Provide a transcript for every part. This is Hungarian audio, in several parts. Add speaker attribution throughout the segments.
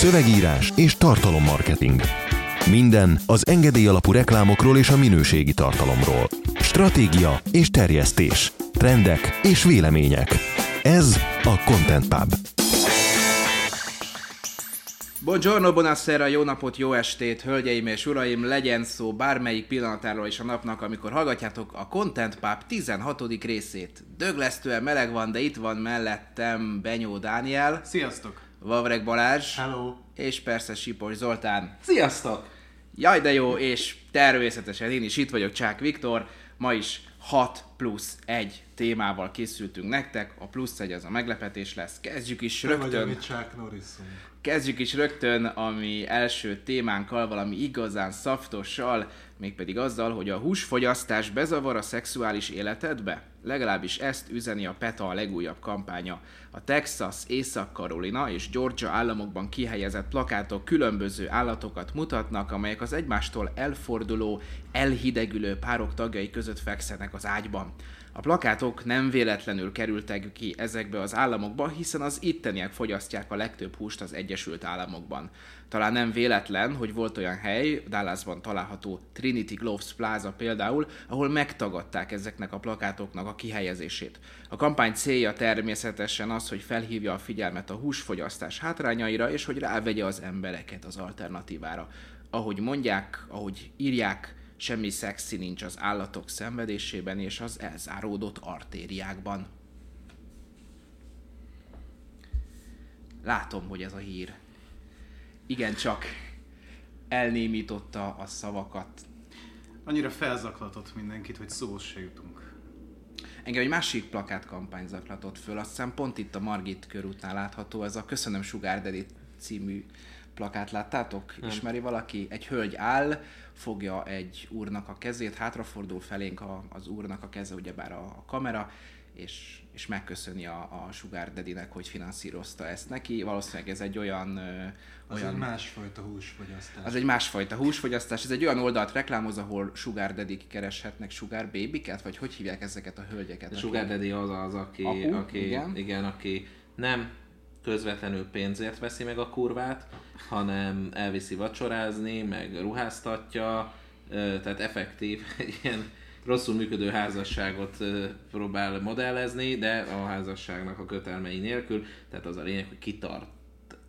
Speaker 1: Szövegírás és tartalommarketing. Minden az engedély alapú reklámokról és a minőségi tartalomról. Stratégia és terjesztés. Trendek és vélemények. Ez a Content Pub.
Speaker 2: Buongiorno, buonasera, jó napot, jó estét, hölgyeim és uraim, legyen szó bármelyik pillanatáról is a napnak, amikor hallgatjátok a Content Pub 16. részét. Döglesztően meleg van, de itt van mellettem Benyó Dániel,
Speaker 3: Sziasztok!
Speaker 2: Vavreg Balázs,
Speaker 3: Hello!
Speaker 2: és persze Sipos Zoltán.
Speaker 4: Sziasztok!
Speaker 2: Jaj de jó, és természetesen én is itt vagyok, Csák Viktor. Ma is 6 plusz 1 témával készültünk nektek. A plusz 1 az a meglepetés lesz. Kezdjük is
Speaker 3: vagy
Speaker 2: rögtön.
Speaker 3: mi Chuck Norrisunk.
Speaker 2: Kezdjük is rögtön a mi első témánkkal, valami igazán szaftossal, mégpedig azzal, hogy a húsfogyasztás bezavar a szexuális életedbe? Legalábbis ezt üzeni a PETA a legújabb kampánya. A Texas, Észak-Karolina és Georgia államokban kihelyezett plakátok különböző állatokat mutatnak, amelyek az egymástól elforduló, elhidegülő párok tagjai között fekszenek az ágyban. A plakátok nem véletlenül kerültek ki ezekbe az államokba, hiszen az itteniek fogyasztják a legtöbb húst az Egyesült Államokban. Talán nem véletlen, hogy volt olyan hely, Dallasban található Trinity Gloves Plaza például, ahol megtagadták ezeknek a plakátoknak a kihelyezését. A kampány célja természetesen az, hogy felhívja a figyelmet a húsfogyasztás hátrányaira, és hogy rávegye az embereket az alternatívára. Ahogy mondják, ahogy írják, semmi szexi nincs az állatok szenvedésében és az elzáródott artériákban. Látom, hogy ez a hír igencsak elnémította a szavakat.
Speaker 3: Annyira felzaklatott mindenkit, hogy szóhoz se jutunk.
Speaker 2: Engem egy másik plakátkampány zaklatott föl, azt hiszem pont itt a Margit körútnál látható, ez a Köszönöm Sugar Daddy című plakát láttátok? Nem. Ismeri valaki? Egy hölgy áll, fogja egy úrnak a kezét, hátrafordul felénk a, az úrnak a keze, ugyebár a, a kamera, és, és megköszöni a, a Sugar Daddy-nek, hogy finanszírozta ezt neki. Valószínűleg ez egy olyan... ö,
Speaker 3: Az
Speaker 2: olyan
Speaker 3: egy másfajta húsfogyasztás.
Speaker 2: az egy másfajta húsfogyasztás, ez egy olyan oldalt reklámoz, ahol sugar daddy kereshetnek sugar babyket, vagy hogy hívják ezeket a hölgyeket?
Speaker 4: A Sugar Daddy az az, aki,
Speaker 2: Apu?
Speaker 4: aki,
Speaker 2: Igen.
Speaker 4: igen, aki nem közvetlenül pénzért veszi meg a kurvát, hanem elviszi vacsorázni, meg ruháztatja, tehát effektív egy ilyen rosszul működő házasságot próbál modellezni, de a házasságnak a kötelmei nélkül, tehát az a lényeg, hogy kitart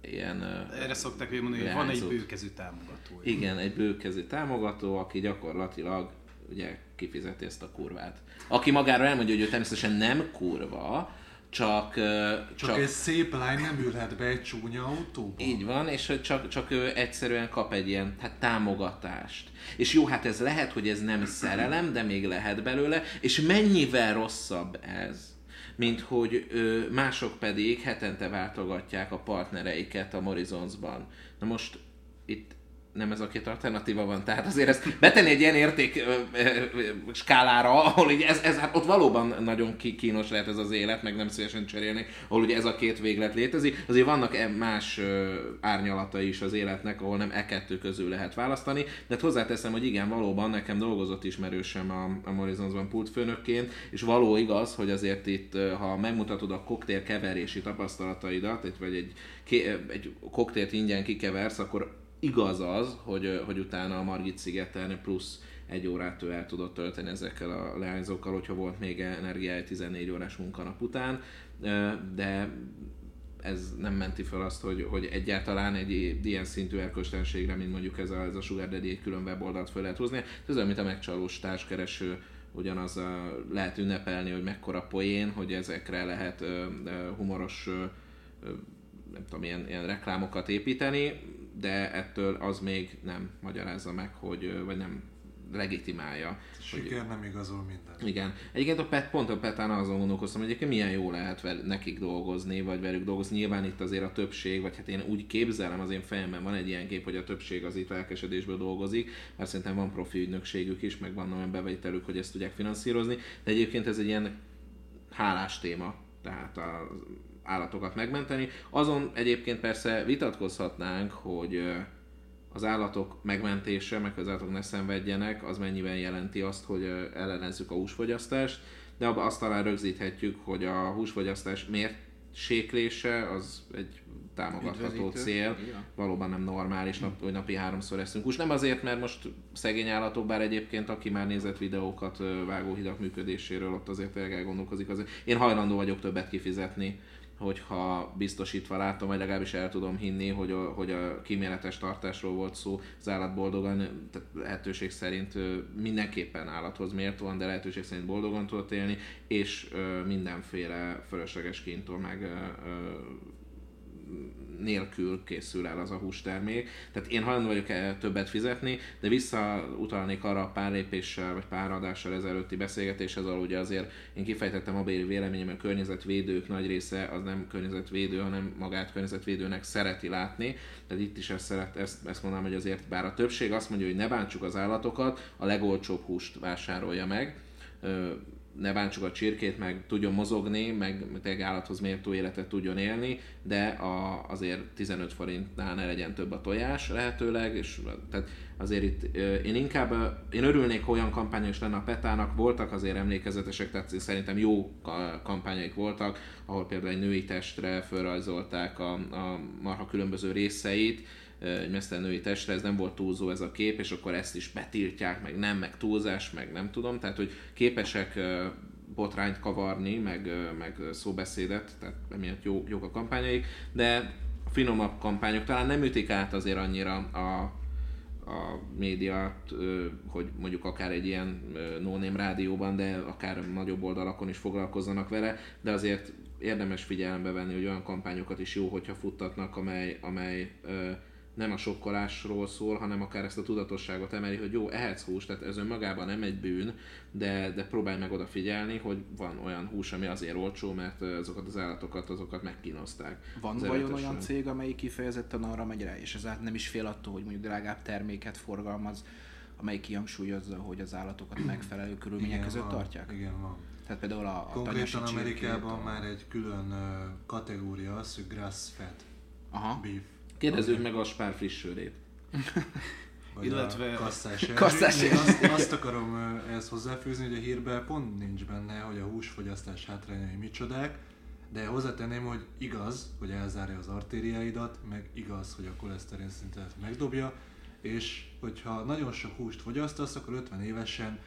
Speaker 4: ilyen
Speaker 3: Erre szokták mondani, hogy van egy bőkezű támogató.
Speaker 4: Igen, egy bőkezű támogató, aki gyakorlatilag ugye kifizeti ezt a kurvát. Aki magáról elmondja, hogy ő természetesen nem kurva, csak,
Speaker 5: Csak,
Speaker 4: csak
Speaker 5: egy szép lány nem ülhet be egy csúnya autóba.
Speaker 4: így van, és hogy csak, csak ő egyszerűen kap egy ilyen hát, támogatást. És jó, hát ez lehet, hogy ez nem szerelem, de még lehet belőle, és mennyivel rosszabb ez, mint hogy ö, mások pedig hetente váltogatják a partnereiket a Morizonsban. Na most itt nem ez a két alternatíva van, tehát azért ezt betenni egy ilyen érték ö, ö, skálára, ahol így ez, ez, hát ott valóban nagyon kínos lehet ez az élet, meg nem szívesen cserélni, ahol ugye ez a két véglet létezik. Azért vannak e- más árnyalatai is az életnek, ahol nem e kettő közül lehet választani, de hát hozzáteszem, hogy igen, valóban nekem dolgozott ismerősem a, a Morizonsban pultfőnökként, és való igaz, hogy azért itt, ha megmutatod a koktél keverési tapasztalataidat, vagy egy, egy koktélt ingyen kikeversz, akkor igaz az, hogy, hogy utána a Margit szigeten plusz egy órát ő el tudott tölteni ezekkel a leányzókkal, hogyha volt még energiája 14 órás munkanap után, de ez nem menti fel azt, hogy, hogy egyáltalán egy ilyen szintű erkölcstelenségre, mint mondjuk ez a, ez a Sugar Daddy egy külön weboldalt fel lehet hozni. Ez olyan, mint a megcsalós társkereső, ugyanaz a, lehet ünnepelni, hogy mekkora poén, hogy ezekre lehet humoros ö, nem tudom, ilyen, ilyen reklámokat építeni, de ettől az még nem magyarázza meg, hogy, vagy nem legitimálja.
Speaker 5: A siker nem igazol minden.
Speaker 4: Igen. Egyébként a Pet, pont a Petán azon gondolkoztam, hogy egyébként milyen jó lehet vel- nekik dolgozni, vagy velük dolgozni. Nyilván itt azért a többség, vagy hát én úgy képzelem, az én fejemben van egy ilyen kép, hogy a többség az itt lelkesedésből dolgozik, mert szerintem van profi ügynökségük is, meg van olyan bevételük, hogy ezt tudják finanszírozni, de egyébként ez egy ilyen hálás téma, tehát az állatokat megmenteni. Azon egyébként persze vitatkozhatnánk, hogy az állatok megmentése, meg az állatok ne szenvedjenek, az mennyiben jelenti azt, hogy ellenezzük a húsfogyasztást, de abba azt talán rögzíthetjük, hogy a húsfogyasztás miért séklése az egy támogatható
Speaker 2: Üdvözítő.
Speaker 4: cél.
Speaker 2: Van.
Speaker 4: Valóban nem normális, nap, hogy napi háromszor eszünk. Most nem azért, mert most szegény állatok, bár egyébként aki már nézett videókat vágóhidak működéséről, ott azért elgondolkozik. Azért. Én hajlandó vagyok többet kifizetni, hogyha biztosítva látom, vagy legalábbis el tudom hinni, hogy a, hogy a kíméletes tartásról volt szó, az állat boldogan, tehát lehetőség szerint mindenképpen állathoz méltóan, de lehetőség szerint boldogan tudott élni, és mindenféle fölösleges kintól meg nélkül készül el az a hústermék. Tehát én hajlandó vagyok e többet fizetni, de visszautalnék arra a pár lépéssel, vagy pár adással ezelőtti beszélgetéshez, ahol ugye azért én kifejtettem a béli véleményem, hogy a környezetvédők nagy része az nem környezetvédő, hanem magát környezetvédőnek szereti látni. Tehát itt is ezt, szeret, ezt, ezt mondanám, hogy azért bár a többség azt mondja, hogy ne bántsuk az állatokat, a legolcsóbb húst vásárolja meg. Ne bántsuk a csirkét, meg tudjon mozogni, meg tényleg állathoz méltó életet tudjon élni, de a, azért 15 forintnál ne legyen több a tojás lehetőleg, és tehát azért itt én inkább, én örülnék, ha olyan kampánya is lenne a Petának, voltak azért emlékezetesek, tehát szerintem jó ka- kampányaik voltak, ahol például egy női testre felrajzolták a, a marha különböző részeit, egy mesztelenői testre, ez nem volt túlzó ez a kép, és akkor ezt is betiltják, meg nem, meg túlzás, meg nem tudom, tehát hogy képesek botrányt kavarni, meg, meg szóbeszédet, tehát emiatt jó, jók a kampányaik, de finomabb kampányok talán nem ütik át azért annyira a, a médiát, hogy mondjuk akár egy ilyen no-name rádióban, de akár nagyobb oldalakon is foglalkozzanak vele, de azért érdemes figyelembe venni, hogy olyan kampányokat is jó, hogyha futtatnak, amely, amely nem a sokkolásról szól, hanem akár ezt a tudatosságot emeli, hogy jó, ehetsz húst, tehát ez önmagában nem egy bűn, de, de próbálj meg odafigyelni, hogy van olyan hús, ami azért olcsó, mert azokat az állatokat, azokat megkínozták.
Speaker 2: Van
Speaker 4: Az
Speaker 2: vajon olyan cég, amelyik kifejezetten arra megy rá, és ezáltal nem is fél attól, hogy mondjuk drágább terméket forgalmaz, amelyik kihangsúlyozza, hogy az állatokat megfelelő körülmények között
Speaker 5: van,
Speaker 2: tartják?
Speaker 5: Igen, van.
Speaker 2: Tehát például a, a
Speaker 5: Konkrétan Amerikában
Speaker 2: a-
Speaker 5: már egy külön kategória az, hogy grass-fed
Speaker 2: Aha.
Speaker 5: beef.
Speaker 4: Kérdezzük meg a spár friss sörét.
Speaker 5: Vagy
Speaker 3: Illetve-
Speaker 5: a kasszás.
Speaker 2: Kasszás
Speaker 5: azt, azt akarom ehhez hozzáfűzni, hogy a hírben pont nincs benne, hogy a húsfogyasztás hátrányai micsodák, de hozzátenném, hogy igaz, hogy elzárja az artériáidat, meg igaz, hogy a koleszterin szintet megdobja, és hogyha nagyon sok húst fogyasztasz, akkor 50 évesen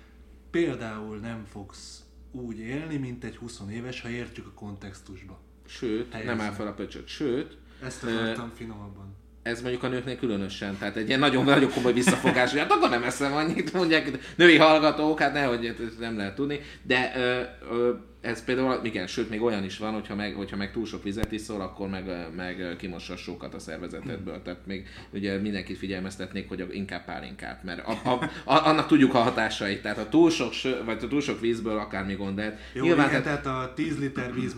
Speaker 5: például nem fogsz úgy élni, mint egy 20 éves, ha értjük a kontextusba.
Speaker 4: Sőt,
Speaker 5: Helyezni.
Speaker 4: nem áll fel a pöcsöt. Sőt,
Speaker 5: Ezt akartam finomabban.
Speaker 4: ez mondjuk a nőknél különösen, tehát egy ilyen nagyon, nagyon komoly visszafogás, hogy hát akkor nem eszem annyit, mondják női hallgatók, hát nehogy ezt nem lehet tudni, de ö, ö, ez például, igen, sőt, még olyan is van, hogyha meg, hogyha meg túl sok vizet iszol, akkor meg, meg kimossa sokat a szervezetedből, tehát még ugye mindenkit figyelmeztetnék, hogy inkább pálinkát, mert a, a, a, annak tudjuk a hatásait, tehát a túl sok, vagy a túl sok vízből akármi gond lehet.
Speaker 5: Jó, Nyilván, igen, tehát a 10 liter víz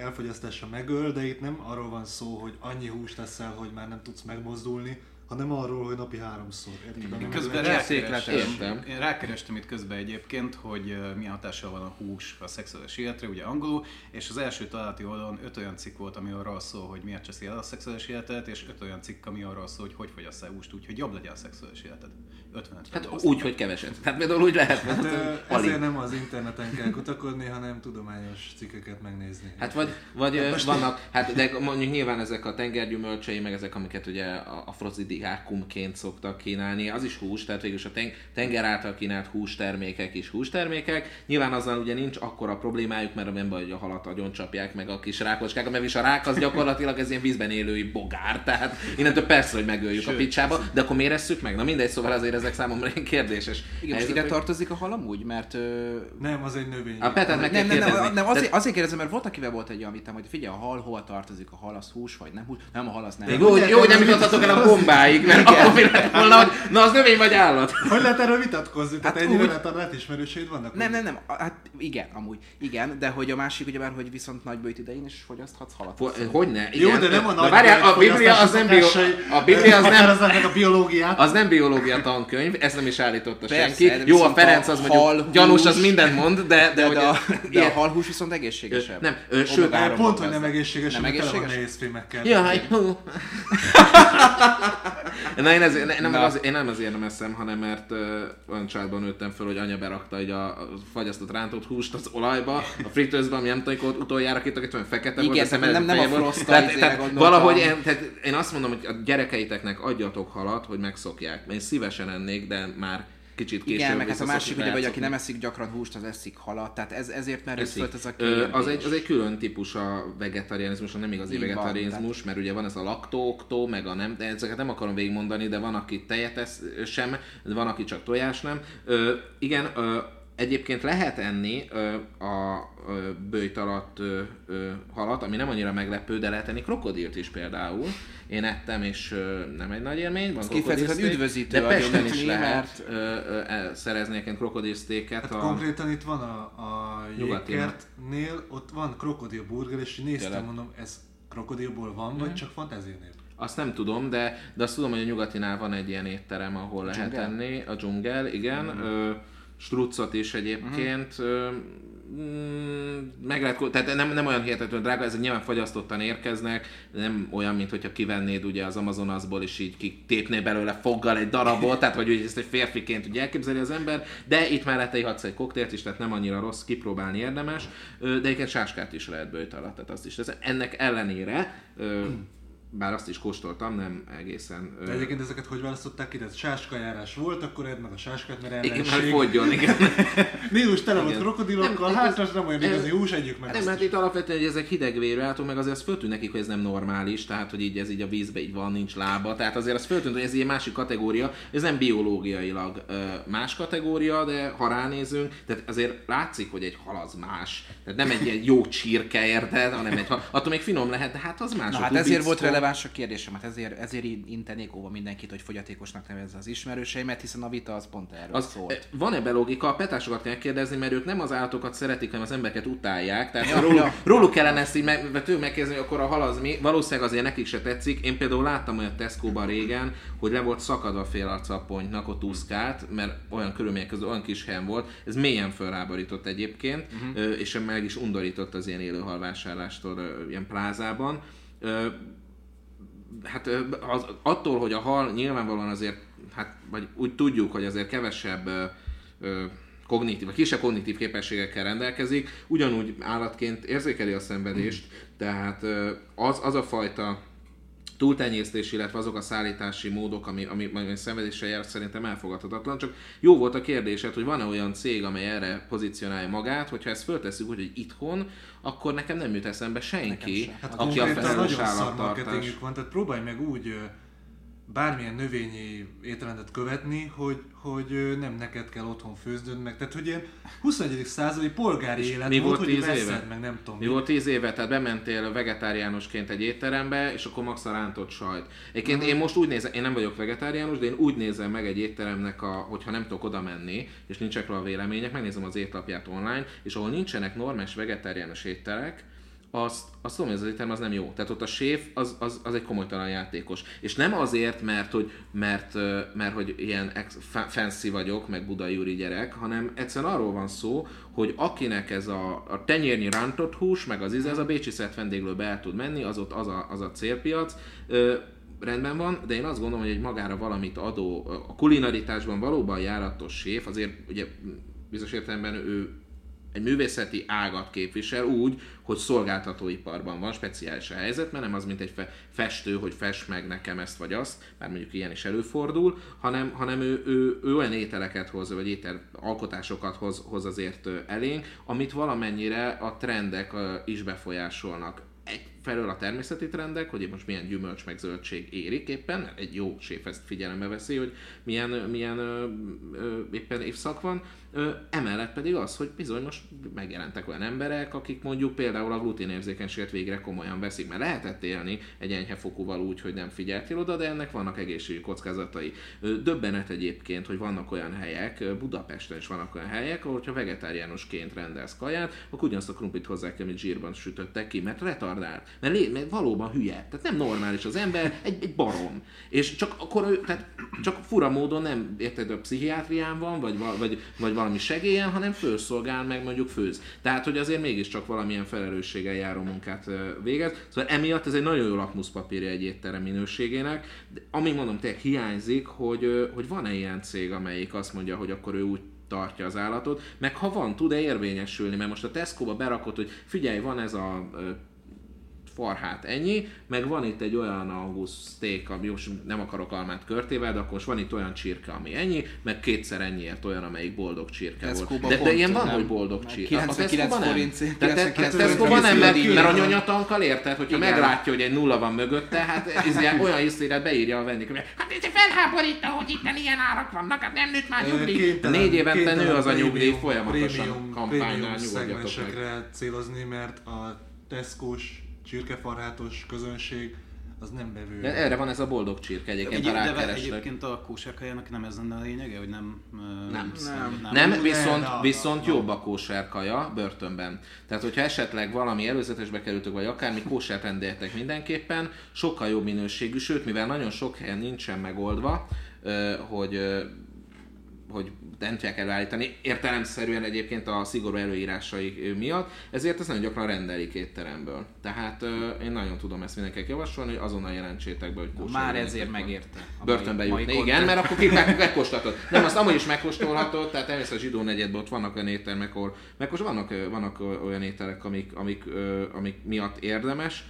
Speaker 5: elfogyasztása megöl, de itt nem arról van szó, hogy annyi húst teszel, hogy már nem tudsz megmozdulni, hanem arról, hogy napi háromszor. Érted? Ami
Speaker 3: Közben rákerestem.
Speaker 4: Értem.
Speaker 3: én rákerestem itt közben egyébként, hogy milyen hatással van a hús a szexuális életre, ugye angolul, és az első találati oldalon öt olyan cikk volt, ami arról szól, hogy miért cseszi el a szexuális életet, és öt olyan cikk, ami arról szól, hogy hogy fogyasz el húst, úgyhogy jobb legyen a szexuális életed. 55
Speaker 4: Hát úgy, hogy keveset. Tehát például úgy lehet,
Speaker 5: Hát,
Speaker 4: alig.
Speaker 5: ezért nem az interneten kell kutakodni, hanem tudományos cikkeket megnézni.
Speaker 4: Hát vagy, vagy hát vannak, hát de mondjuk nyilván ezek a tengergyümölcsei, meg ezek, amiket ugye a afrozidiákumként szoktak kínálni, az is hús, tehát végül is a ten- tenger által kínált hústermékek is hústermékek. Nyilván azzal ugye nincs akkora problémájuk, mert nem baj, hogy a halat agyon csapják meg a kis rákocskák, mert is a rák az gyakorlatilag ez ilyen vízben élői bogár, tehát innentől persze, hogy megöljük Sőt, a picsába, de akkor miért esszük meg? Na mindegy, szóval azért ezek számomra ilyen kérdéses.
Speaker 2: Igen, most
Speaker 4: helyzetek.
Speaker 2: ide tartozik a hal amúgy, mert... Ö...
Speaker 5: Nem, az egy növény.
Speaker 4: A Petát meg
Speaker 2: Nem, nem, nem, nem azért, azért kérdezem, mert volt, akivel volt egy olyan vitam, hogy figyelj, a hal hova tartozik, a hal az hús vagy nem hús? Nem, a hal az nem.
Speaker 4: Jó, hogy- jó, hogy nem jutottatok el a gombáig, mert akkor mi lett volna, hogy na az növény vagy állat.
Speaker 5: Hogy lehet erről vitatkozni? Tehát
Speaker 2: Hát
Speaker 5: ennyire lehet ismerőseid vannak?
Speaker 2: Nem, nem, nem, hát igen, amúgy, igen, de hogy a másik ugyebár, hogy viszont nagybőjt idején is fogyaszthatsz halat.
Speaker 4: Ho- Hogyne,
Speaker 5: Jó, de nem a
Speaker 4: Na
Speaker 5: nagy
Speaker 4: várjál, a Biblia az nem, bio,
Speaker 5: szokásai,
Speaker 4: a Biblia az nem,
Speaker 5: határozzák meg a biológiát.
Speaker 4: az nem biológia tankönyv, ezt nem is állította
Speaker 2: Persze,
Speaker 4: senki.
Speaker 2: de
Speaker 4: Jó, a Ferenc
Speaker 2: a
Speaker 4: az mondjuk
Speaker 2: hal,
Speaker 4: gyanús, az mindent mond, de, de,
Speaker 2: de,
Speaker 4: hogy
Speaker 2: de, a,
Speaker 4: a,
Speaker 2: de a halhús viszont egészségesebb.
Speaker 4: Nem, ö, sőt,
Speaker 5: Pont, hogy nem egészséges,
Speaker 2: Nem egészséges?
Speaker 5: nehéz fémekkel.
Speaker 4: Jaj, hú. Na, én, ezért, ne- nem,
Speaker 2: Na.
Speaker 4: az, én nem azért nem eszem, hanem mert uh, olyan családban nőttem föl, hogy anya berakta így a, a fagyasztott rántott húst az olajba, a fritőzben, ami nem tudom, hogy utoljára kitakadt, olyan fekete
Speaker 2: Igen,
Speaker 4: volt, a
Speaker 2: tehát nem- nem a. Frosta
Speaker 4: tehát, tehát valahogy én, tehát én azt mondom, hogy a gyerekeiteknek adjatok halat, hogy megszokják. Én szívesen ennék, de már kicsit később
Speaker 2: Igen, meg hát a másik, ugye, hogy aki nem eszik gyakran húst, az eszik halat, tehát ez, ezért merül föl ez a
Speaker 4: Ö,
Speaker 2: kérdés.
Speaker 4: az, egy, az egy külön típus a vegetarianizmus, a nem igazi
Speaker 2: Így van,
Speaker 4: vegetarianizmus, mert ugye van ez a laktóktó, meg a nem, de ezeket nem akarom végigmondani, de van, aki tejet esz sem, de van, aki csak tojás nem. Ö, igen, ö, egyébként lehet enni ö, a ö, bőjt alatt ö, ö, halat, ami nem annyira meglepő, de lehet enni krokodilt is például. Én ettem, és ö, nem egy nagy élmény, van
Speaker 2: Ez kifejezetten üdvözítő
Speaker 4: de
Speaker 2: a
Speaker 4: Pesten is lehet ö, ö, e- szerezni egyébként krokodilsztéket.
Speaker 5: Hát
Speaker 4: a...
Speaker 5: konkrétan itt van a, a jégkertnél, ott van krokodil burger, és néztem,
Speaker 4: Tényleg?
Speaker 5: mondom, ez krokodilból van, vagy csak fantáziánél?
Speaker 4: Azt nem tudom, de, de azt tudom, hogy a nyugatinál van egy ilyen étterem, ahol lehet
Speaker 2: dzsungel?
Speaker 4: enni. A dzsungel, igen. Ö, struccot is egyébként. Mm, meg lehet, tehát nem, nem olyan hihetetlenül drága, ezek nyilván fagyasztottan érkeznek, nem olyan, mint hogyha kivennéd ugye az Amazonasból, és így kitépné belőle foggal egy darabot, tehát hogy ezt egy férfiként ugye elképzeli az ember, de itt mellette ihatsz egy koktélt is, tehát nem annyira rossz, kipróbálni érdemes, de egyébként sáskát is lehet bőjt alatt, tehát azt is. Tehát ennek ellenére, bár azt is kóstoltam, nem egészen.
Speaker 5: De egyébként ezeket hogy választották ki? Tehát sáskajárás volt, akkor edd meg a sáskát, mert
Speaker 4: igen, már
Speaker 5: ellenség.
Speaker 4: fogjon, igen.
Speaker 5: Nílus tele volt
Speaker 4: Igen.
Speaker 5: krokodilokkal,
Speaker 4: Nem,
Speaker 5: hát
Speaker 4: ez-
Speaker 5: az nem olyan igazi hús, együk meg
Speaker 4: Nem, mert
Speaker 5: is.
Speaker 4: itt alapvetően, hogy ezek hidegvérű állatok, meg azért az föltűnt nekik, hogy ez nem normális, tehát hogy így ez így a vízbe így van, nincs lába, tehát azért az föltűnt, hogy ez egy másik kategória, ez nem biológiailag más kategória, de ha ránézünk, tehát azért látszik, hogy egy hal az más, tehát nem egy ilyen jó csirke, érted, hanem egy hal, attól még finom lehet, de hát az más.
Speaker 2: Na hát ezért volt releváns a kérdésem, hát ezért, ezért intenék óva mindenkit, hogy fogyatékosnak nevezze az ismerőseimet, hiszen a vita az pont erről
Speaker 4: Az,
Speaker 2: szólt.
Speaker 4: van ebbe logika, a petásokat kell kérdezni, mert ők nem az állatokat szeretik, hanem az embereket utálják. Tehát
Speaker 2: Ja,
Speaker 4: róluk,
Speaker 2: ja.
Speaker 4: róluk kellene ezt így meg, megkérdezni, hogy akkor a hal az mi. Valószínűleg azért nekik se tetszik. Én például láttam olyan Tesco-ban régen, hogy le volt szakadva fél arca a ott úszkált, mert olyan körülmények között olyan kis helyen volt. Ez mélyen felráborított egyébként, uh-huh. és meg is undorított az ilyen ö, ilyen plázában. Hát az, attól, hogy a hal nyilvánvalóan azért, hát vagy úgy tudjuk, hogy azért kevesebb ö, kognitív, vagy kisebb kognitív képességekkel rendelkezik, ugyanúgy állatként érzékeli a szenvedést, tehát az, az a fajta túltenyésztés, illetve azok a szállítási módok, ami, ami, ami szenvedéssel jár, szerintem elfogadhatatlan. Csak jó volt a kérdésed, hogy van-e olyan cég, amely erre pozícionálja magát, hogyha ezt föltesszük, hogy itthon, akkor nekem nem jut eszembe senki,
Speaker 2: sem.
Speaker 5: Hát
Speaker 4: aki a felelős állattartás.
Speaker 5: van, tehát próbálj meg úgy bármilyen növényi étrendet követni, hogy, hogy nem neked kell otthon főznöd meg. Tehát, hogy ilyen 21. századi polgári
Speaker 4: És
Speaker 5: élet
Speaker 4: mi
Speaker 5: volt,
Speaker 4: volt
Speaker 5: hogy
Speaker 4: 10
Speaker 5: veszed meg nem tudom.
Speaker 4: Mi volt 10 éve, tehát bementél vegetáriánusként egy étterembe, és akkor max a rántott sajt. Egyébként én most úgy nézem, én nem vagyok vegetáriánus, de én úgy nézem meg egy étteremnek, a, hogyha nem tudok oda menni, és nincsenek róla vélemények, megnézem az étlapját online, és ahol nincsenek normális vegetáriánus étterek, azt, azt tudom, hogy az étterem az nem jó. Tehát ott a séf az, az, az egy komolytalan játékos. És nem azért, mert hogy, mert, mert, hogy ilyen ex, fa- fancy vagyok, meg budai úri gyerek, hanem egyszerűen arról van szó, hogy akinek ez a, a tenyérnyi rántott hús, meg az íze, ez a Bécsi Szert vendéglőbe el tud menni, az ott az a, az a célpiac. Ö, rendben van, de én azt gondolom, hogy egy magára valamit adó, a kulinaritásban valóban járatos séf, azért ugye bizonyos értelemben ő egy művészeti ágat képvisel úgy, hogy szolgáltatóiparban van speciális a helyzet, mert nem az, mint egy fe- festő, hogy fest meg nekem ezt vagy azt, bár mondjuk ilyen is előfordul, hanem, hanem ő, ő, ő olyan ételeket hoz, vagy étel alkotásokat hoz, hoz azért elénk, amit valamennyire a trendek is befolyásolnak. Egyfelől a természeti trendek, hogy most milyen gyümölcs meg zöldség érik éppen, egy jó séf ezt figyelembe veszi, hogy milyen, milyen ö, ö, éppen évszak van, ö, emellett pedig az, hogy bizony most megjelentek olyan emberek, akik mondjuk például a gluténérzékenységet végre komolyan veszik, mert lehetett élni egy enyhe fokúval úgy, hogy nem figyeltél oda, de ennek vannak egészségügyi kockázatai. Döbbenet egyébként, hogy vannak olyan helyek, Budapesten is vannak olyan helyek, ahol ha vegetáriánusként rendelsz kaját, akkor ugyanazt a krumplit hozzá kell, amit zsírban sütöttek ki, mert retardált. Mert, lé, mert valóban hülye. Tehát nem normális az ember, egy, egy barom. És csak akkor ő, tehát csak fura módon nem érted, a pszichiátrián van, vagy, vagy, vagy valami segélyen, hanem főszolgál meg mondjuk főz. Tehát, hogy azért mégiscsak valamilyen felelősséggel járó munkát végez. Szóval emiatt ez egy nagyon jó lakmuszpapírja egy étterem minőségének. De ami mondom, tényleg hiányzik, hogy, hogy van-e ilyen cég, amelyik azt mondja, hogy akkor ő úgy tartja az állatot, meg ha van, tud-e érvényesülni, mert most a Tesco-ba berakott, hogy figyelj, van ez a farhát ennyi, meg van itt egy olyan angus steak, ami most nem akarok almát körtével, de akkor most van itt olyan csirke, ami ennyi, meg kétszer ennyiért olyan, amelyik boldog csirke volt. De, de ilyen van, hogy boldog csirke.
Speaker 2: 99 forint,
Speaker 4: Tesco-ban nem, mert, mert a nyonyatankkal érted, hogyha Igen. meglátja, hogy egy nulla van mögötte, hát ez ilyen, olyan iszléret beírja a vendég, hogy hát ez felháborító, hogy itt ilyen árak vannak, hát nem nőtt már nyugdíj. Négy évente nő az a nyugdíj, folyamatosan kampánynál nyugodjatok meg.
Speaker 5: célozni, mert a Tesco-s csirkefarhátos közönség az nem bevő.
Speaker 4: De erre van ez a boldog csirke egyébként,
Speaker 3: de, ha De egyébként a kóserkajának nem ez lenne a lényege, hogy nem...
Speaker 4: Nem, nem, nem, nem, nem viszont, nem, viszont nem. jobb a kóserkaja börtönben. Tehát, hogyha esetleg valami előzetesbe kerültök, vagy akármi kósert rendeltek mindenképpen, sokkal jobb minőségű, sőt, mivel nagyon sok helyen nincsen megoldva, hogy hogy nem tudják előállítani, értelemszerűen egyébként a szigorú előírásai miatt, ezért ezt nagyon gyakran rendelik étteremből. Tehát én nagyon tudom ezt mindenkinek javasolni, hogy azonnal jelentsétek be, hogy
Speaker 2: kóstolni. Már ezért megérte.
Speaker 4: Börtönbe jutni, igen, mert akkor ki megkóstolhatod. Nem, azt amúgy is megkóstolhatod, tehát elmész a zsidó negyedben, ott vannak olyan éttermek, ahol megkóst, vannak, vannak olyan ételek, amik, amik, amik miatt érdemes,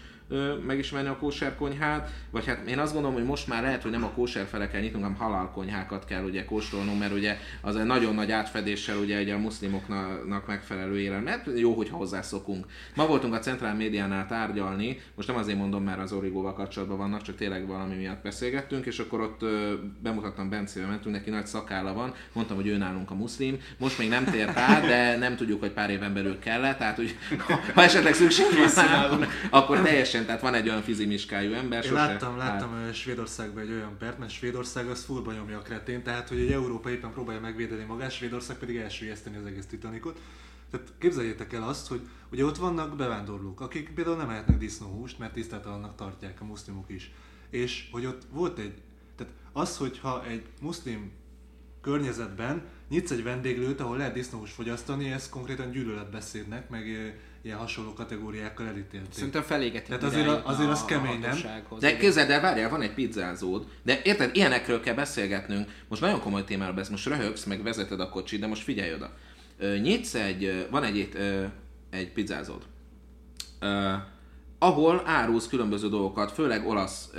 Speaker 4: megismerni a kóserkonyhát, vagy hát én azt gondolom, hogy most már lehet, hogy nem a kóser fele kell nyitnunk, hanem halal konyhákat kell ugye kóstolnunk, mert ugye az egy nagyon nagy átfedéssel ugye, ugye a muszlimoknak megfelelő élelem. Mert jó, hogyha hozzászokunk. Ma voltunk a Centrál Médiánál tárgyalni, most nem azért mondom, mert az Origóval kapcsolatban vannak, csak tényleg valami miatt beszélgettünk, és akkor ott ö, bemutattam Bencével, mentünk, neki nagy szakálla van, mondtam, hogy ő nálunk a muszlim, most még nem tért át, de nem tudjuk, hogy pár éven belül kellett, tehát hogy ha, ha esetleg szükség van, akkor teljesen teljesen, tehát van egy olyan fizimiskájú ember.
Speaker 5: Én sose, láttam, láttam hát... Svédországban egy olyan pert, mert Svédország az fullba nyomja a kretén, tehát hogy egy Európa éppen próbálja megvédeni magát, Svédország pedig elsüllyeszteni az egész Titanicot. Tehát képzeljétek el azt, hogy ugye ott vannak bevándorlók, akik például nem ehetnek disznóhúst, mert tiszteltelennek tartják a muszlimok is. És hogy ott volt egy, tehát az, hogyha egy muszlim környezetben nyitsz egy vendéglőt, ahol lehet disznóhúst fogyasztani, ez konkrétan gyűlöletbeszédnek, meg ilyen hasonló kategóriákkal elítélték.
Speaker 2: Szerintem felégeti.
Speaker 5: Tehát azért, azért az kemény, nem?
Speaker 4: De képzeld el, várjál, van egy pizzázód, de érted, ilyenekről kell beszélgetnünk. Most nagyon komoly témáról beszélsz, most röhögsz, meg vezeted a kocsit, de most figyelj oda. Nyitsz egy, van egy, egy pizzázód, ahol árulsz különböző dolgokat, főleg olasz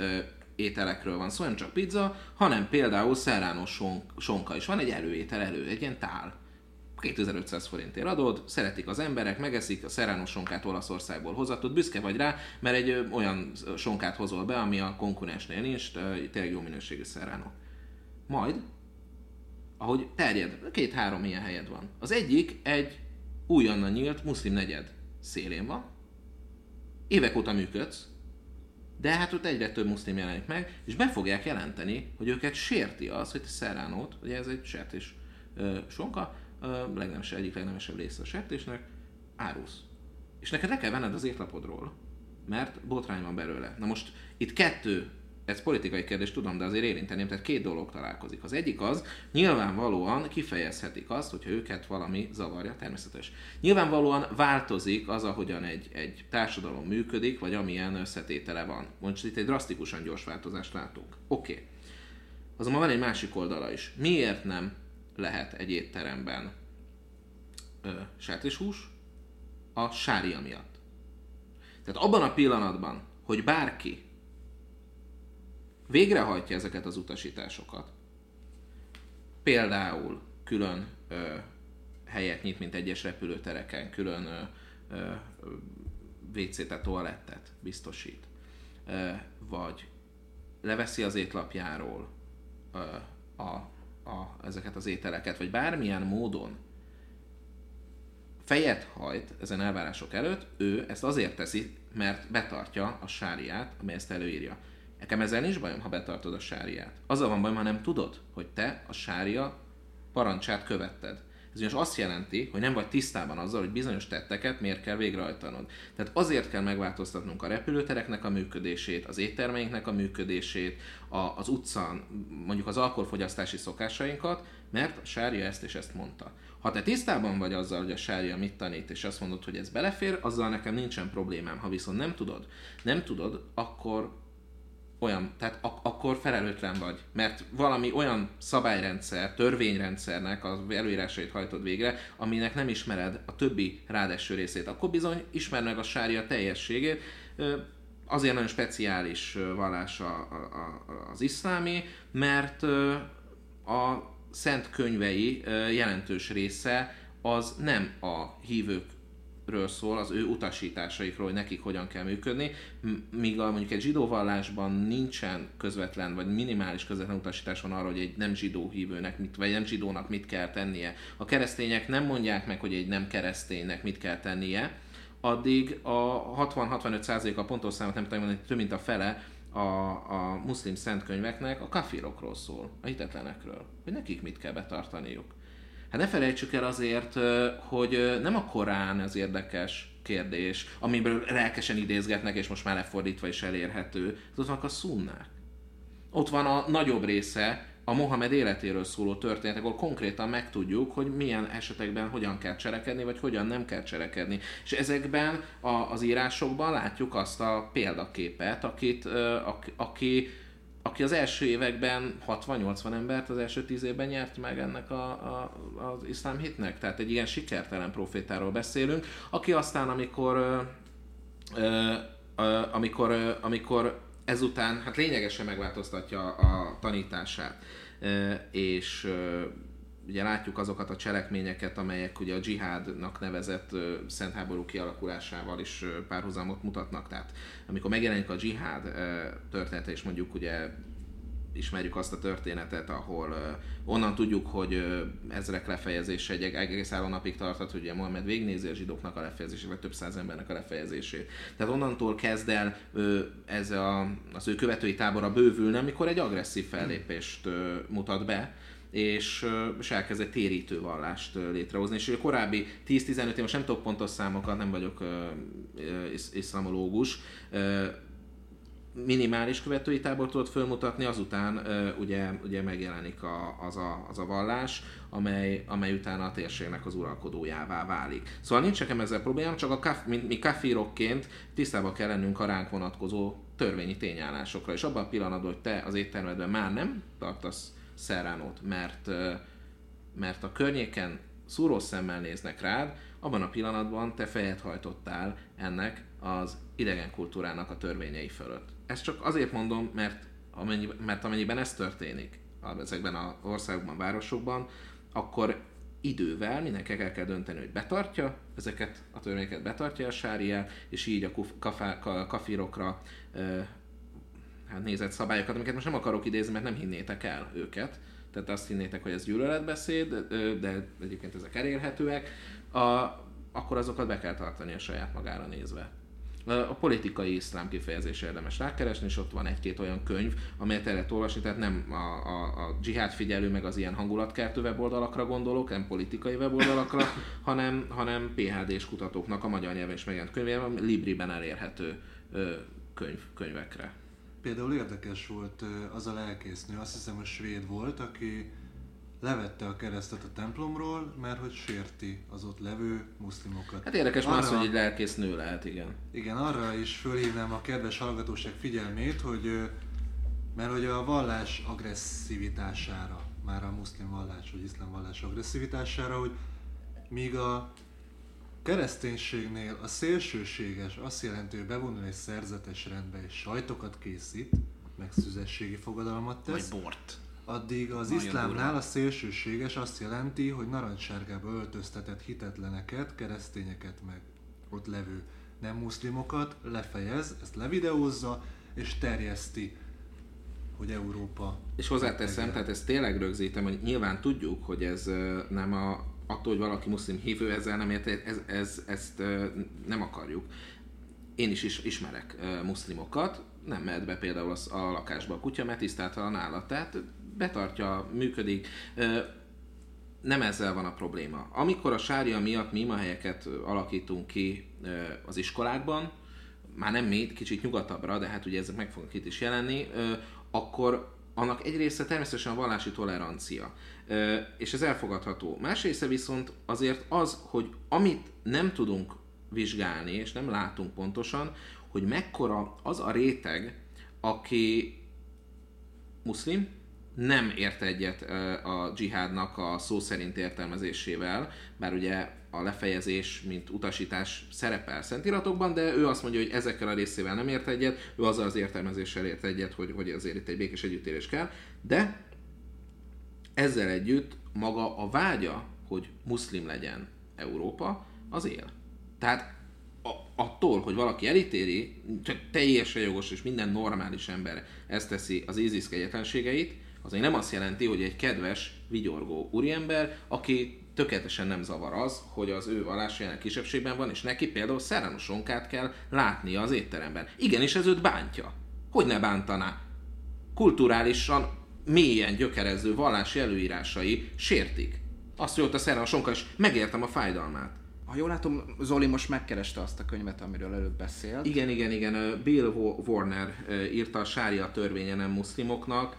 Speaker 4: ételekről van szó, nem csak pizza, hanem például szerrános sonka is. Van egy előétel elő, egy ilyen tál 2500 forintért adod, szeretik az emberek, megeszik, a Serrano sonkát Olaszországból hozatod, büszke vagy rá, mert egy olyan sonkát hozol be, ami a konkurensnél nincs, tényleg jó minőségű Serrano. Majd, ahogy terjed, két-három ilyen helyed van. Az egyik egy újonnan nyílt muszlim negyed szélén van, évek óta működsz, de hát ott egyre több muszlim jelenik meg, és be fogják jelenteni, hogy őket sérti az, hogy te szerránót, ugye ez egy sertés sonka, a legnemesebb, egyik legnemesebb része a sertésnek, árulsz. És neked le kell venned az étlapodról, mert botrány van belőle. Na most itt kettő, ez politikai kérdés, tudom, de azért érinteném, tehát két dolog találkozik. Az egyik az, nyilvánvalóan kifejezhetik azt, hogyha őket valami zavarja, természetes. Nyilvánvalóan változik az, ahogyan egy, egy társadalom működik, vagy amilyen összetétele van. Most itt egy drasztikusan gyors változást látunk. Oké. Okay. Azonban van egy másik oldala is. Miért nem lehet egy étteremben ö, sertéshús a sária miatt. Tehát abban a pillanatban, hogy bárki végrehajtja ezeket az utasításokat, például külön ö, helyet nyit, mint egyes repülőtereken, külön ö, ö, WC-t, tehát toalettet biztosít, ö, vagy leveszi az étlapjáról ö, a a, ezeket az ételeket, vagy bármilyen módon fejet hajt ezen elvárások előtt, ő ezt azért teszi, mert betartja a sáriát, ami ezt előírja. Nekem ezzel nincs bajom, ha betartod a sáriát. Azzal van bajom, ha nem tudod, hogy te a sária parancsát követted. Ez ugyanis azt jelenti, hogy nem vagy tisztában azzal, hogy bizonyos tetteket miért kell végrehajtanod. Tehát azért kell megváltoztatnunk a repülőtereknek a működését, az éttermeinknek a működését, a, az utcán mondjuk az alkoholfogyasztási szokásainkat, mert a sárja ezt és ezt mondta. Ha te tisztában vagy azzal, hogy a sárja mit tanít, és azt mondod, hogy ez belefér, azzal nekem nincsen problémám. Ha viszont nem tudod, nem tudod, akkor olyan, tehát ak- akkor felelőtlen vagy, mert valami olyan szabályrendszer, törvényrendszernek az előírásait hajtod végre, aminek nem ismered a többi rádeső részét, akkor bizony ismerd meg a sárja teljességét, azért nagyon speciális vallás a, a, az iszlámi, mert a szent könyvei jelentős része az nem a hívők ről szól, az ő utasításaikról, hogy nekik hogyan kell működni, míg a, mondjuk egy zsidó vallásban nincsen közvetlen, vagy minimális közvetlen utasítás van arra, hogy egy nem zsidó hívőnek, mit, vagy nem zsidónak mit kell tennie. A keresztények nem mondják meg, hogy egy nem kereszténynek mit kell tennie, addig a 60-65% a pontos számot nem tudom mondani, több mint a fele a, a muszlim szentkönyveknek a kafirokról szól, a hitetlenekről, hogy nekik mit kell betartaniuk. Hát ne felejtsük el azért, hogy nem a Korán az érdekes kérdés, amiből lelkesen idézgetnek, és most már lefordítva is elérhető. Ott vannak a szunnák. Ott van a nagyobb része a Mohamed életéről szóló történetek, ahol konkrétan megtudjuk, hogy milyen esetekben hogyan kell cselekedni, vagy hogyan nem kell cselekedni. És ezekben a, az írásokban látjuk azt a példaképet, akit, aki, aki aki az első években 60-80 embert az első 10 évben nyert meg ennek a, a, az iszlám hitnek. Tehát egy ilyen sikertelen profétáról beszélünk, aki aztán, amikor ö, ö, amikor, ö, amikor ezután hát lényegesen megváltoztatja a tanítását, ö, és ö, ugye látjuk azokat a cselekményeket, amelyek ugye a dzsihádnak nevezett szent háború kialakulásával is párhuzamot mutatnak. Tehát amikor megjelenik a dzsihád története, és mondjuk ugye ismerjük azt a történetet, ahol onnan tudjuk, hogy uh, ezrek lefejezése egy egész álló napig tartott, hogy ugye Mohamed végnézi a zsidóknak a lefejezését, vagy több száz embernek a lefejezését. Tehát onnantól kezd el ez a, az ő követői tábora bővülni, amikor egy agresszív fellépést mutat be, és, és elkezd egy térítő vallást létrehozni. És a korábbi 10-15 év, most nem tudok pontos számokat, nem vagyok iszlamológus, minimális követői tábor tudott fölmutatni, azután ugye, ugye megjelenik a, az, a, az a vallás, amely, amely utána a térségnek az uralkodójává válik. Szóval nincs nekem ezzel problémám, csak a kaf, mint mi kafirokként tisztában kell lennünk a ránk vonatkozó törvényi tényállásokra, és abban a pillanatban, hogy te az éttermedben már nem tartasz szerránót, mert, mert a környéken szúró szemmel néznek rád, abban a pillanatban te fejet hajtottál ennek az idegen kultúrának a törvényei fölött. Ezt csak azért mondom, mert, amennyi, mert amennyiben ez történik ezekben az országokban, városokban, akkor idővel mindenki el kell dönteni, hogy betartja ezeket a törvényeket, betartja a sáriá, és így a kafá, kafirokra hát nézett szabályokat, amiket most nem akarok idézni, mert nem hinnétek el őket. Tehát azt hinnétek, hogy ez gyűlöletbeszéd, de egyébként ezek elérhetőek, a, akkor azokat be kell tartani a saját magára nézve. A politikai iszlám kifejezés érdemes rákeresni, és ott van egy-két olyan könyv, amelyet el lehet olvasni, tehát nem a, a, a dzsihad figyelő, meg az ilyen hangulatkeltő weboldalakra gondolok, nem politikai weboldalakra, hanem, hanem PHD-s kutatóknak a magyar nyelven is megjelent könyvében, Libriben elérhető könyv, könyvekre.
Speaker 5: Például érdekes volt az a lelkésznő, azt hiszem, hogy svéd volt, aki levette a keresztet a templomról, mert hogy sérti az ott levő muszlimokat.
Speaker 4: Hát érdekes arra, más, hogy egy lelkész nő lehet, igen.
Speaker 5: Igen, arra is fölhívnám a kedves hallgatóság figyelmét, hogy mert hogy a vallás agresszivitására, már a muszlim vallás vagy iszlám vallás agresszivitására, hogy míg a kereszténységnél a szélsőséges azt jelenti, hogy bevonul egy szerzetes rendbe és sajtokat készít, meg szüzességi fogadalmat tesz.
Speaker 4: Vagy bort
Speaker 5: addig az Nagyon iszlámnál a szélsőséges azt jelenti, hogy narancssárgába öltöztetett hitetleneket, keresztényeket meg ott levő nem muszlimokat lefejez, ezt levideózza és terjeszti, hogy Európa...
Speaker 4: És hozzáteszem, tehát ezt tényleg rögzítem, hogy nyilván tudjuk, hogy ez nem a, attól, hogy valaki muszlim hívő, ezzel nem ért, ez, ez, ezt nem akarjuk. Én is, is ismerek muszlimokat, nem mehet be például a lakásba a kutya, mert tisztátalan állat. Tehát betartja, működik. nem ezzel van a probléma. Amikor a sária miatt mi imahelyeket alakítunk ki az iskolákban, már nem mi, kicsit nyugatabbra, de hát ugye ezek meg fognak itt is jelenni, akkor annak egy része természetesen a vallási tolerancia, és ez elfogadható. Más része viszont azért az, hogy amit nem tudunk vizsgálni, és nem látunk pontosan, hogy mekkora az a réteg, aki muszlim, nem ért egyet a dzsihádnak a szó szerint értelmezésével, bár ugye a lefejezés, mint utasítás szerepel szentiratokban, de ő azt mondja, hogy ezekkel a részével nem ért egyet, ő azzal az értelmezéssel ért egyet, hogy, hogy azért itt egy békés együttélés kell, de ezzel együtt maga a vágya, hogy muszlim legyen Európa, az él. Tehát a, attól, hogy valaki elítéli, teljesen jogos és minden normális ember ezt teszi az ISIS kegyetlenségeit, az még nem azt jelenti, hogy egy kedves, vigyorgó úriember, aki tökéletesen nem zavar az, hogy az ő vallásájának kisebbségben van, és neki például szerenosonkát kell látnia az étteremben. Igenis, ez őt bántja. Hogy ne bántaná? Kulturálisan mélyen gyökerező vallási előírásai sértik. Azt, hogy ott a szerenosonka, és megértem a fájdalmát.
Speaker 2: Ha jól látom, Zoli most megkereste azt a könyvet, amiről előbb beszélt.
Speaker 4: Igen, igen, igen. Bill Warner írta a Sária törvénye nem muszlimoknak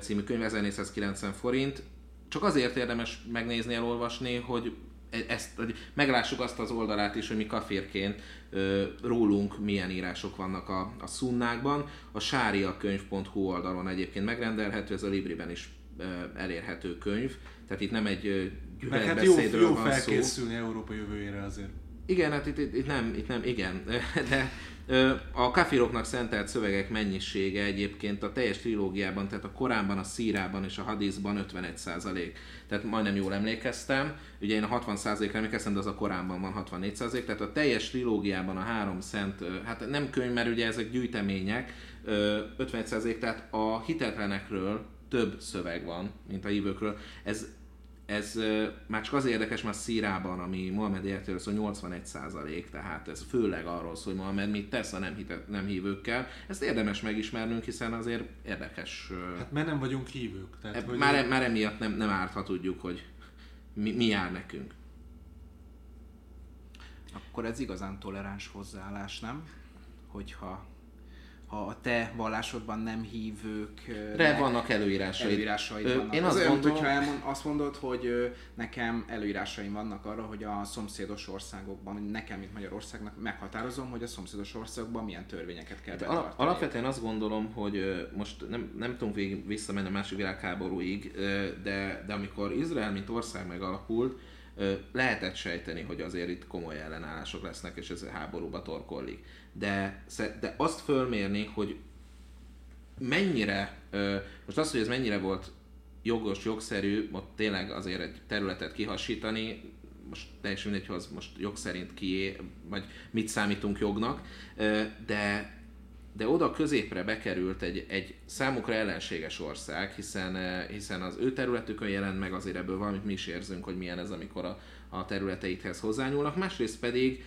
Speaker 4: című könyv, 1490 forint. Csak azért érdemes megnézni, elolvasni, hogy e- ezt, hogy meglássuk azt az oldalát is, hogy mi kaférként rólunk milyen írások vannak a, a szunnákban. A sáriakönyv.hu oldalon egyébként megrendelhető, ez a Libriben is elérhető könyv, tehát itt nem egy
Speaker 5: gyűlöletbeszédről hát jó, jó van felkészülni szó. Európa jövőjére azért.
Speaker 4: Igen, hát itt, itt, itt, nem, itt nem, igen, de a kafiroknak szentelt szövegek mennyisége egyébként a teljes trilógiában, tehát a Koránban, a Szírában és a Hadizban 51 százalék. Tehát majdnem jól emlékeztem. Ugye én a 60 százalékra emlékeztem, de az a Koránban van 64 százalék. Tehát a teljes trilógiában a három szent, hát nem könyv, mert ugye ezek gyűjtemények, 51 százalék, tehát a hitetlenekről több szöveg van, mint a hívőkről. Ez ez már csak az érdekes, mert Szírában, ami Mohamed életéről szól, 81 százalék, tehát ez főleg arról szól, hogy Mohamed mit tesz a nem, hitet, nem hívőkkel. Ezt érdemes megismernünk, hiszen azért érdekes.
Speaker 5: Hát mert nem vagyunk hívők.
Speaker 4: Tehát, e, hogy már, már emiatt nem, nem árt, ha tudjuk, hogy mi, mi jár nekünk.
Speaker 2: Akkor ez igazán toleráns hozzáállás, nem? Hogyha ha a te vallásodban nem hívők...
Speaker 4: De vannak. Előírásaid
Speaker 2: Ö, vannak. Én azt gondolom, hogyha elmond, azt mondod, hogy nekem előírásaim vannak arra, hogy a szomszédos országokban, nekem, mint Magyarországnak meghatározom, hogy a szomszédos országokban milyen törvényeket kell betartani.
Speaker 4: Alapvetően azt gondolom, hogy most nem, nem tudunk végig visszamenni a második világháborúig, de, de amikor Izrael, mint ország megalakult, lehetett sejteni, hogy azért itt komoly ellenállások lesznek, és ez háborúba torkollik. De, de azt fölmérni, hogy mennyire, most az, hogy ez mennyire volt jogos, jogszerű, ott tényleg azért egy területet kihasítani, most teljesen mindegy, hogy az most jog szerint kié, vagy mit számítunk jognak, de de oda középre bekerült egy, egy számukra ellenséges ország, hiszen, hiszen az ő területükön jelent meg azért ebből valamit mi is érzünk, hogy milyen ez, amikor a, a területeikhez hozzányúlnak, másrészt pedig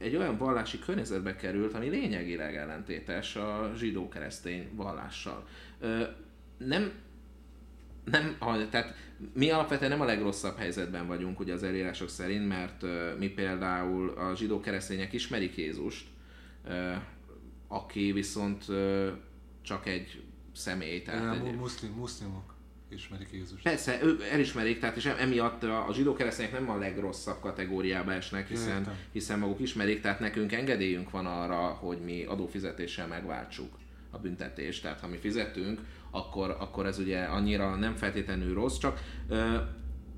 Speaker 4: egy olyan vallási környezetbe került, ami lényegileg ellentétes a zsidó-keresztény vallással. Ö, nem nem, tehát mi alapvetően nem a legrosszabb helyzetben vagyunk ugye az elírások szerint, mert uh, mi például a zsidó keresztények ismerik Jézust, uh, aki viszont csak egy személy.
Speaker 5: Tehát egy... muszlim, muszlimok ismerik Jézust.
Speaker 4: Persze, ők elismerik, tehát és emiatt a, a zsidó keresztények nem a legrosszabb kategóriába esnek, hiszen, hiszen maguk ismerik, tehát nekünk engedélyünk van arra, hogy mi adófizetéssel megváltsuk a büntetést. Tehát ha mi fizetünk, akkor, akkor ez ugye annyira nem feltétlenül rossz, csak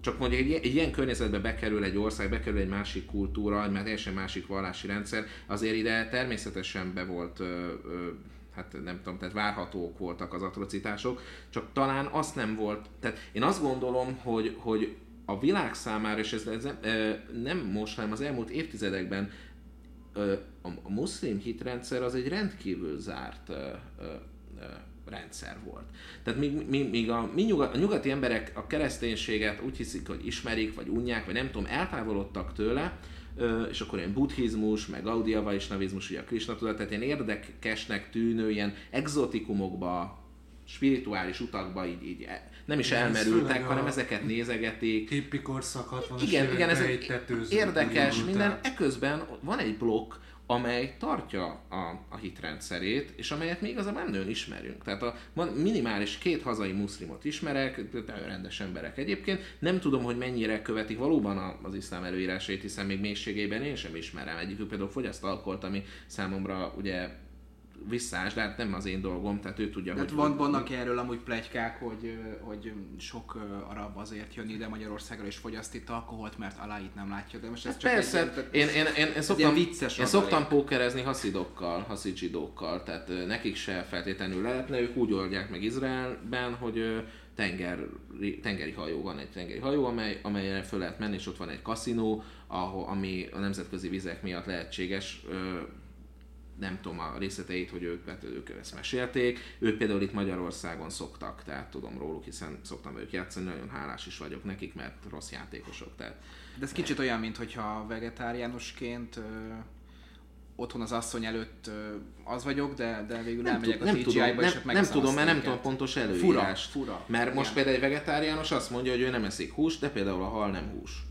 Speaker 4: csak mondjuk egy, egy ilyen környezetbe bekerül egy ország, bekerül egy másik kultúra, egy teljesen másik vallási rendszer, azért ide természetesen be volt ö, ö, hát nem tudom, tehát várhatók voltak az atrocitások, csak talán azt nem volt, tehát én azt gondolom, hogy, hogy a világ számára, és ez, ez nem most, hanem az elmúlt évtizedekben a, muszlim hitrendszer az egy rendkívül zárt rendszer volt. Tehát míg, míg, míg a, mi nyugat, a nyugati emberek a kereszténységet úgy hiszik, hogy ismerik, vagy unják, vagy nem tudom, eltávolodtak tőle, és akkor ilyen buddhizmus, meg gaudia navizmus, ugye a Krishna tudat, tehát ilyen érdekesnek tűnő, ilyen exotikumokba spirituális utakba így, így e- nem is
Speaker 5: Igen,
Speaker 4: elmerültek, hanem ezeket nézegetik.
Speaker 5: Hippi korszak 60
Speaker 4: Igen, igen, ez érdekes minden. Eközben van egy blokk, amely tartja a, a hitrendszerét, és amelyet még igazából nem nagyon ismerünk. Tehát a minimális két hazai muszlimot ismerek, nagyon rendes emberek egyébként. Nem tudom, hogy mennyire követik valóban a- az iszlám előírásait, hiszen még mélységében én sem ismerem. Egyikük például fogyaszt alkoholt, ami számomra ugye visszás, de hát nem az én dolgom, tehát ő tudja,
Speaker 2: Tehát
Speaker 4: hogy...
Speaker 2: van, vannak erről amúgy plegykák, hogy, hogy sok arab azért jön ide Magyarországra és fogyaszt itt alkoholt, mert Aláit nem látja, de most ez csak
Speaker 4: Hát Persze,
Speaker 2: egy, ilyen-
Speaker 4: én, én, én, én, szoktam,
Speaker 2: vicces
Speaker 4: én szoktam pókerezni haszidokkal, haszidsidókkal, tehát nekik se feltétlenül lehetne, ők úgy oldják meg Izraelben, hogy tengeri, tengeri hajó van, egy tengeri hajó, amely, amelyre föl lehet menni, és ott van egy kaszinó, ahol, ami a nemzetközi vizek miatt lehetséges, nem tudom a részleteit, hogy ők, hát ők ezt mesélték. Ők például itt Magyarországon szoktak, tehát tudom róluk, hiszen szoktam ők játszani, nagyon hálás is vagyok nekik, mert rossz játékosok. Tehát
Speaker 2: De ez kicsit olyan, mint hogyha vegetáriánusként otthon az asszony előtt az vagyok, de, de végül
Speaker 4: nem,
Speaker 2: elmegyek
Speaker 4: tud,
Speaker 2: a
Speaker 4: nem
Speaker 2: TGI-ba,
Speaker 4: tudom,
Speaker 2: és
Speaker 4: nem, nem tudom, mert nem tudom pontos
Speaker 2: Fura,
Speaker 4: előírást.
Speaker 2: fura.
Speaker 4: Mert most
Speaker 2: Igen.
Speaker 4: például egy vegetáriánus azt mondja, hogy ő nem eszik húst, de például a hal nem hús.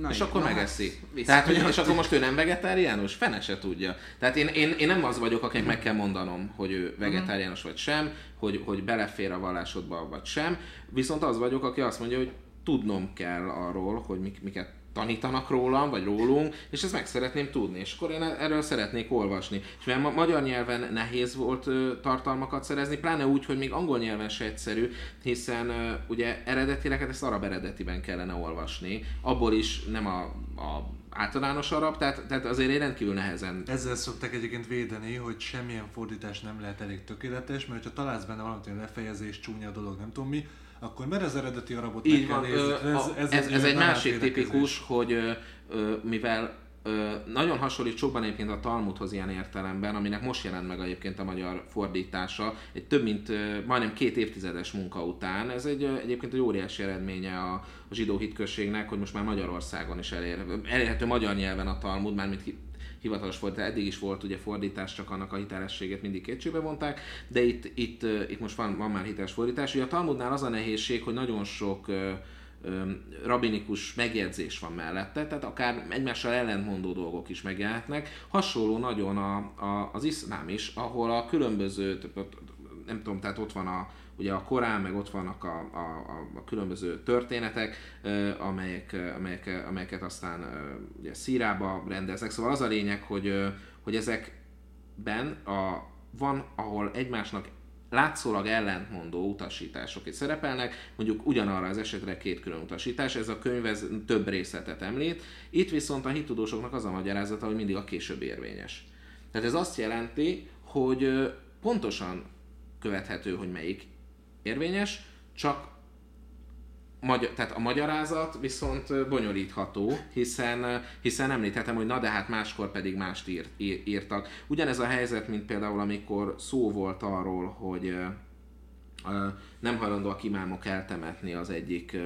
Speaker 2: Na
Speaker 4: és
Speaker 2: igen,
Speaker 4: akkor
Speaker 2: na
Speaker 4: megeszi.
Speaker 2: hát,
Speaker 4: Tehát, hogy, és akkor most ő nem vegetáriánus? Fene se tudja. Tehát én, én, én nem az vagyok, akinek meg kell mondanom, hogy ő vegetáriánus vagy sem, hogy, hogy belefér a vallásodba vagy sem, viszont az vagyok, aki azt mondja, hogy tudnom kell arról, hogy mik, miket tanítanak rólam, vagy rólunk, és ezt meg szeretném tudni, és akkor én erről szeretnék olvasni. És ma- magyar nyelven nehéz volt tartalmakat szerezni, pláne úgy, hogy még angol nyelven se egyszerű, hiszen ugye eredetileg hát ezt arab eredetiben kellene olvasni, abból is nem a, a általános arab, tehát, tehát azért én rendkívül nehezen
Speaker 5: Ezzel szokták egyébként védeni, hogy semmilyen fordítás nem lehet elég tökéletes, mert ha találsz benne valamit, hogy lefejezés, csúnya dolog, nem tudom mi, akkor mert az eredeti arabot
Speaker 4: Így
Speaker 5: meg
Speaker 4: van,
Speaker 5: kell
Speaker 4: ö,
Speaker 5: nézni.
Speaker 4: a, ez, ez, ez egy másik tipikus, hogy mivel nagyon hasonlít sokban egyébként a Talmudhoz ilyen értelemben, aminek most jelent meg egyébként a magyar fordítása, egy több mint majdnem két évtizedes munka után. Ez egy egyébként egy óriási eredménye a, a zsidó hitközségnek, hogy most már Magyarországon is elér, elérhető magyar nyelven a Talmud, mármint hivatalos fordítás, eddig is volt ugye fordítás, csak annak a hitelességét mindig kétségbe vonták, de itt, itt, itt most van, van már hiteles fordítás. Ugye a Talmudnál az a nehézség, hogy nagyon sok rabinikus megjegyzés van mellette, tehát akár egymással ellentmondó dolgok is megjelenhetnek. Hasonló nagyon a, a, az iszlám is, ahol a különböző, nem tudom, tehát ott van a, ugye a Korán, meg ott vannak a, a, a, különböző történetek, amelyek, amelyek, amelyeket aztán ugye szírába rendeznek. Szóval az a lényeg, hogy, hogy ezekben a, van, ahol egymásnak látszólag ellentmondó utasítások itt szerepelnek, mondjuk ugyanarra az esetre két külön utasítás, ez a könyv ez több részletet említ, itt viszont a hittudósoknak az a magyarázata, hogy mindig a később érvényes. Tehát ez azt jelenti, hogy pontosan követhető, hogy melyik érvényes, csak magyar, tehát a magyarázat viszont bonyolítható, hiszen, hiszen említhetem, hogy na de hát máskor pedig mást ír, ír, írtak. Ugyanez a helyzet, mint például amikor szó volt arról, hogy nem hajlandóak imámok eltemetni az egyik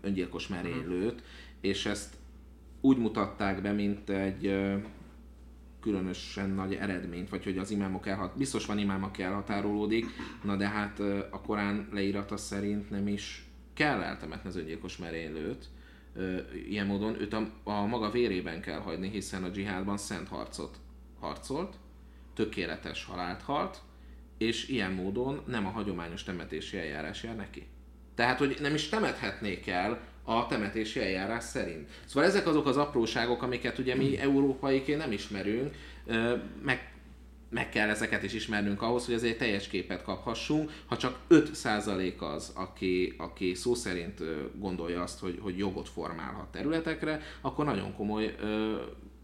Speaker 4: öngyilkos merénylőt, és ezt úgy mutatták be, mint egy különösen nagy eredményt, vagy hogy az imámok elhat, biztos van imám, aki elhatárolódik, na de hát a Korán leírata szerint nem is kell eltemetni az öngyilkos merénylőt, ilyen módon őt a, a maga vérében kell hagyni, hiszen a dzsihádban szent harcot harcolt, tökéletes halált halt, és ilyen módon nem a hagyományos temetési eljárás jár neki. Tehát, hogy nem is temethetnék el a temetési eljárás szerint. Szóval ezek azok az apróságok, amiket ugye mi európaiként nem ismerünk, meg, meg kell ezeket is ismernünk ahhoz, hogy azért teljes képet kaphassunk. Ha csak 5% az, aki, aki szó szerint gondolja azt, hogy, hogy jogot formálhat területekre, akkor nagyon komoly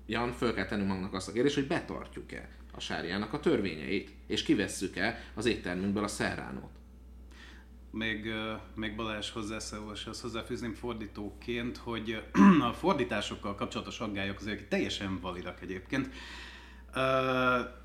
Speaker 4: Jan, föl kell tennünk magunknak azt a kérdést, hogy betartjuk-e a sárjának a törvényeit, és kivesszük-e az éttermünkből a szerránót.
Speaker 3: Még, még Balázs hozzászóláshoz hozzáfűzném fordítóként, hogy a fordításokkal kapcsolatos aggályok azért teljesen validak egyébként.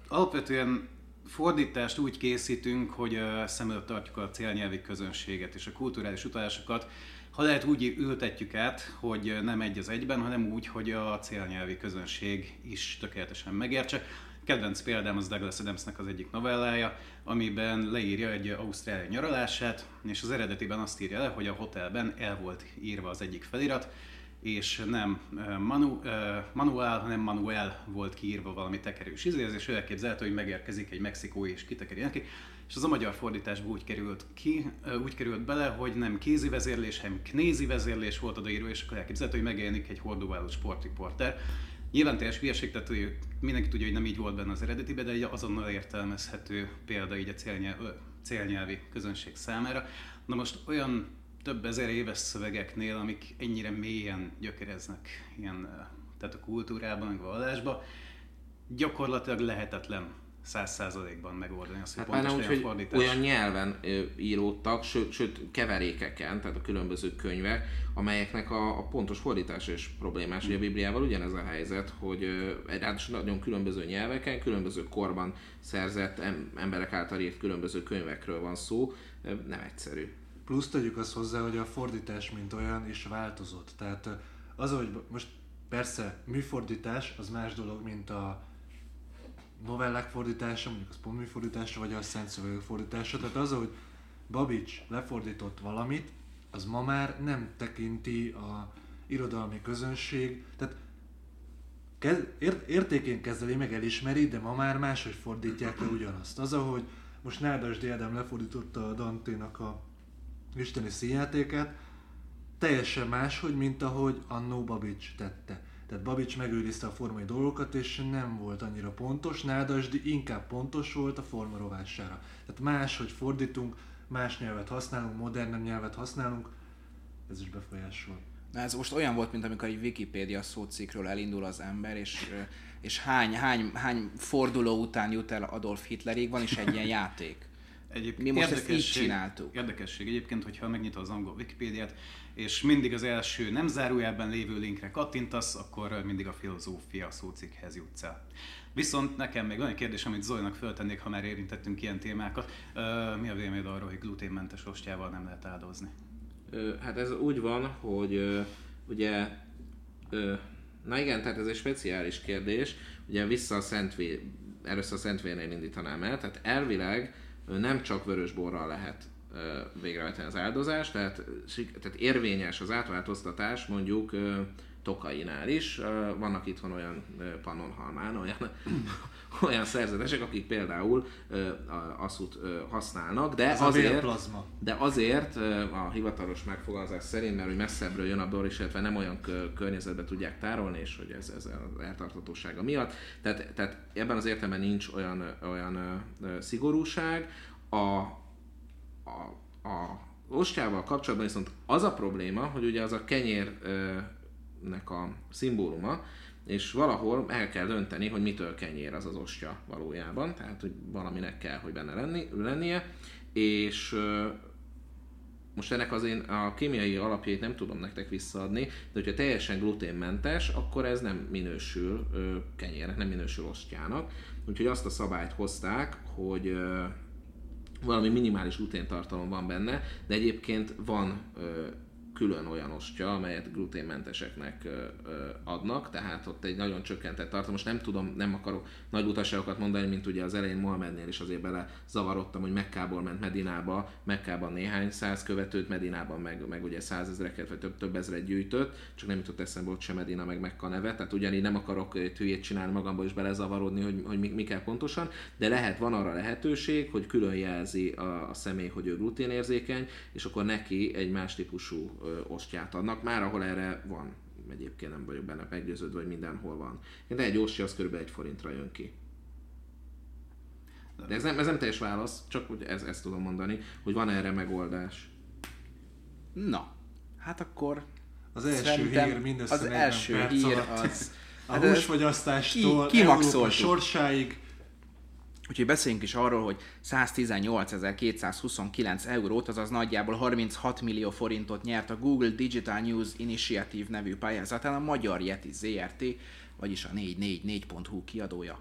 Speaker 3: Alapvetően fordítást úgy készítünk, hogy szem előtt tartjuk a célnyelvi közönséget és a kulturális utalásokat. Ha lehet úgy ültetjük át, hogy nem egy az egyben, hanem úgy, hogy a célnyelvi közönség is tökéletesen megértse. Kedvenc példám az Douglas Adamsnek az egyik novellája, amiben leírja egy ausztráliai nyaralását, és az eredetiben azt írja le, hogy a hotelben el volt írva az egyik felirat, és nem Manu, Manuel, hanem Manuel volt kiírva valami tekerős ízéhez, és ő elképzelte, hogy megérkezik egy mexikói és kitekeri neki, és az a magyar fordításból úgy került ki, úgy került bele, hogy nem kézi vezérlés, hanem knézi vezérlés volt odaírva, és akkor elképzelte, hogy megjelenik egy hordóálló sportriporter. Nyilván teljes hülyeség, tehát hogy mindenki tudja, hogy nem így volt benne az eredetiben, de egy azonnal értelmezhető példa így a célnyelv, célnyelvi közönség számára. Na most olyan több ezer éves szövegeknél, amik ennyire mélyen gyökereznek ilyen, tehát a kultúrában, meg vallásban, gyakorlatilag lehetetlen száz százalékban megoldani azt, hogy hát pontos
Speaker 4: úgy, fordítás. Olyan nyelven íródtak, sőt, sőt keverékeken, tehát a különböző könyvek, amelyeknek a, a pontos fordítása is problémás. Ugye a Bibliával ugyanez a helyzet, hogy egy nagyon különböző nyelveken, különböző korban szerzett emberek által írt különböző könyvekről van szó, nem egyszerű.
Speaker 5: Plusz tegyük azt hozzá, hogy a fordítás mint olyan is változott. Tehát az, hogy most persze műfordítás az más dolog, mint a novellák fordítása, mondjuk az pont műfordítása, vagy a szent szövegek fordítása. Tehát az, hogy Babics lefordított valamit, az ma már nem tekinti a irodalmi közönség, tehát kez, értékén kezeli, meg elismeri, de ma már máshogy fordítják le ugyanazt. Az, ahogy most Nádas Ádám lefordította a Dante-nak a isteni színjátékát, teljesen máshogy, mint ahogy Annó Babics tette. Tehát Babics megőrizte a formai dolgokat, és nem volt annyira pontos, Nádasdi inkább pontos volt a forma rovására. Tehát más, hogy fordítunk, más nyelvet használunk, modern nyelvet használunk, ez is befolyásol.
Speaker 2: Na ez most olyan volt, mint amikor egy Wikipédia szócikről elindul az ember, és, és hány, hány, hány forduló után jut el Adolf Hitlerig, van is egy ilyen játék. Egyébként Mi most ezt így csináltuk.
Speaker 3: Érdekesség egyébként, hogyha megnyitod az angol Wikipédiát, és mindig az első nem zárójelben lévő linkre kattintasz, akkor mindig a filozófia szócikkhez jutsz el. Viszont nekem még egy kérdés, amit Zolinak föltennék, ha már érintettünk ilyen témákat. Mi a véleményed arról, hogy gluténmentes ostjával nem lehet áldozni?
Speaker 4: Hát ez úgy van, hogy ugye Na igen, tehát ez egy speciális kérdés. Ugye vissza a Szentvé, először a Szentvérnél indítanám el, tehát elvileg nem csak vörösborral lehet végrehajtani az áldozást, tehát, tehát érvényes az átváltoztatás mondjuk Tokainál is. Vannak itthon olyan Pannonhalmán, olyan, olyan szerzetesek, akik például asszút használnak, de Ez azért, de azért a hivatalos megfogalmazás szerint, mert hogy messzebbről jön a bor, és illetve nem olyan környezetben tudják tárolni, és hogy ez, ez az eltartatósága miatt. Tehát, tehát ebben az értelemben nincs olyan, olyan szigorúság. A, a, a ostjával kapcsolatban viszont az a probléma, hogy ugye az a kenyérnek a szimbóluma, és valahol el kell dönteni, hogy mitől kenyér az az ostya valójában, tehát hogy valaminek kell, hogy benne lenni, lennie, és most ennek az én a kémiai alapjait nem tudom nektek visszaadni, de hogyha teljesen gluténmentes, akkor ez nem minősül kenyérnek, nem minősül ostjának. Úgyhogy azt a szabályt hozták, hogy valami minimális gluténtartalom van benne, de egyébként van ö, külön olyan ostya, amelyet gluténmenteseknek adnak, tehát ott egy nagyon csökkentett tartalom. Most nem tudom, nem akarok nagy utaságokat mondani, mint ugye az elején Mohamednél is azért bele zavarodtam, hogy Mekkából ment Medinába, Mekkában néhány száz követőt, Medinában meg, meg ugye százezreket vagy több, több ezret gyűjtött, csak nem jutott eszembe ott sem Medina meg Mekka neve, tehát ugyanígy nem akarok hülyét csinálni magamból is belezavarodni, hogy, hogy mi, mi, kell pontosan, de lehet, van arra lehetőség, hogy külön jelzi a, a személy, hogy ő gluténérzékeny, és akkor neki egy más típusú ostját adnak, már ahol erre van egyébként nem vagyok benne meggyőződve, hogy mindenhol van. De egy ostya az kb. egy forintra jön ki. De ez nem, ez nem teljes válasz, csak hogy ez, ezt tudom mondani, hogy van erre megoldás.
Speaker 2: Na, hát akkor
Speaker 5: az első hír mindössze
Speaker 2: az első perc hír
Speaker 5: alatt. az, a hát húsfogyasztástól ki, Európa sorsáig.
Speaker 2: Úgyhogy beszéljünk is arról, hogy 118.229 eurót, azaz nagyjából 36 millió forintot nyert a Google Digital News Initiative nevű pályázatán a Magyar Yeti ZRT, vagyis a 444.hu kiadója.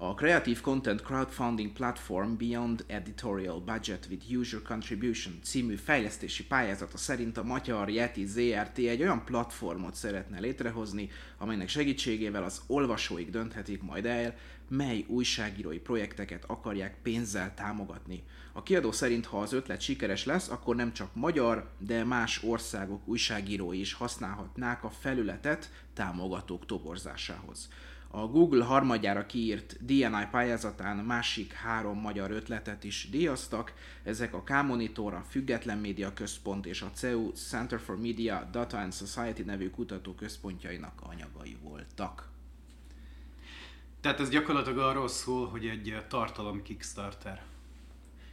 Speaker 2: A Creative Content Crowdfunding Platform Beyond Editorial Budget with User Contribution című fejlesztési pályázata szerint a Magyar Yeti ZRT egy olyan platformot szeretne létrehozni, amelynek segítségével az olvasóik dönthetik majd el, mely újságírói projekteket akarják pénzzel támogatni. A kiadó szerint, ha az ötlet sikeres lesz, akkor nem csak magyar, de más országok újságírói is használhatnák a felületet támogatók toborzásához. A Google harmadjára kiírt DNI pályázatán másik három magyar ötletet is díjaztak, ezek a K-Monitor, a Független Média Központ és a CEU Center for Media Data and Society nevű kutatóközpontjainak anyagai voltak.
Speaker 3: Tehát ez gyakorlatilag arról szól, hogy egy tartalom Kickstarter.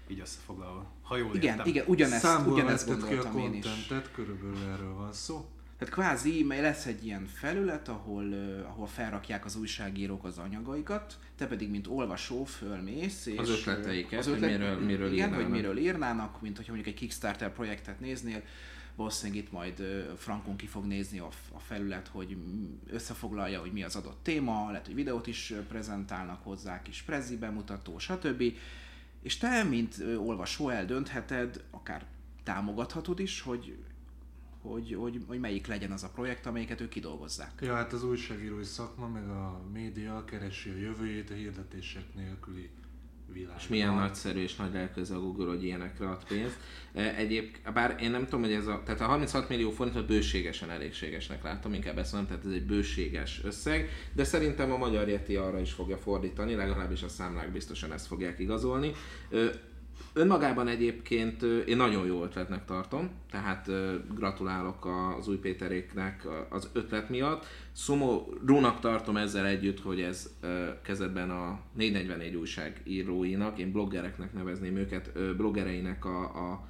Speaker 3: Így összefoglalva. Ha jól
Speaker 2: Igen,
Speaker 3: értem.
Speaker 2: igen, ugyanezt,
Speaker 5: Számból
Speaker 2: ugyanezt
Speaker 5: veszted ki a
Speaker 2: gondoltam én is.
Speaker 5: körülbelül erről van szó.
Speaker 2: Tehát kvázi lesz egy ilyen felület, ahol, uh, ahol felrakják az újságírók az anyagaikat, te pedig, mint olvasó, fölmész, és
Speaker 4: Az ötleteiket,
Speaker 2: ö,
Speaker 4: hogy miről- miről
Speaker 2: igen,
Speaker 4: írnának.
Speaker 2: hogy miről írnának, mint hogyha mondjuk egy Kickstarter projektet néznél, valószínűleg itt majd frankon ki fog nézni a, a felület, hogy összefoglalja, hogy mi az adott téma, lehet, hogy videót is prezentálnak hozzá, kis prezi bemutató, stb. És te, mint olvasó eldöntheted, akár támogathatod is, hogy hogy, hogy, hogy melyik legyen az a projekt, amelyiket ők kidolgozzák.
Speaker 5: Ja, hát az újságírói szakma, meg a média keresi a jövőjét a hirdetések nélküli világban.
Speaker 4: És milyen nagyszerű és nagy lelköző a Google, hogy ilyenekre ad pénzt. E, Egyéb, bár én nem tudom, hogy ez a, tehát a 36 millió forintot bőségesen elégségesnek látom, inkább ezt mondom, tehát ez egy bőséges összeg, de szerintem a Magyar Yeti arra is fogja fordítani, legalábbis a számlák biztosan ezt fogják igazolni. Önmagában egyébként én nagyon jó ötletnek tartom, tehát gratulálok az új Péteréknek az ötlet miatt. Szomorúnak tartom ezzel együtt, hogy ez ö, kezdetben a 444 újságíróinak, én bloggereknek nevezném őket, bloggereinek a, a,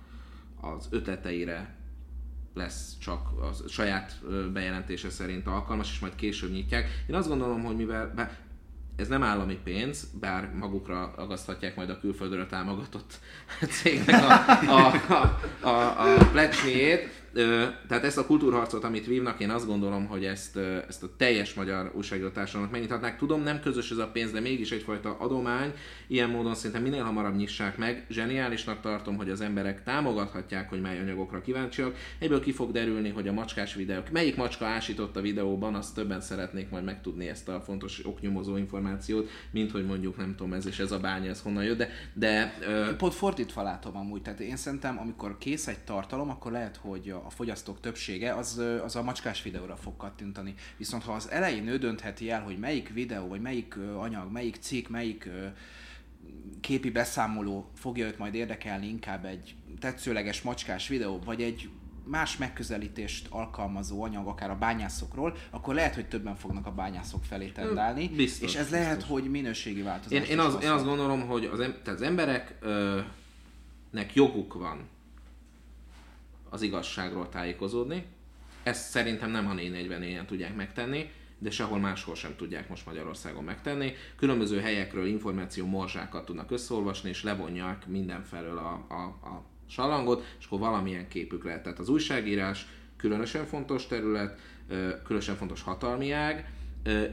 Speaker 4: az ötleteire lesz csak a saját bejelentése szerint alkalmas, és majd később nyitják. Én azt gondolom, hogy mivel ez nem állami pénz, bár magukra agaszthatják majd a külföldről támogatott cégnek a, a, a, a, a. Tehát ezt a kultúrharcot, amit vívnak, én azt gondolom, hogy ezt, ezt a teljes magyar újságíró társadalomnak megnyithatnák. Tudom, nem közös ez a pénz, de mégis egyfajta adomány. Ilyen módon szerintem minél hamarabb nyissák meg. Zseniálisnak tartom, hogy az emberek támogathatják, hogy mely anyagokra kíváncsiak. Ebből ki fog derülni, hogy a macskás videók, melyik macska ásított a videóban, azt többen szeretnék majd megtudni ezt a fontos oknyomozó információt, mint hogy mondjuk nem tudom, ez és ez a bánya, ez honnan jött, de, de ö,
Speaker 2: Pont fordítva látom amúgy, tehát én szerintem, amikor kész egy tartalom, akkor lehet, hogy a fogyasztók többsége az, az a macskás videóra fog kattintani. Viszont ha az elején ő döntheti el, hogy melyik videó, vagy melyik anyag, melyik cikk, melyik képi beszámoló fogja őt majd érdekelni inkább egy tetszőleges macskás videó, vagy egy más megközelítést alkalmazó anyag, akár a bányászokról, akkor lehet, hogy többen fognak a bányászok felé tendálni,
Speaker 4: biztos,
Speaker 2: és ez lehet,
Speaker 4: biztos.
Speaker 2: hogy minőségi változás.
Speaker 4: Én, én, az, én azt gondolom, hogy az, em- tehát az embereknek joguk van az igazságról tájékozódni. Ezt szerintem nem a 444-en tudják megtenni, de sehol máshol sem tudják most Magyarországon megtenni. Különböző helyekről információ morzsákat tudnak összeolvasni, és levonják mindenfelől a, a, a salangot, és akkor valamilyen képük lehet. Tehát az újságírás különösen fontos terület, különösen fontos hatalmi ág,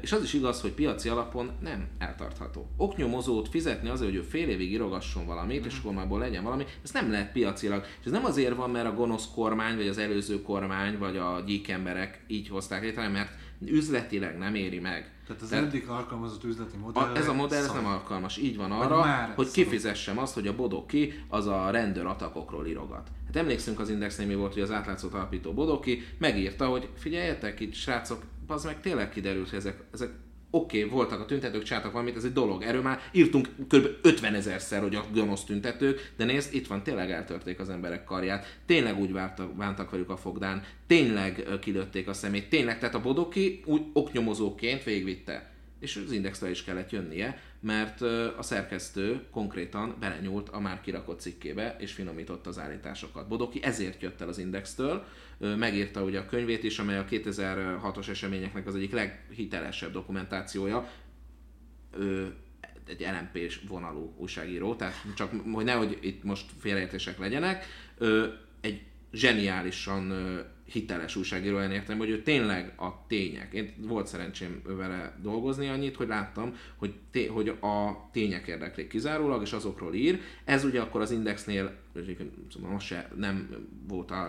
Speaker 4: és az is igaz, hogy piaci alapon nem eltartható. Oknyomozót fizetni azért, hogy ő fél évig írogasson valamit, és akkor már abból legyen valami, ez nem lehet piacilag. És ez nem azért van, mert a gonosz kormány, vagy az előző kormány, vagy a gyík emberek így hozták létre, mert üzletileg nem éri meg.
Speaker 5: Tehát az
Speaker 4: Tehát-
Speaker 5: eddig alkalmazott üzleti modell.
Speaker 4: a, ez a modell ez nem alkalmas. Így van arra, hogy kifizessem azt, hogy a Bodoki az a rendőr atakokról írogat. Hát emlékszünk az Indexnél mi volt, hogy az átlátszót alapító Bodoki megírta, hogy figyeljetek itt srácok, az meg tényleg kiderült, hogy ezek, ezek oké, okay, voltak a tüntetők, csináltak valamit, ez egy dolog. Erről már írtunk kb. 50 ezerszer, hogy a gonosz tüntetők, de nézd, itt van, tényleg eltörték az emberek karját, tényleg úgy vártak, bántak velük a fogdán, tényleg kilőtték a szemét, tényleg, tehát a Bodoki úgy oknyomozóként végigvitte. És az Indexre is kellett jönnie, mert a szerkesztő konkrétan belenyúlt a már kirakott cikkébe, és finomította az állításokat. Bodoki ezért jött el az Indextől, megírta ugye a könyvét is, amely a 2006-os eseményeknek az egyik leghitelesebb dokumentációja, ö, egy LMP-s vonalú újságíró, tehát csak hogy nehogy itt most félreértések legyenek, ö, egy zseniálisan hiteles újságíró olyan értem, hogy ő tényleg a tények. Én volt szerencsém vele dolgozni annyit, hogy láttam, hogy, té- hogy a tények érdeklik kizárólag, és azokról ír. Ez ugye akkor az Indexnél szóval most se nem volt a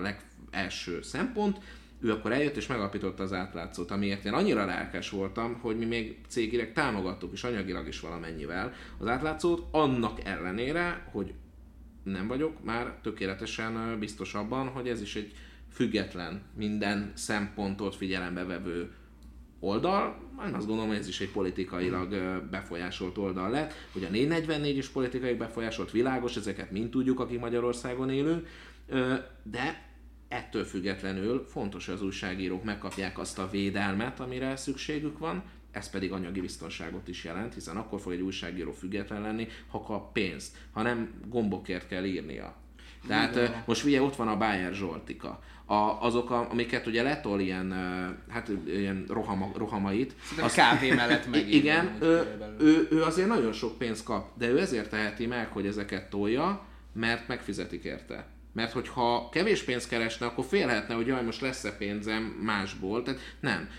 Speaker 4: legelső szempont, ő akkor eljött és megalapította az átlátszót, amiért én annyira lelkes voltam, hogy mi még cégileg támogattuk, és anyagilag is valamennyivel az átlátszót, annak ellenére, hogy nem vagyok már tökéletesen biztos abban, hogy ez is egy független, minden szempontot figyelembe vevő oldal, én azt gondolom, hogy ez is egy politikailag befolyásolt oldal lett, hogy a 444 is politikai befolyásolt, világos, ezeket mind tudjuk, akik Magyarországon élünk, de ettől függetlenül fontos, hogy az újságírók megkapják azt a védelmet, amire szükségük van, ez pedig anyagi biztonságot is jelent, hiszen akkor fog egy újságíró független lenni, ha kap pénzt, ha nem gombokért kell írnia. Tehát Igen. most ugye ott van a Bayer Zsoltika. A, azok, a, amiket ugye letol ilyen, hát ilyen rohama, rohamait.
Speaker 2: Az kávé mellett meg.
Speaker 4: Igen, ő, ő, ő, azért nagyon sok pénzt kap, de ő ezért teheti meg, hogy ezeket tolja, mert megfizetik érte. Mert hogyha kevés pénzt keresne, akkor félhetne, hogy jaj, most lesz-e pénzem másból. Tehát nem.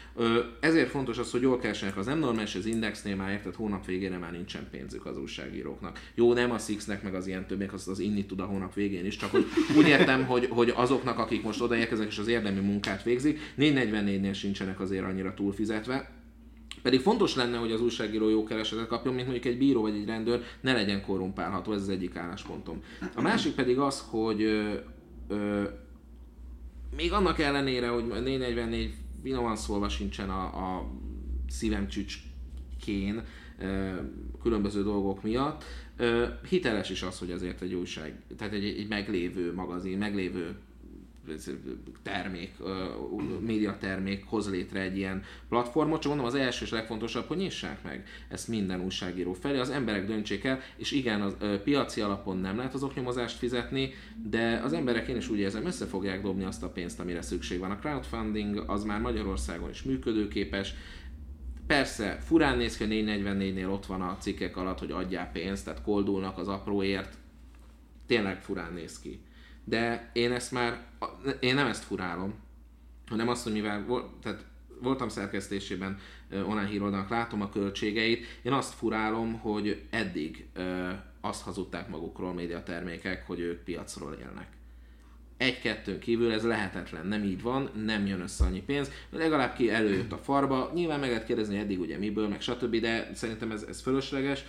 Speaker 4: Ezért fontos az, hogy jól keresnek. Az nem normális, az Indexnél már érted, hónap végére már nincsen pénzük az újságíróknak. Jó, nem a Sixnek, meg az ilyen többiek, az, az inni tud a hónap végén is, csak hogy úgy értem, hogy, hogy azoknak, akik most odaérkeznek és az érdemi munkát végzik, 444-nél sincsenek azért annyira túlfizetve, pedig fontos lenne, hogy az újságíró jó keresetet kapjon, mint mondjuk egy bíró vagy egy rendőr ne legyen korrumpálható, ez az egyik álláspontom. A másik pedig az, hogy ö, ö, még annak ellenére, hogy 444 finoman szólva sincsen a, a szívem csücskén ö, különböző dolgok miatt, ö, hiteles is az, hogy azért egy újság, tehát egy, egy meglévő magazin, meglévő termék, médiatermék hoz létre egy ilyen platformot, csak mondom az első és legfontosabb, hogy nyissák meg ezt minden újságíró felé, az emberek döntsék el, és igen, a piaci alapon nem lehet az oknyomozást fizetni, de az emberek én is úgy érzem, össze fogják dobni azt a pénzt, amire szükség van. A crowdfunding az már Magyarországon is működőképes, Persze, furán néz ki, 444-nél ott van a cikkek alatt, hogy adjál pénzt, tehát koldulnak az apróért. Tényleg furán néz ki de én ezt már, én nem ezt furálom, hanem azt, hogy mivel tehát voltam szerkesztésében online híroldalnak, látom a költségeit, én azt furálom, hogy eddig azt hazudták magukról médiatermékek, hogy ők piacról élnek. Egy-kettőn kívül ez lehetetlen, nem így van, nem jön össze annyi pénz, legalább ki előjött a farba, nyilván meg lehet kérdezni eddig ugye miből, meg stb., de szerintem ez, ez fölösleges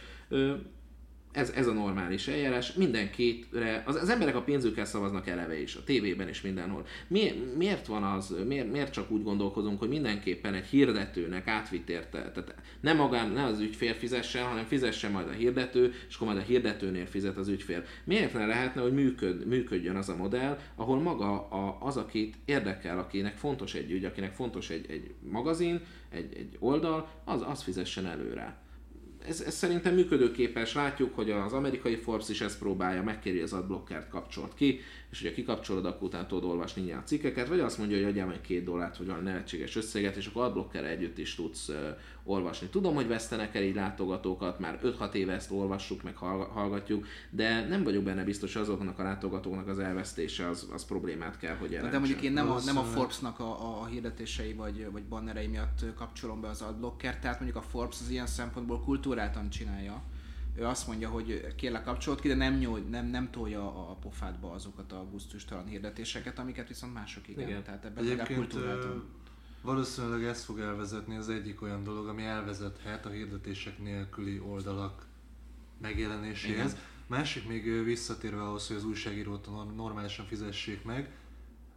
Speaker 4: ez, ez a normális eljárás, mindenkire, az, az emberek a pénzükkel szavaznak eleve is, a tévében is mindenhol. Mi, miért van az, miért, miért csak úgy gondolkozunk, hogy mindenképpen egy hirdetőnek átvitt érte, tehát nem magán, ne az ügyfél fizessen, hanem fizessen majd a hirdető, és akkor majd a hirdetőnél fizet az ügyfél. Miért ne lehetne, hogy működ, működjön az a modell, ahol maga a, az, akit érdekel, akinek fontos egy ügy, akinek fontos egy, egy magazin, egy, egy oldal, az, az fizessen előre ez, ez szerintem működőképes. Látjuk, hogy az amerikai Forbes is ezt próbálja, megkéri az adblockert kapcsolt ki, és hogyha kikapcsolod, akkor utána tudod olvasni a cikkeket, vagy azt mondja, hogy adjál meg két dollárt, vagy valami nevetséges összeget, és akkor adblocker együtt is tudsz uh, olvasni. Tudom, hogy vesztenek el így látogatókat, már 5-6 éve ezt olvassuk, meg hallgatjuk, de nem vagyok benne biztos, hogy azoknak a látogatóknak az elvesztése az, az problémát kell, hogy jelentsen.
Speaker 2: De mondjuk én nem a, nem a Forbes-nak a, a hirdetései vagy, vagy bannerei miatt kapcsolom be az adblocker, tehát mondjuk a Forbes az ilyen szempontból kultúráltan csinálja ő azt mondja, hogy kérlek kapcsolód ki, de nem, nyúl, nem, nem tolja a pofádba azokat a gusztustalan hirdetéseket, amiket viszont mások igen. igen. Tehát ebben Egyébként
Speaker 5: valószínűleg ez fog elvezetni az egyik olyan dolog, ami elvezethet a hirdetések nélküli oldalak megjelenéséhez. Igen. Másik még visszatérve ahhoz, hogy az újságírót normálisan fizessék meg,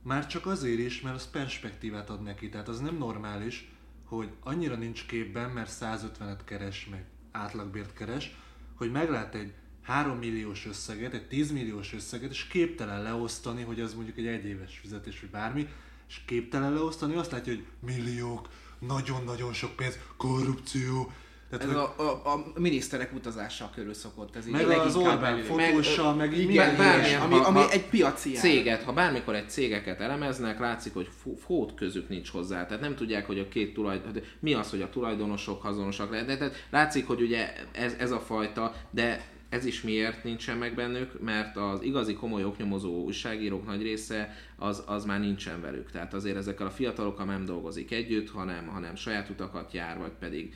Speaker 5: már csak azért is, mert az perspektívát ad neki. Tehát az nem normális, hogy annyira nincs képben, mert 150-et keres meg, átlagbért keres, hogy meglát egy 3 milliós összeget, egy 10 milliós összeget, és képtelen leosztani, hogy az mondjuk egy egyéves fizetés, vagy bármi, és képtelen leosztani, azt látja, hogy milliók, nagyon-nagyon sok pénz, korrupció,
Speaker 2: tehát, ez a, a, a, miniszterek utazása körül szokott ez
Speaker 5: meg így az Orbán fotóssal, meg, meg
Speaker 2: igen, bármilyen, ami, ami ha, egy piaci
Speaker 4: céget, ha bármikor egy cégeket elemeznek, látszik, hogy fót közük nincs hozzá. Tehát nem tudják, hogy a két tulajdon, mi az, hogy a tulajdonosok hazonosak lehet. Tehát látszik, hogy ugye ez, ez a fajta, de ez is miért nincsen meg bennük, mert az igazi komoly oknyomozó újságírók nagy része az, az már nincsen velük. Tehát azért ezekkel a fiatalokkal nem dolgozik együtt, hanem, hanem saját utakat jár, vagy pedig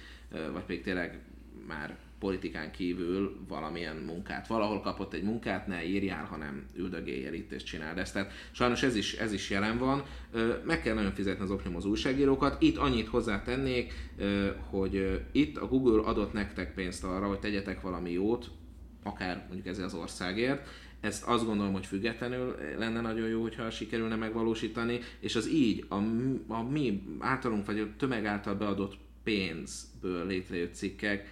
Speaker 4: vagy pedig tényleg már politikán kívül valamilyen munkát. Valahol kapott egy munkát, ne írjál, hanem üldögéljél itt és csináld ezt. Tehát sajnos ez is, ez is jelen van. Meg kell nagyon fizetni az oknyomozó újságírókat. Itt annyit hozzátennék, hogy itt a Google adott nektek pénzt arra, hogy tegyetek valami jót, akár mondjuk ezzel az országért, ezt azt gondolom, hogy függetlenül lenne nagyon jó, hogyha sikerülne megvalósítani, és az így, a, a mi általunk, vagy a tömeg által beadott pénzből létrejött cikkek,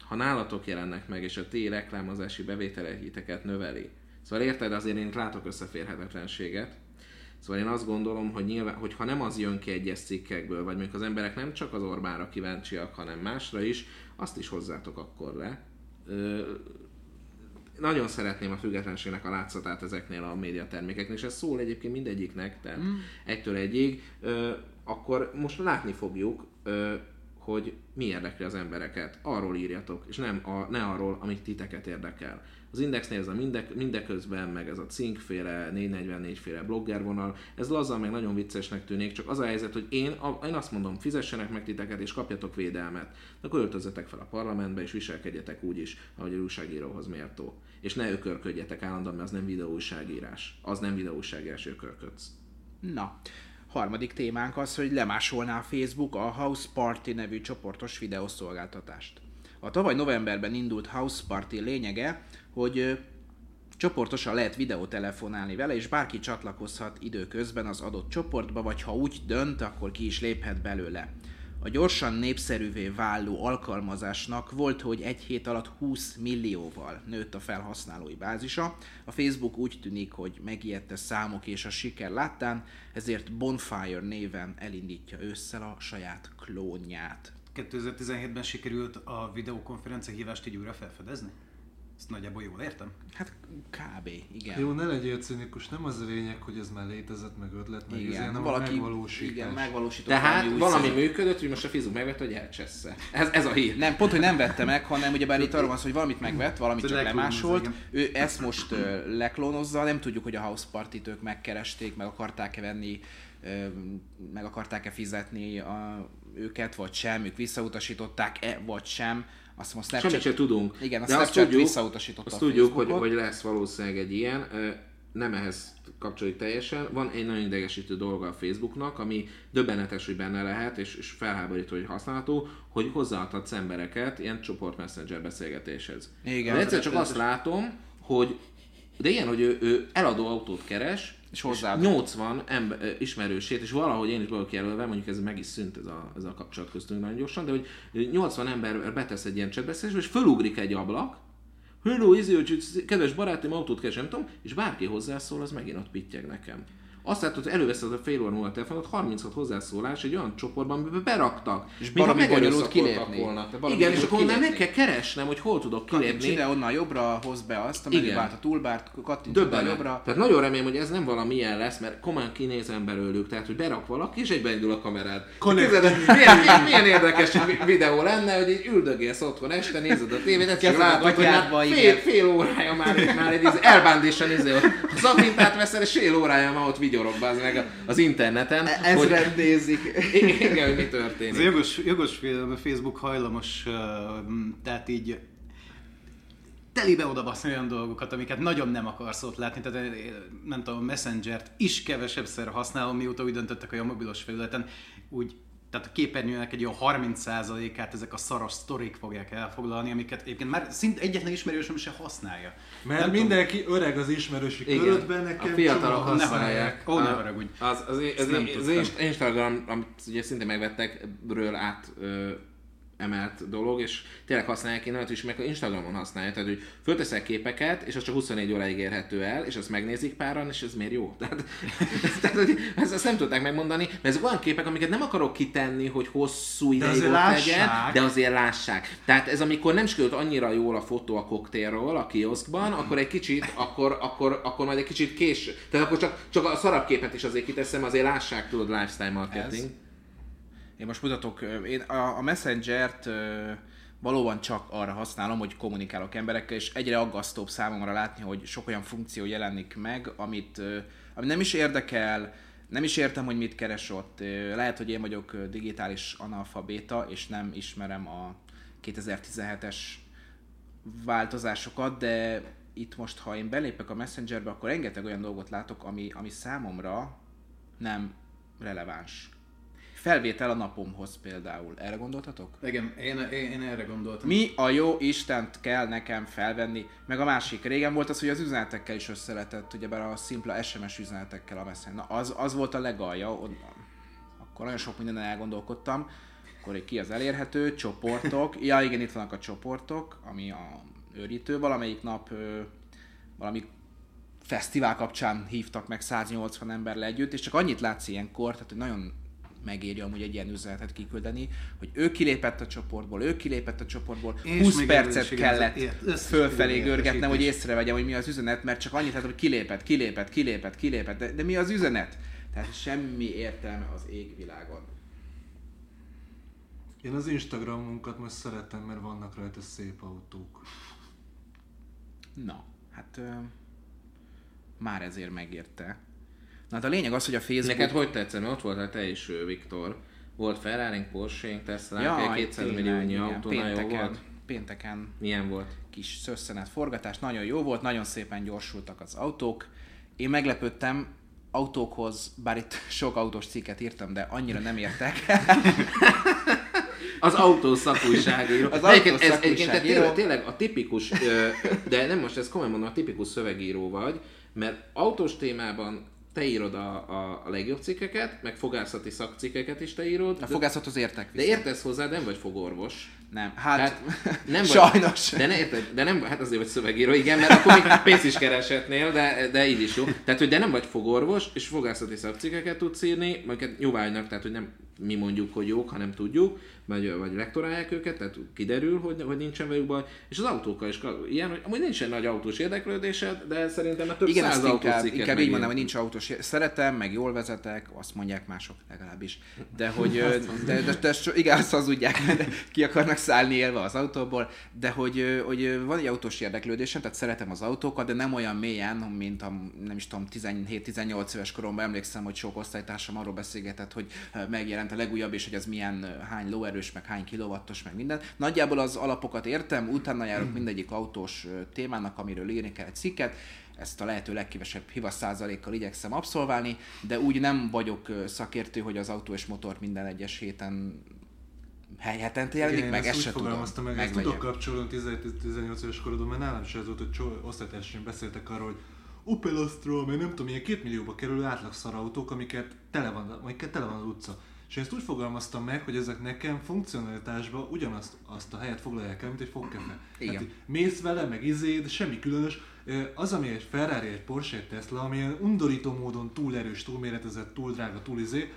Speaker 4: ha nálatok jelennek meg, és a ti reklámozási bevételeiteket növeli. Szóval érted, azért én látok összeférhetetlenséget. Szóval én azt gondolom, hogy, nyilván, hogy ha nem az jön ki egyes cikkekből, vagy mondjuk az emberek nem csak az Orbánra kíváncsiak, hanem másra is, azt is hozzátok akkor le. Ö, nagyon szeretném a függetlenségnek a látszatát ezeknél a médiatermékeknél, és ez szól egyébként mindegyiknek, tehát mm. egytől egyig. Ö, akkor most látni fogjuk, hogy mi érdekli az embereket. Arról írjatok, és nem a, ne arról, amit titeket érdekel. Az Indexnél ez a minde, mindeközben, meg ez a cinkféle, 444 féle bloggervonal, ez laza, meg nagyon viccesnek tűnik, csak az a helyzet, hogy én, a, én azt mondom, fizessenek meg titeket, és kapjatok védelmet. De akkor öltözzetek fel a parlamentbe, és viselkedjetek úgy is, ahogy a újságíróhoz méltó. És ne ökörködjetek állandóan, mert az nem videóújságírás. Az nem videóújságírás, ökörködsz.
Speaker 2: Na, Harmadik témánk az, hogy lemásolná Facebook a House Party nevű csoportos videószolgáltatást. A tavaly novemberben indult House Party lényege, hogy csoportosan lehet videótelefonálni vele, és bárki csatlakozhat időközben az adott csoportba, vagy ha úgy dönt, akkor ki is léphet belőle. A gyorsan népszerűvé váló alkalmazásnak volt, hogy egy hét alatt 20 millióval nőtt a felhasználói bázisa. A Facebook úgy tűnik, hogy megijedte számok és a siker láttán, ezért Bonfire néven elindítja ősszel a saját klónját.
Speaker 3: 2017-ben sikerült a videokonferencia hívást így újra felfedezni? Ezt nagyjából jól értem?
Speaker 2: Hát kb. igen.
Speaker 5: Jó, ne legyél cinikus, nem az a lényeg, hogy ez már létezett, meg ötlet, meg igen, hanem valaki, a megvalósítás. Igen,
Speaker 2: megvalósított
Speaker 4: Tehát valami, valami működött, hogy most a Fizu megvett, hogy elcsessze. Ez, ez a hír.
Speaker 2: Nem, pont, hogy nem vette meg, hanem ugye bár itt arról van hogy valamit megvett, valamit csak lemásolt. Ő ezt most uh, leklónozza, nem tudjuk, hogy a House Party-t ők megkeresték, meg akarták-e venni, meg akarták-e fizetni a, őket, vagy sem, ők visszautasították-e, vagy sem azt
Speaker 4: most Snapchat... Semmit sem tudunk.
Speaker 2: Igen, a De Snapchat azt tudjuk, visszautasította
Speaker 4: azt tudjuk, hogy, hogy lesz valószínűleg egy ilyen, nem ehhez kapcsolódik teljesen. Van egy nagyon idegesítő dolga a Facebooknak, ami döbbenetes, hogy benne lehet, és, és felháborító, hogy használható, hogy hozzáadhatsz embereket ilyen csoport messenger beszélgetéshez. Igen. De egyszer csak azt látom, hogy de ilyen, hogy ő, ő eladó autót keres, és hozzá 80 ember, ismerősét, és valahogy én is vagyok jelölve, mondjuk ez meg is szűnt ez a, ez a kapcsolat köztünk nagyon gyorsan, de hogy 80 ember betesz egy ilyen csetbeszélésbe, és fölugrik egy ablak, Hello, izé, kedves barátom, autót keresem, tudom, és bárki hozzászól, az megint ott pittyeg nekem azt látod, hogy előveszed a fél óra múlva a telefonot, 36 hozzászólás egy olyan csoportban, amiben beraktak.
Speaker 2: És baromi bonyolult kilépni.
Speaker 4: Volna. Igen, és akkor nem kell keresnem, hogy hol tudok kilépni. Kattints
Speaker 2: ide, onnan jobbra, hoz be azt, a menübárt, a toolbart, kattints ide jobbra.
Speaker 4: Tehát nagyon remélem, hogy ez nem valami ilyen lesz, mert komolyan kinézem belőlük, tehát hogy berak valaki, és egyben indul a kamerád. Képzeld, milyen, milyen, milyen, érdekes videó lenne, hogy így üldögélsz otthon este, nézed a tévét, ezt látod, hogy már fél, fél órája már, már egy elbándésan izé, a szapintát veszel, és fél órája már ott vigyorog az meg az interneten.
Speaker 2: E- ez hogy, rendézik.
Speaker 4: Igen, hogy mi történik.
Speaker 3: Ez jogos, jogos Facebook hajlamos, tehát így telibe oda olyan dolgokat, amiket nagyon nem akarsz ott látni, tehát nem tudom, a Messenger-t is kevesebbszer használom, mióta úgy döntöttek, hogy a mobilos felületen úgy tehát a képernyőnek egy olyan 30%-át ezek a szaros sztorik fogják elfoglalni, amiket egyébként már szinte egyetlen ismerősöm se használja.
Speaker 5: Mert nem mindenki tudom. öreg az ismerősi körödben, nekem
Speaker 4: a fiatalok használják.
Speaker 3: Ó, ne haragudj.
Speaker 4: Az, az, az, az, az Instagram, amit ugye szinte megvettek, ről át ö, emelt dolog, és tényleg használják, én is meg Instagramon használják, tehát hogy fölteszel képeket, és az csak 24 óráig érhető el, és azt megnézik páran, és ez miért jó? Tehát, tehát hogy ezt, ezt, nem tudták megmondani, mert ezek olyan képek, amiket nem akarok kitenni, hogy hosszú ideig ott legyen, de azért lássák. Tehát ez amikor nem sikerült annyira jól a fotó a koktélról a kioszkban, akkor egy kicsit, akkor, akkor, akkor majd egy kicsit kés. Tehát akkor csak, csak a szarabb képet is azért kiteszem, azért lássák, tudod, lifestyle marketing. Ez
Speaker 2: én most mutatok, én a, a Messenger-t valóban csak arra használom, hogy kommunikálok emberekkel, és egyre aggasztóbb számomra látni, hogy sok olyan funkció jelenik meg, amit, ami nem is érdekel, nem is értem, hogy mit keres ott. Lehet, hogy én vagyok digitális analfabéta, és nem ismerem a 2017-es változásokat, de itt most, ha én belépek a Messengerbe, akkor rengeteg olyan dolgot látok, ami, ami számomra nem releváns. Felvétel a napomhoz például. Erre gondoltatok?
Speaker 3: Igen, én, én, én erre gondoltam.
Speaker 2: Mi a jó Istent kell nekem felvenni? Meg a másik, régen volt az, hogy az üzenetekkel is össze lehetett, ugyebár a szimpla SMS üzenetekkel a Messenger. Na, az, az volt a legalja, akkor nagyon sok mindenen elgondolkodtam. Akkor ki az elérhető, csoportok. Ja igen, itt vannak a csoportok, ami a őrítő. Valamelyik nap valami fesztivál kapcsán hívtak meg 180 emberre együtt, és csak annyit látsz ilyenkor, tehát hogy nagyon megéri amúgy egy ilyen üzenetet kiküldeni, hogy ő kilépett a csoportból, ő kilépett a csoportból,
Speaker 3: És
Speaker 2: 20
Speaker 3: még
Speaker 2: percet kellett fölfelé görgetnem, hogy észrevegyem, hogy mi az üzenet, mert csak annyit látom, hogy kilépett, kilépett, kilépett, kilépett, de, de mi az üzenet? Tehát semmi értelme az égvilágon.
Speaker 5: Én az Instagramunkat most szeretem, mert vannak rajta szép autók.
Speaker 2: Na, hát ö, már ezért megérte. Na hát a lényeg az, hogy a Facebook...
Speaker 4: Neked hogy tetszett? Mert ott voltál te is, Viktor. Volt ferrari Porsche-nk, Tesla, egy 200
Speaker 2: tényleg,
Speaker 4: milliónyi autó, nagyon jó
Speaker 2: pénteken,
Speaker 4: volt.
Speaker 2: Pénteken
Speaker 4: Milyen volt?
Speaker 2: kis szösszenet forgatás, nagyon jó volt, nagyon szépen gyorsultak az autók. Én meglepődtem, autókhoz, bár itt sok autós cikket írtam, de annyira nem értek.
Speaker 4: Az autó szakújságíró.
Speaker 2: Az
Speaker 4: egyébként ez egyébként tényleg, tényleg a tipikus, de nem most ezt komolyan mondom, a tipikus szövegíró vagy, mert autós témában te írod a, a, a legjobb cikkeket, meg fogászati szakcikkeket is te írod.
Speaker 2: A fogászathoz értek
Speaker 4: de
Speaker 2: vissza.
Speaker 4: értesz hozzá, nem vagy fogorvos.
Speaker 2: Nem, hát,
Speaker 4: Hát nem vagy,
Speaker 2: sajnos.
Speaker 4: De ne érted, de nem, hát azért vagy szövegíró, igen, mert akkor még pénzt is kereshetnél, de, de így is jó. Tehát, hogy de nem vagy fogorvos, és fogászati szakcikkeket tudsz írni, amiket jóvágynak, tehát, hogy nem mi mondjuk, hogy jók, hanem tudjuk, vagy, vagy lektorálják őket, tehát kiderül, hogy, hogy nincsen velük baj. És az autókkal is ilyen, hogy amúgy nincsen nagy autós érdeklődésed, de szerintem a több
Speaker 2: Igen,
Speaker 4: száz
Speaker 2: inkább, inkább így mondanám, hogy nincs autós. Szeretem, meg jól vezetek, azt mondják mások legalábbis. De hogy, de, de, de, de igen, azt hazudják, de ki akarnak szállni élve az autóból, de hogy, hogy van egy autós érdeklődésem, tehát szeretem az autókat, de nem olyan mélyen, mint a, nem is tudom, 17-18 éves koromban emlékszem, hogy sok osztálytársam arról beszélgetett, hogy megjelent a legújabb, és hogy ez milyen hány lóerős, meg hány kilowattos, meg minden. Nagyjából az alapokat értem, utána járok mindegyik autós témának, amiről írni kell egy cikket, ezt a lehető legkevesebb hivas százalékkal igyekszem abszolválni, de úgy nem vagyok szakértő, hogy az autó és motor minden egyes héten hely hetente jelenik,
Speaker 5: Igen,
Speaker 2: meg ezt
Speaker 5: ezt
Speaker 2: se
Speaker 5: úgy
Speaker 2: tudom.
Speaker 5: fogalmaztam meg, ezt tudok kapcsolni 17-18 éves korodban, mert nálam is ez volt, hogy osztálytársaim beszéltek arról, hogy Opel Astra, meg nem tudom, ilyen két millióba kerülő átlag szarautók, amiket tele van, amiket tele van az utca. És ezt úgy fogalmaztam meg, hogy ezek nekem funkcionalitásban ugyanazt azt a helyet foglalják el, mint egy fogkefe.
Speaker 2: Igen.
Speaker 5: Hát, mész vele, meg izé, de semmi különös. Az, ami egy Ferrari, egy Porsche, egy Tesla, ami ilyen undorító módon túl erős, túl méretezett, túl drága, túl izé,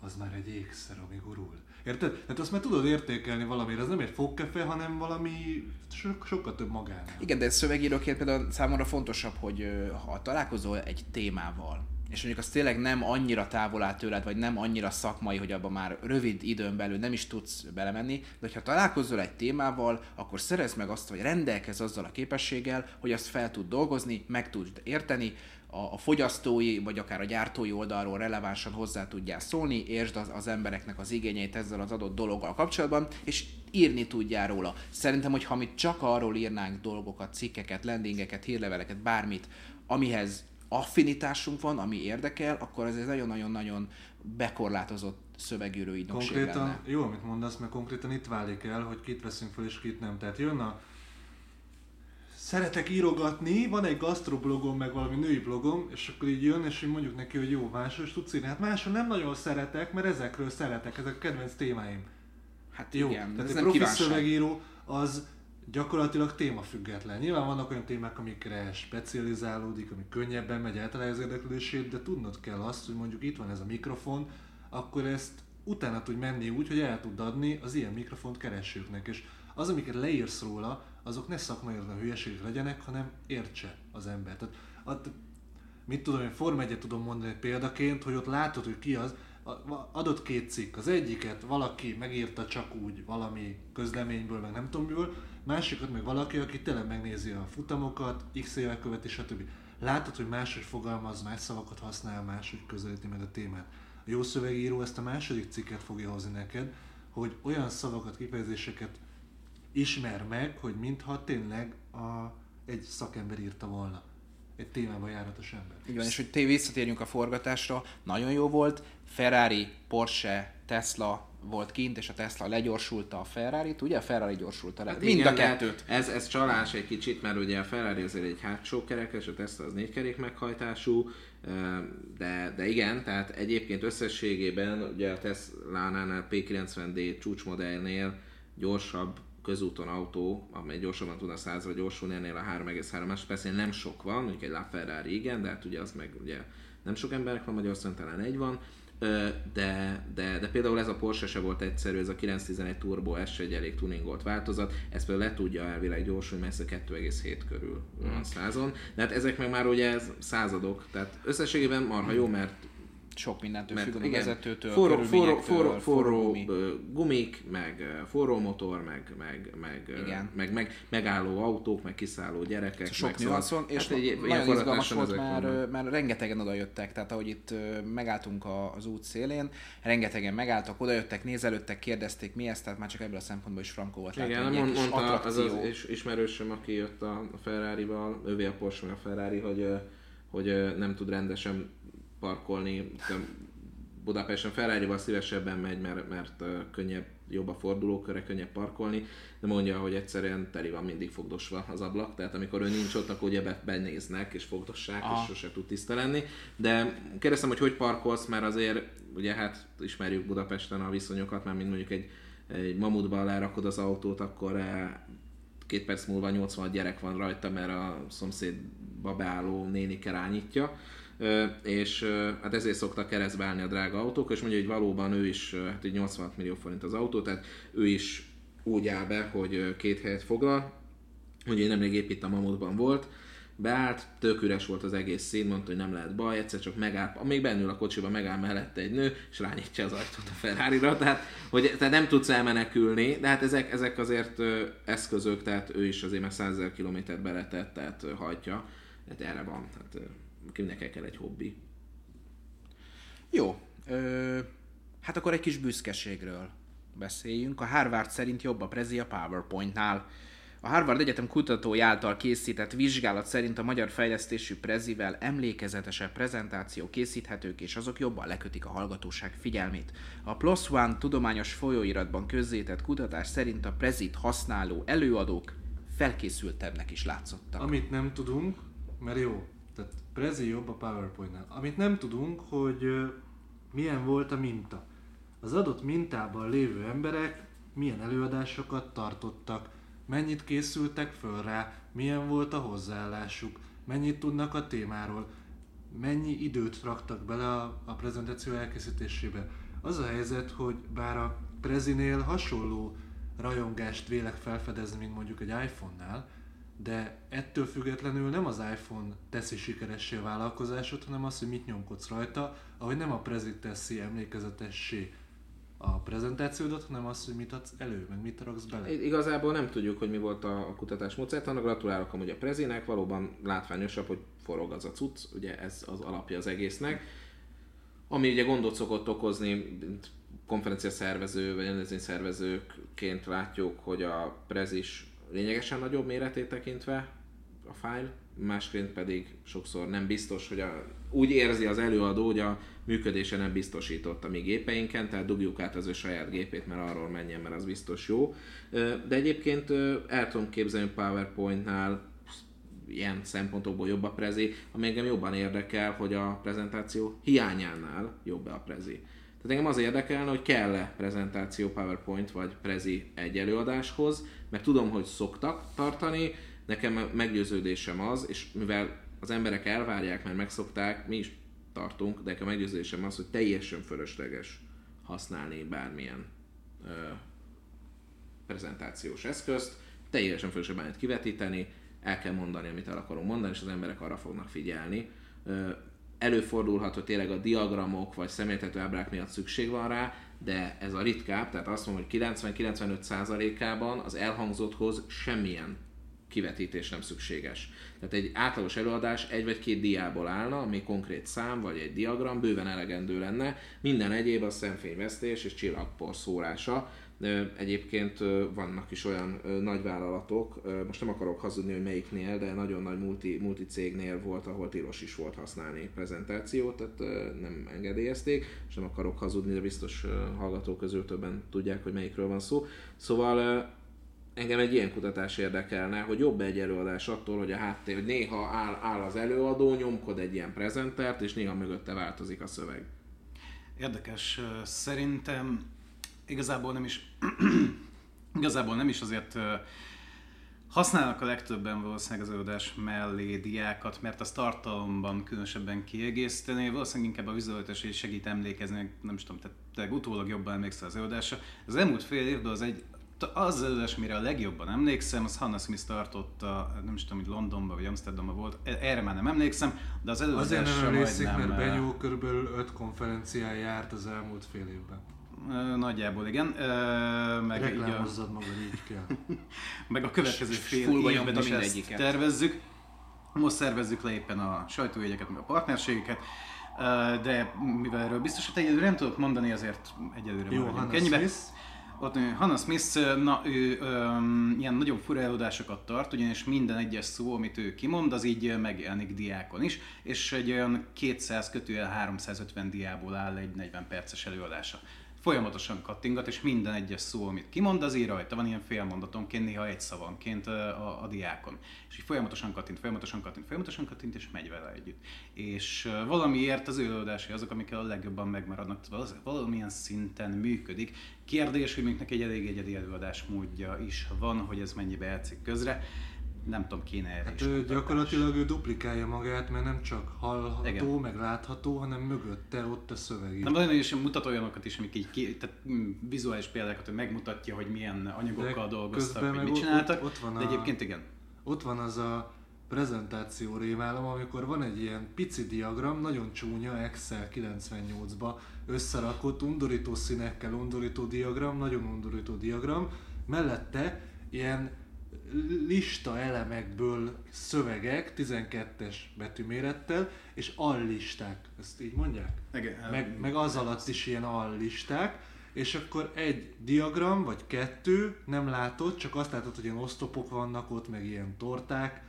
Speaker 5: az már egy ékszer, ami gurul. Érted? Tehát azt már tudod értékelni valamire, ez nem egy fogkefe, hanem valami so- sokkal több magánál.
Speaker 2: Igen, de szövegíróként például számomra fontosabb, hogy ha találkozol egy témával, és mondjuk az tényleg nem annyira távol áll tőled, vagy nem annyira szakmai, hogy abban már rövid időn belül nem is tudsz belemenni, de ha találkozol egy témával, akkor szerezd meg azt, hogy rendelkezz azzal a képességgel, hogy azt fel tud dolgozni, meg tud érteni, a, a fogyasztói, vagy akár a gyártói oldalról relevánsan hozzá tudjál szólni, értsd az, az embereknek az igényeit ezzel az adott dologgal kapcsolatban, és írni tudjál róla. Szerintem, hogy ha mi csak arról írnánk dolgokat, cikkeket, landingeket, hírleveleket, bármit, amihez affinitásunk van, ami érdekel, akkor ez egy nagyon-nagyon-nagyon bekorlátozott szövegíró ügynökség
Speaker 5: Konkrétan,
Speaker 2: lenne.
Speaker 5: jó, amit mondasz, mert konkrétan itt válik el, hogy kit veszünk fel és kit nem. Tehát jön a szeretek írogatni, van egy gasztroblogom, meg valami női blogom, és akkor így jön, és így mondjuk neki, hogy jó, máshol is tudsz írni. Hát máshol nem nagyon szeretek, mert ezekről szeretek, ezek a kedvenc témáim.
Speaker 2: Hát
Speaker 5: Jó,
Speaker 2: igen,
Speaker 5: tehát egy profi
Speaker 2: kívánság.
Speaker 5: szövegíró az gyakorlatilag témafüggetlen. Nyilván vannak olyan témák, amikre specializálódik, ami könnyebben megy általában az érdeklődését, de tudnod kell azt, hogy mondjuk itt van ez a mikrofon, akkor ezt utána tudj menni úgy, hogy el tud adni az ilyen mikrofont keresőknek. És az, amiket leírsz róla, azok ne szakmai a hülyeségek legyenek, hanem értse az ember. Tehát, at, mit tudom, én Form 1 tudom mondani példaként, hogy ott látod, hogy ki az, a- adott két cikk. Az egyiket valaki megírta csak úgy valami közleményből, meg nem tudom miből, másikat meg valaki, aki tényleg megnézi a futamokat, x éve követi, stb. Látod, hogy máshogy fogalmaz, más szavakat használ, máshogy közelíti meg a témát. A jó szövegíró ezt a második cikket fogja hozni neked, hogy olyan szavakat, kifejezéseket ismer meg, hogy mintha tényleg a, egy szakember írta volna. Egy témában járatos ember.
Speaker 2: Így van, és hogy té- visszatérjünk a forgatásra, nagyon jó volt, Ferrari, Porsche, Tesla volt kint, és a Tesla legyorsulta a Ferrari-t, ugye a Ferrari gyorsulta le.
Speaker 4: Hát
Speaker 2: Mind
Speaker 4: igen,
Speaker 2: a kettőt.
Speaker 4: Ez, ez csalás egy kicsit, mert ugye a Ferrari azért egy hátsó kerekes, a Tesla az négy kerék meghajtású, de, de igen, tehát egyébként összességében ugye a Tesla-nál P90D csúcsmodellnél gyorsabb közúton autó, amely gyorsabban tudna 100-ra gyorsulni, ennél a 3,3 másodpercnél nem sok van, mondjuk egy LaFerrari igen, de hát ugye az meg ugye nem sok emberek van Magyarországon, talán egy van, de, de, de például ez a Porsche se volt egyszerű, ez a 911 Turbo S egy elég tuningolt változat, ez például le tudja elvileg gyorsulni, mert ez a 2,7 körül van százon, de hát ezek meg már ugye ez századok, tehát összességében marha jó, mert
Speaker 2: Sok mindentől függ a vezetőtől,
Speaker 4: forró, forró, forró, forró
Speaker 2: gumi.
Speaker 4: gumik, meg forró motor, meg, meg, meg,
Speaker 2: Igen.
Speaker 4: meg, meg megálló autók, meg kiszálló gyerekek.
Speaker 2: Sok
Speaker 4: meg
Speaker 2: nüanszon, és
Speaker 4: hát egy
Speaker 2: nagyon izgalmas volt, mert, mert rengetegen oda jöttek, tehát ahogy itt megálltunk az út szélén, rengetegen megálltak, oda jöttek, nézelődtek, kérdezték mi ez, tehát már csak ebből a szempontból is frankó volt látni,
Speaker 4: Igen,
Speaker 2: hogy
Speaker 4: mond, mondta az,
Speaker 2: attrakció.
Speaker 4: az is, ismerősöm, aki jött a, Ferrari-val, ővé a Porsche, a Ferrari, hogy, hogy nem tud rendesen parkolni. Budapesten Ferrari-val szívesebben megy, mert, mert könnyebb, jobb a fordulóköre, könnyebb parkolni, de mondja, hogy egyszerűen teli van mindig fogdosva az ablak, tehát amikor ő nincs ott, akkor ugye be- benéznek és fogdossák,
Speaker 2: Aha.
Speaker 4: és sose tud tiszta lenni. De kérdeztem, hogy hogy parkolsz, mert azért ugye hát ismerjük Budapesten a viszonyokat, mert mint mondjuk egy, egy mamutba lerakod az autót, akkor két perc múlva 86 gyerek van rajta, mert a szomszédba beálló néni kerányítja. És hát ezért szoktak keresztbe állni a drága autók, és mondja, hogy valóban ő is, hát egy 86 millió forint az autó, tehát ő is úgy áll be, hogy két helyet foglal, hogy én nemrég épp itt a Mamutban volt, beállt, tök üres volt az egész szín, mondta, hogy nem lehet baj, egyszer csak megáll, még bennül a kocsiba megáll mellette egy nő, és rányítja az ajtót a ferrari tehát, hogy, tehát nem tudsz elmenekülni, de hát ezek, ezek azért eszközök, tehát ő is azért már 100 000 kilométert beletett, tehát ö, hajtja, tehát erre van, tehát ö, kinek kell egy hobbi.
Speaker 2: Jó, ö, hát akkor egy kis büszkeségről beszéljünk. A Harvard szerint jobb a prezi a PowerPointnál. A Harvard Egyetem kutatói által készített vizsgálat szerint a magyar fejlesztésű prezivel emlékezetesebb prezentáció készíthetők, és azok jobban lekötik a hallgatóság figyelmét. A PLOS ONE tudományos folyóiratban közzétett kutatás szerint a prezit használó előadók felkészültebbnek is látszottak.
Speaker 5: Amit nem tudunk, mert jó, tehát Prezi jobb a PowerPoint-nál. Amit nem tudunk, hogy milyen volt a minta. Az adott mintában lévő emberek milyen előadásokat tartottak, mennyit készültek föl rá, milyen volt a hozzáállásuk, mennyit tudnak a témáról, mennyi időt raktak bele a, a prezentáció elkészítésébe. Az a helyzet, hogy bár a Prezinél hasonló rajongást vélek felfedezni, mint mondjuk egy iPhone-nál, de ettől függetlenül nem az iPhone teszi sikeressé a vállalkozásot, hanem az, hogy mit nyomkodsz rajta, ahogy nem a Prezi teszi emlékezetessé a prezentációdat, hanem az, hogy mit adsz elő, meg mit raksz bele.
Speaker 4: Igazából nem tudjuk, hogy mi volt a, kutatás módszert, annak gratulálok amúgy a Prezinek, valóban látványosabb, hogy forog az a cucc, ugye ez az alapja az egésznek. Ami ugye gondot szokott okozni, konferencia szervező vagy rendezvény szervezőként látjuk, hogy a Prezis lényegesen nagyobb méretét tekintve a fájl, másként pedig sokszor nem biztos, hogy a, úgy érzi az előadó, hogy a működése nem biztosított a mi gépeinken, tehát dugjuk át az ő saját gépét, mert arról menjen, mert az biztos jó. De egyébként el tudom képzelni PowerPoint-nál ilyen szempontokból jobb a prezi, ami engem jobban érdekel, hogy a prezentáció hiányánál jobb a prezi. Tehát engem az érdekelne, hogy kell-e prezentáció PowerPoint vagy prezi egy előadáshoz, mert tudom, hogy szoktak tartani, nekem meggyőződésem az, és mivel az emberek elvárják, mert megszokták, mi is tartunk, de nekem meggyőződésem az, hogy teljesen fölösleges használni bármilyen ö, prezentációs eszközt, teljesen fölösleges bármit kivetíteni, el kell mondani, amit el akarunk mondani, és az emberek arra fognak figyelni. Ö, előfordulhat, hogy tényleg a diagramok vagy szemléltető ábrák miatt szükség van rá, de ez a ritkább, tehát azt mondom, hogy 90-95%-ában az elhangzotthoz semmilyen kivetítés nem szükséges. Tehát egy átlagos előadás egy vagy két diából állna, ami konkrét szám vagy egy diagram, bőven elegendő lenne. Minden egyéb a szemfényvesztés és csillagpor szórása. Egyébként vannak is olyan nagyvállalatok, most nem akarok hazudni, hogy melyiknél, de nagyon nagy multi, multi cégnél volt, ahol tilos is volt használni prezentációt, tehát nem engedélyezték, és nem akarok hazudni, de biztos hallgatók közül többen tudják, hogy melyikről van szó. Szóval engem egy ilyen kutatás érdekelne, hogy jobb egy előadás attól, hogy a háttér, hogy néha áll, áll az előadó, nyomkod egy ilyen prezentert, és néha mögötte változik a szöveg.
Speaker 3: Érdekes. Szerintem igazából nem is igazából nem is azért használnak a legtöbben valószínűleg az előadás mellé diákat, mert az tartalomban különösebben kiegészíteni, valószínűleg inkább a vizualitás segít emlékezni, nem is tudom, tehát utólag jobban emlékszel az előadásra. Az elmúlt fél évben az egy az előadás, mire a legjobban emlékszem, az Hannah Smith tartotta, nem is tudom, hogy Londonban vagy Amsterdamban volt, e- erre már nem emlékszem, de az előadásra
Speaker 5: Azért nem emlékszik, mert Benyó körülbelül öt konferencián járt az elmúlt fél évben.
Speaker 3: Nagyjából igen. Meg
Speaker 5: Reklámozzad magad, így kell.
Speaker 3: meg a következő fél évben is ezt tervezzük. Most szervezzük le éppen a sajtójegyeket, meg a partnerségeket. De mivel erről biztos, hogy egyelőre nem tudok mondani, azért egyelőre
Speaker 5: Jó, Hannah ennyibe. Smith.
Speaker 3: Ott Hannah Smith, na, ő um, ilyen nagyon fura előadásokat tart, ugyanis minden egyes szó, amit ő kimond, az így megjelenik diákon is, és egy olyan 200 kötőjel 350 diából áll egy 40 perces előadása folyamatosan kattingat, és minden egyes szó, amit kimond, az ír rajta van ilyen félmondatonként, néha egy szavanként a, a diákon. És így folyamatosan kattint, folyamatosan kattint, folyamatosan kattint, és megy vele együtt. És valamiért az előadásai azok, amikkel a legjobban megmaradnak, valamilyen szinten működik. Kérdés, hogy még neki egy elég egyedi előadás módja is van, hogy ez mennyibe játszik közre nem tudom, kéne erre
Speaker 5: hát ő gyakorlatilag ő duplikálja magát, mert nem csak hallható, Igen. meg látható, hanem mögötte ott a szöveg.
Speaker 3: Nem, nagyon is mutat olyanokat is, amik így, ki, tehát mm, vizuális példákat, hogy megmutatja, hogy milyen anyagokkal de dolgoztak, hogy mit csináltak. Ott, ott van de egyébként igen.
Speaker 5: Ott van az a prezentáció rémálom, amikor van egy ilyen pici diagram, nagyon csúnya, Excel 98-ba összerakott, undorító színekkel undorító diagram, nagyon undorító diagram, mellette ilyen lista elemekből szövegek 12-es betűmérettel, és allisták, ezt így mondják?
Speaker 3: Igen,
Speaker 5: meg, meg az alatt is ilyen allisták, és akkor egy diagram, vagy kettő nem látod, csak azt látod, hogy ilyen osztopok vannak ott, meg ilyen torták,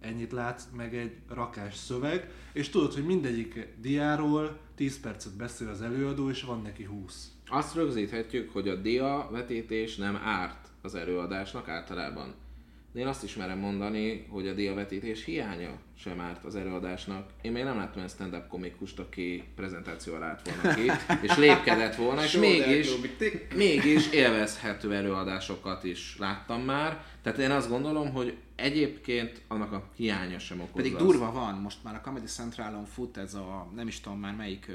Speaker 5: ennyit látsz, meg egy rakás szöveg, és tudod, hogy mindegyik diáról 10 percet beszél az előadó, és van neki 20.
Speaker 4: Azt rögzíthetjük, hogy a dia vetítés nem árt az előadásnak általában. De én azt is merem mondani, hogy a diavetítés hiánya sem árt az előadásnak. Én még nem láttam egy stand-up komikust, aki prezentációval állt volna ki, és lépkedett volna, és mégis, mégis élvezhető előadásokat is láttam már. Tehát én azt gondolom, hogy egyébként annak a hiánya sem okozza.
Speaker 2: Pedig durva van, most már a Comedy Centralon fut ez a, nem is tudom már melyik,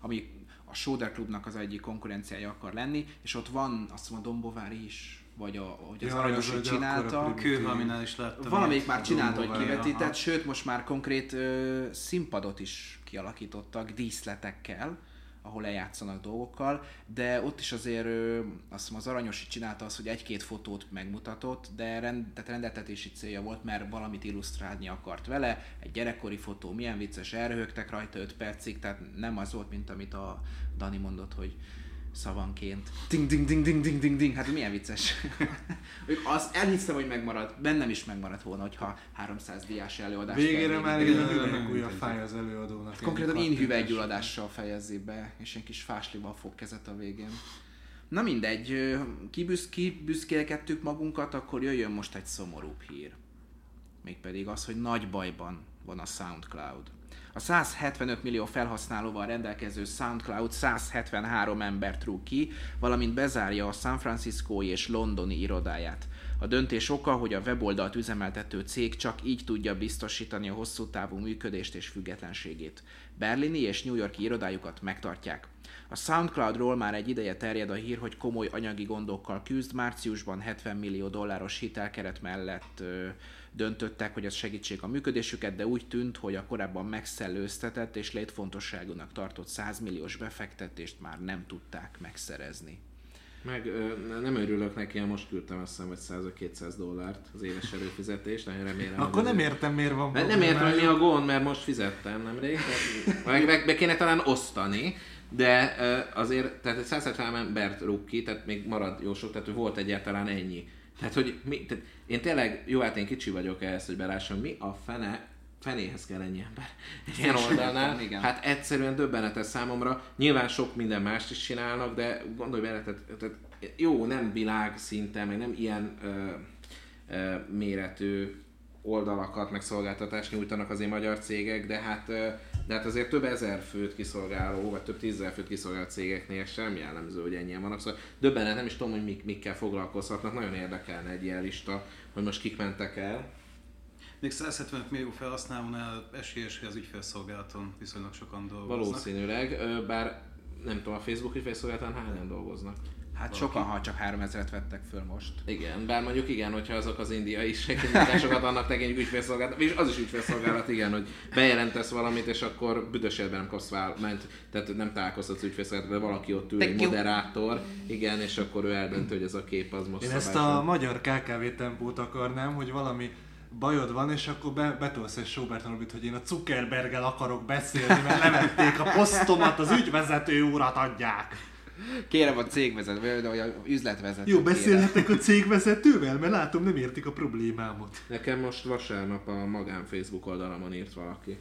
Speaker 2: ami a Soder Clubnak az egyik konkurenciája akar lenni, és ott van azt mondom a Dombovári is vagy a, hogy az ja, aranyos, hogy csinálta.
Speaker 3: Kőhalminál is láttam.
Speaker 2: Valamelyik már csinálta, hogy kivetített, aha. sőt most már konkrét ö, színpadot is kialakítottak díszletekkel, ahol lejátszanak dolgokkal, de ott is azért ö, azt hiszem az Aranyosi csinálta azt, hogy egy-két fotót megmutatott, de rend, tehát rendeltetési célja volt, mert valamit illusztrálni akart vele, egy gyerekkori fotó, milyen vicces, elröhögtek rajta 5 percig, tehát nem az volt, mint amit a Dani mondott, hogy szavanként. Ding, ding, ding, ding, ding, ding, ding. Hát milyen vicces. azt elhiszem, hogy megmaradt, bennem is megmaradt volna, hogyha 300 diás előadás
Speaker 5: Végére már ilyen hüvelynek újra fáj az előadónak. Hát
Speaker 2: konkrétan én hüvelygyulladással fejezi be, és egy kis fáslival fog kezet a végén. Na mindegy, kibüszkélkedtük magunkat, akkor jöjjön most egy szomorúbb hír. Mégpedig az, hogy nagy bajban van a SoundCloud. A 175 millió felhasználóval rendelkező SoundCloud 173 embert rúg ki, valamint bezárja a San Franciscói és londoni irodáját. A döntés oka, hogy a weboldalt üzemeltető cég csak így tudja biztosítani a hosszú távú működést és függetlenségét. Berlini és New Yorki irodájukat megtartják. A SoundCloudról már egy ideje terjed a hír, hogy komoly anyagi gondokkal küzd. Márciusban 70 millió dolláros hitelkeret mellett ö, döntöttek, hogy ez segítsék a működésüket, de úgy tűnt, hogy a korábban megszellőztetett és létfontosságúnak tartott 100 milliós befektetést már nem tudták megszerezni.
Speaker 4: Meg ö, nem örülök neki, most küldtem azt hiszem, hogy 100-200 dollárt az éves előfizetés, nagyon remélem.
Speaker 5: Akkor nem értem, miért van
Speaker 4: Mert nem értem, hogy mi a gond, mert most fizettem nemrég. tehát Meg, meg be kéne talán osztani, de ö, azért, tehát 170 embert rúg ki, tehát még marad jó sok, tehát volt egyáltalán ennyi. Tehát, hogy mi, tehát én tényleg, jó, hát én kicsi vagyok ehhez, hogy belássam, mi a fene, fenéhez kell ennyi ember egy ilyen oldalnál.
Speaker 2: Igen.
Speaker 4: Hát egyszerűen döbbenetes számomra. Nyilván sok minden mást is csinálnak, de gondolj bele, tehát, tehát jó, nem világ szinten, meg nem ilyen ö, ö, méretű oldalakat, meg szolgáltatást nyújtanak azért magyar cégek, de hát, ö, de hát azért több ezer főt kiszolgáló, vagy több tízezer főt kiszolgáló cégeknél sem jellemző, hogy ennyien vannak. Szóval döbbenet, nem is tudom, hogy mik, mikkel foglalkozhatnak. Nagyon érdekelne egy ilyen lista, hogy most kik mentek el.
Speaker 3: Még 175 millió felhasználónál esélyes, hogy az ügyfélszolgálaton viszonylag sokan dolgoznak.
Speaker 4: Valószínűleg, bár nem tudom, a Facebook ügyfélszolgálatán hányan dolgoznak.
Speaker 2: Hát sokan, ha csak 3000-et vettek föl most.
Speaker 4: Igen, bár mondjuk igen, hogyha azok az indiai segítségásokat annak tekintjük ügyfélszolgálat, és az is ügyfélszolgálat, igen, hogy bejelentesz valamit, és akkor büdös életben nem kapsz mert tehát nem találkoztatsz ügyfélszolgálat, de valaki ott ül, egy moderátor, igen, és akkor ő eldöntő, hogy ez a kép az most
Speaker 5: Én ezt a magyar KKV tempót akarnám, hogy valami bajod van, és akkor be, betolsz egy Sobert Norbit, hogy én a Zuckerberggel akarok beszélni, mert levették a posztomat, az ügyvezető urat adják.
Speaker 2: Kérem a cégvezető, vagy a üzletvezető.
Speaker 5: Jó, beszélhetek a cégvezetővel, mert látom nem értik a problémámat.
Speaker 4: Nekem most vasárnap a magán Facebook oldalamon írt valaki.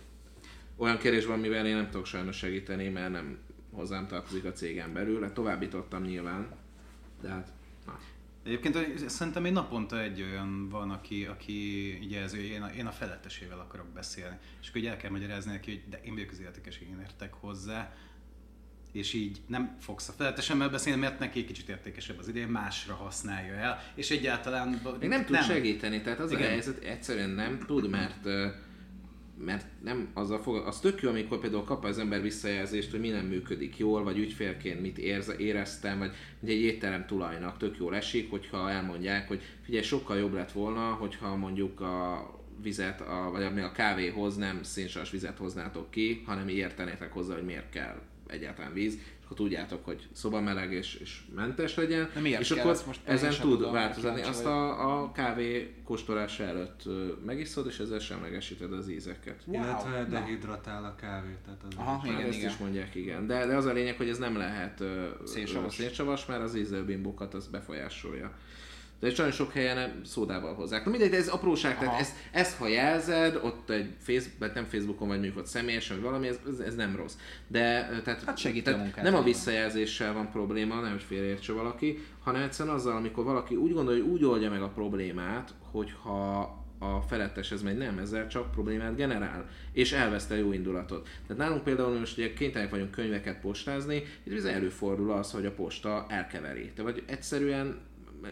Speaker 4: Olyan kérés van, mivel én nem tudok sajnos segíteni, mert nem hozzám tartozik a cégen belül, hát továbbítottam nyilván, de hát na.
Speaker 3: Egyébként szerintem egy naponta egy olyan van, aki, aki jelzi, hogy én a, én a felettesével akarok beszélni. És akkor el kell magyarázni neki, hogy de én vagyok az illetékes, én értek hozzá. És így nem fogsz a felettesemmel beszélni, mert neki kicsit értékesebb az idén, másra használja el. És egyáltalán...
Speaker 4: Még nem tud segíteni, tehát az
Speaker 3: Igen.
Speaker 4: a helyzet, egyszerűen nem tud, mert mert nem azzal fog, az tök jó, amikor például kap az ember visszajelzést, hogy mi nem működik jól, vagy ügyfélként mit érze, éreztem, vagy ugye egy étterem tulajnak tök jól esik, hogyha elmondják, hogy figyelj, sokkal jobb lett volna, hogyha mondjuk a vizet, a, vagy ami a kávéhoz nem szénsavas vizet hoznátok ki, hanem értenétek hozzá, hogy miért kell egyáltalán víz, és akkor tudjátok, hogy szobameleg és, és mentes legyen,
Speaker 2: De miért
Speaker 4: és
Speaker 2: kell,
Speaker 4: akkor
Speaker 2: ezt most
Speaker 4: ezen tud
Speaker 2: tudom, kíváncsi
Speaker 4: Azt a, a kávé kóstolása előtt megiszod, és ezzel semlegesíted az ízeket.
Speaker 2: Wow.
Speaker 5: Illetve dehidratál a kávé, tehát az
Speaker 2: Aha,
Speaker 5: is-
Speaker 4: Igen,
Speaker 2: Igen,
Speaker 4: ezt
Speaker 2: igen.
Speaker 4: is mondják, igen. De, de az a lényeg, hogy ez nem lehet
Speaker 2: Szénsavas.
Speaker 4: szénsavas, mert az ízlőbimbókat az befolyásolja. De nagyon sok helyen szódával hozzák. Na mindegy, de ez apróság, tehát
Speaker 2: Aha.
Speaker 4: ezt, ezt, ha jelzed, ott egy Facebook, nem Facebookon, vagy mondjuk ott személyesen, vagy valami, ez, ez, nem rossz. De tehát,
Speaker 2: Hát segíti a
Speaker 4: tehát
Speaker 2: munkát,
Speaker 4: nem a visszajelzéssel van probléma, nem hogy félreértse valaki, hanem egyszerűen azzal, amikor valaki úgy gondolja, hogy úgy oldja meg a problémát, hogyha a felettes ez megy, nem, ezzel csak problémát generál, és elveszte a jó indulatot. Tehát nálunk például most ugye kénytelenek vagyunk könyveket postázni, itt bizony előfordul az, hogy a posta elkeveri. De vagy egyszerűen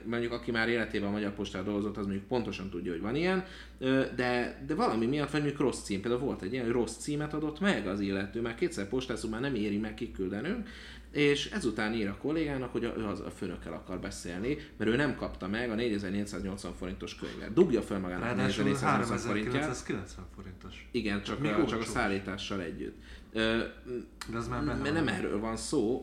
Speaker 4: mondjuk aki már életében a Magyar Postán dolgozott, az mondjuk pontosan tudja, hogy van ilyen, de, de valami miatt, vagy mondjuk rossz cím, például volt egy ilyen, hogy rossz címet adott meg az illető, már kétszer postázunk, már nem éri meg kiküldenünk, és ezután ír a kollégának, hogy ő az a főnökkel akar beszélni, mert ő nem kapta meg a 4480 forintos könyvet. Dugja fel magának a
Speaker 5: Ráadásul
Speaker 4: 4480 forintját.
Speaker 5: 3990 forintos.
Speaker 4: Igen, csak, a, csak a szállítással együtt.
Speaker 5: De az már benne
Speaker 4: nem erről van szó,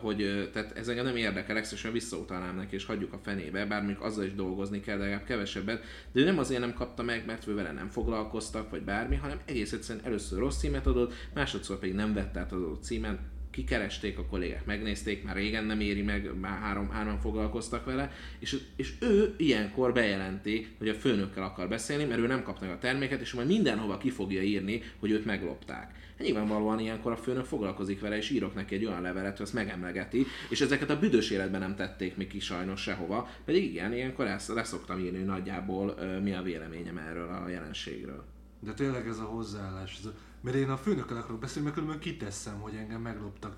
Speaker 4: hogy tehát ez engem nem érdekel, legszívesen visszautalnám neki, és hagyjuk a fenébe, bár mondjuk azzal is dolgozni kell, de legalább kevesebbet, de ő nem azért nem kapta meg, mert ő vele nem foglalkoztak, vagy bármi, hanem egész egyszerűen először rossz címet adott, másodszor pedig nem vett át az adott címen, kikeresték, a kollégák megnézték, már régen nem éri meg, már három, hárman foglalkoztak vele, és, és ő ilyenkor bejelenti, hogy a főnökkel akar beszélni, mert ő nem kapta meg a terméket, és majd mindenhova ki fogja írni, hogy őt meglopták. Nyilvánvalóan ilyenkor a főnök foglalkozik vele, és írok neki egy olyan levelet, hogy azt megemlegeti, és ezeket a büdös életben nem tették még ki sajnos sehova, pedig igen, ilyenkor ezt leszoktam írni, nagyjából mi a véleményem erről a jelenségről.
Speaker 5: De tényleg ez a hozzáállás. Ez a... Mert én a főnökkel akarok beszélni, mert különben kiteszem, hogy engem megloptak.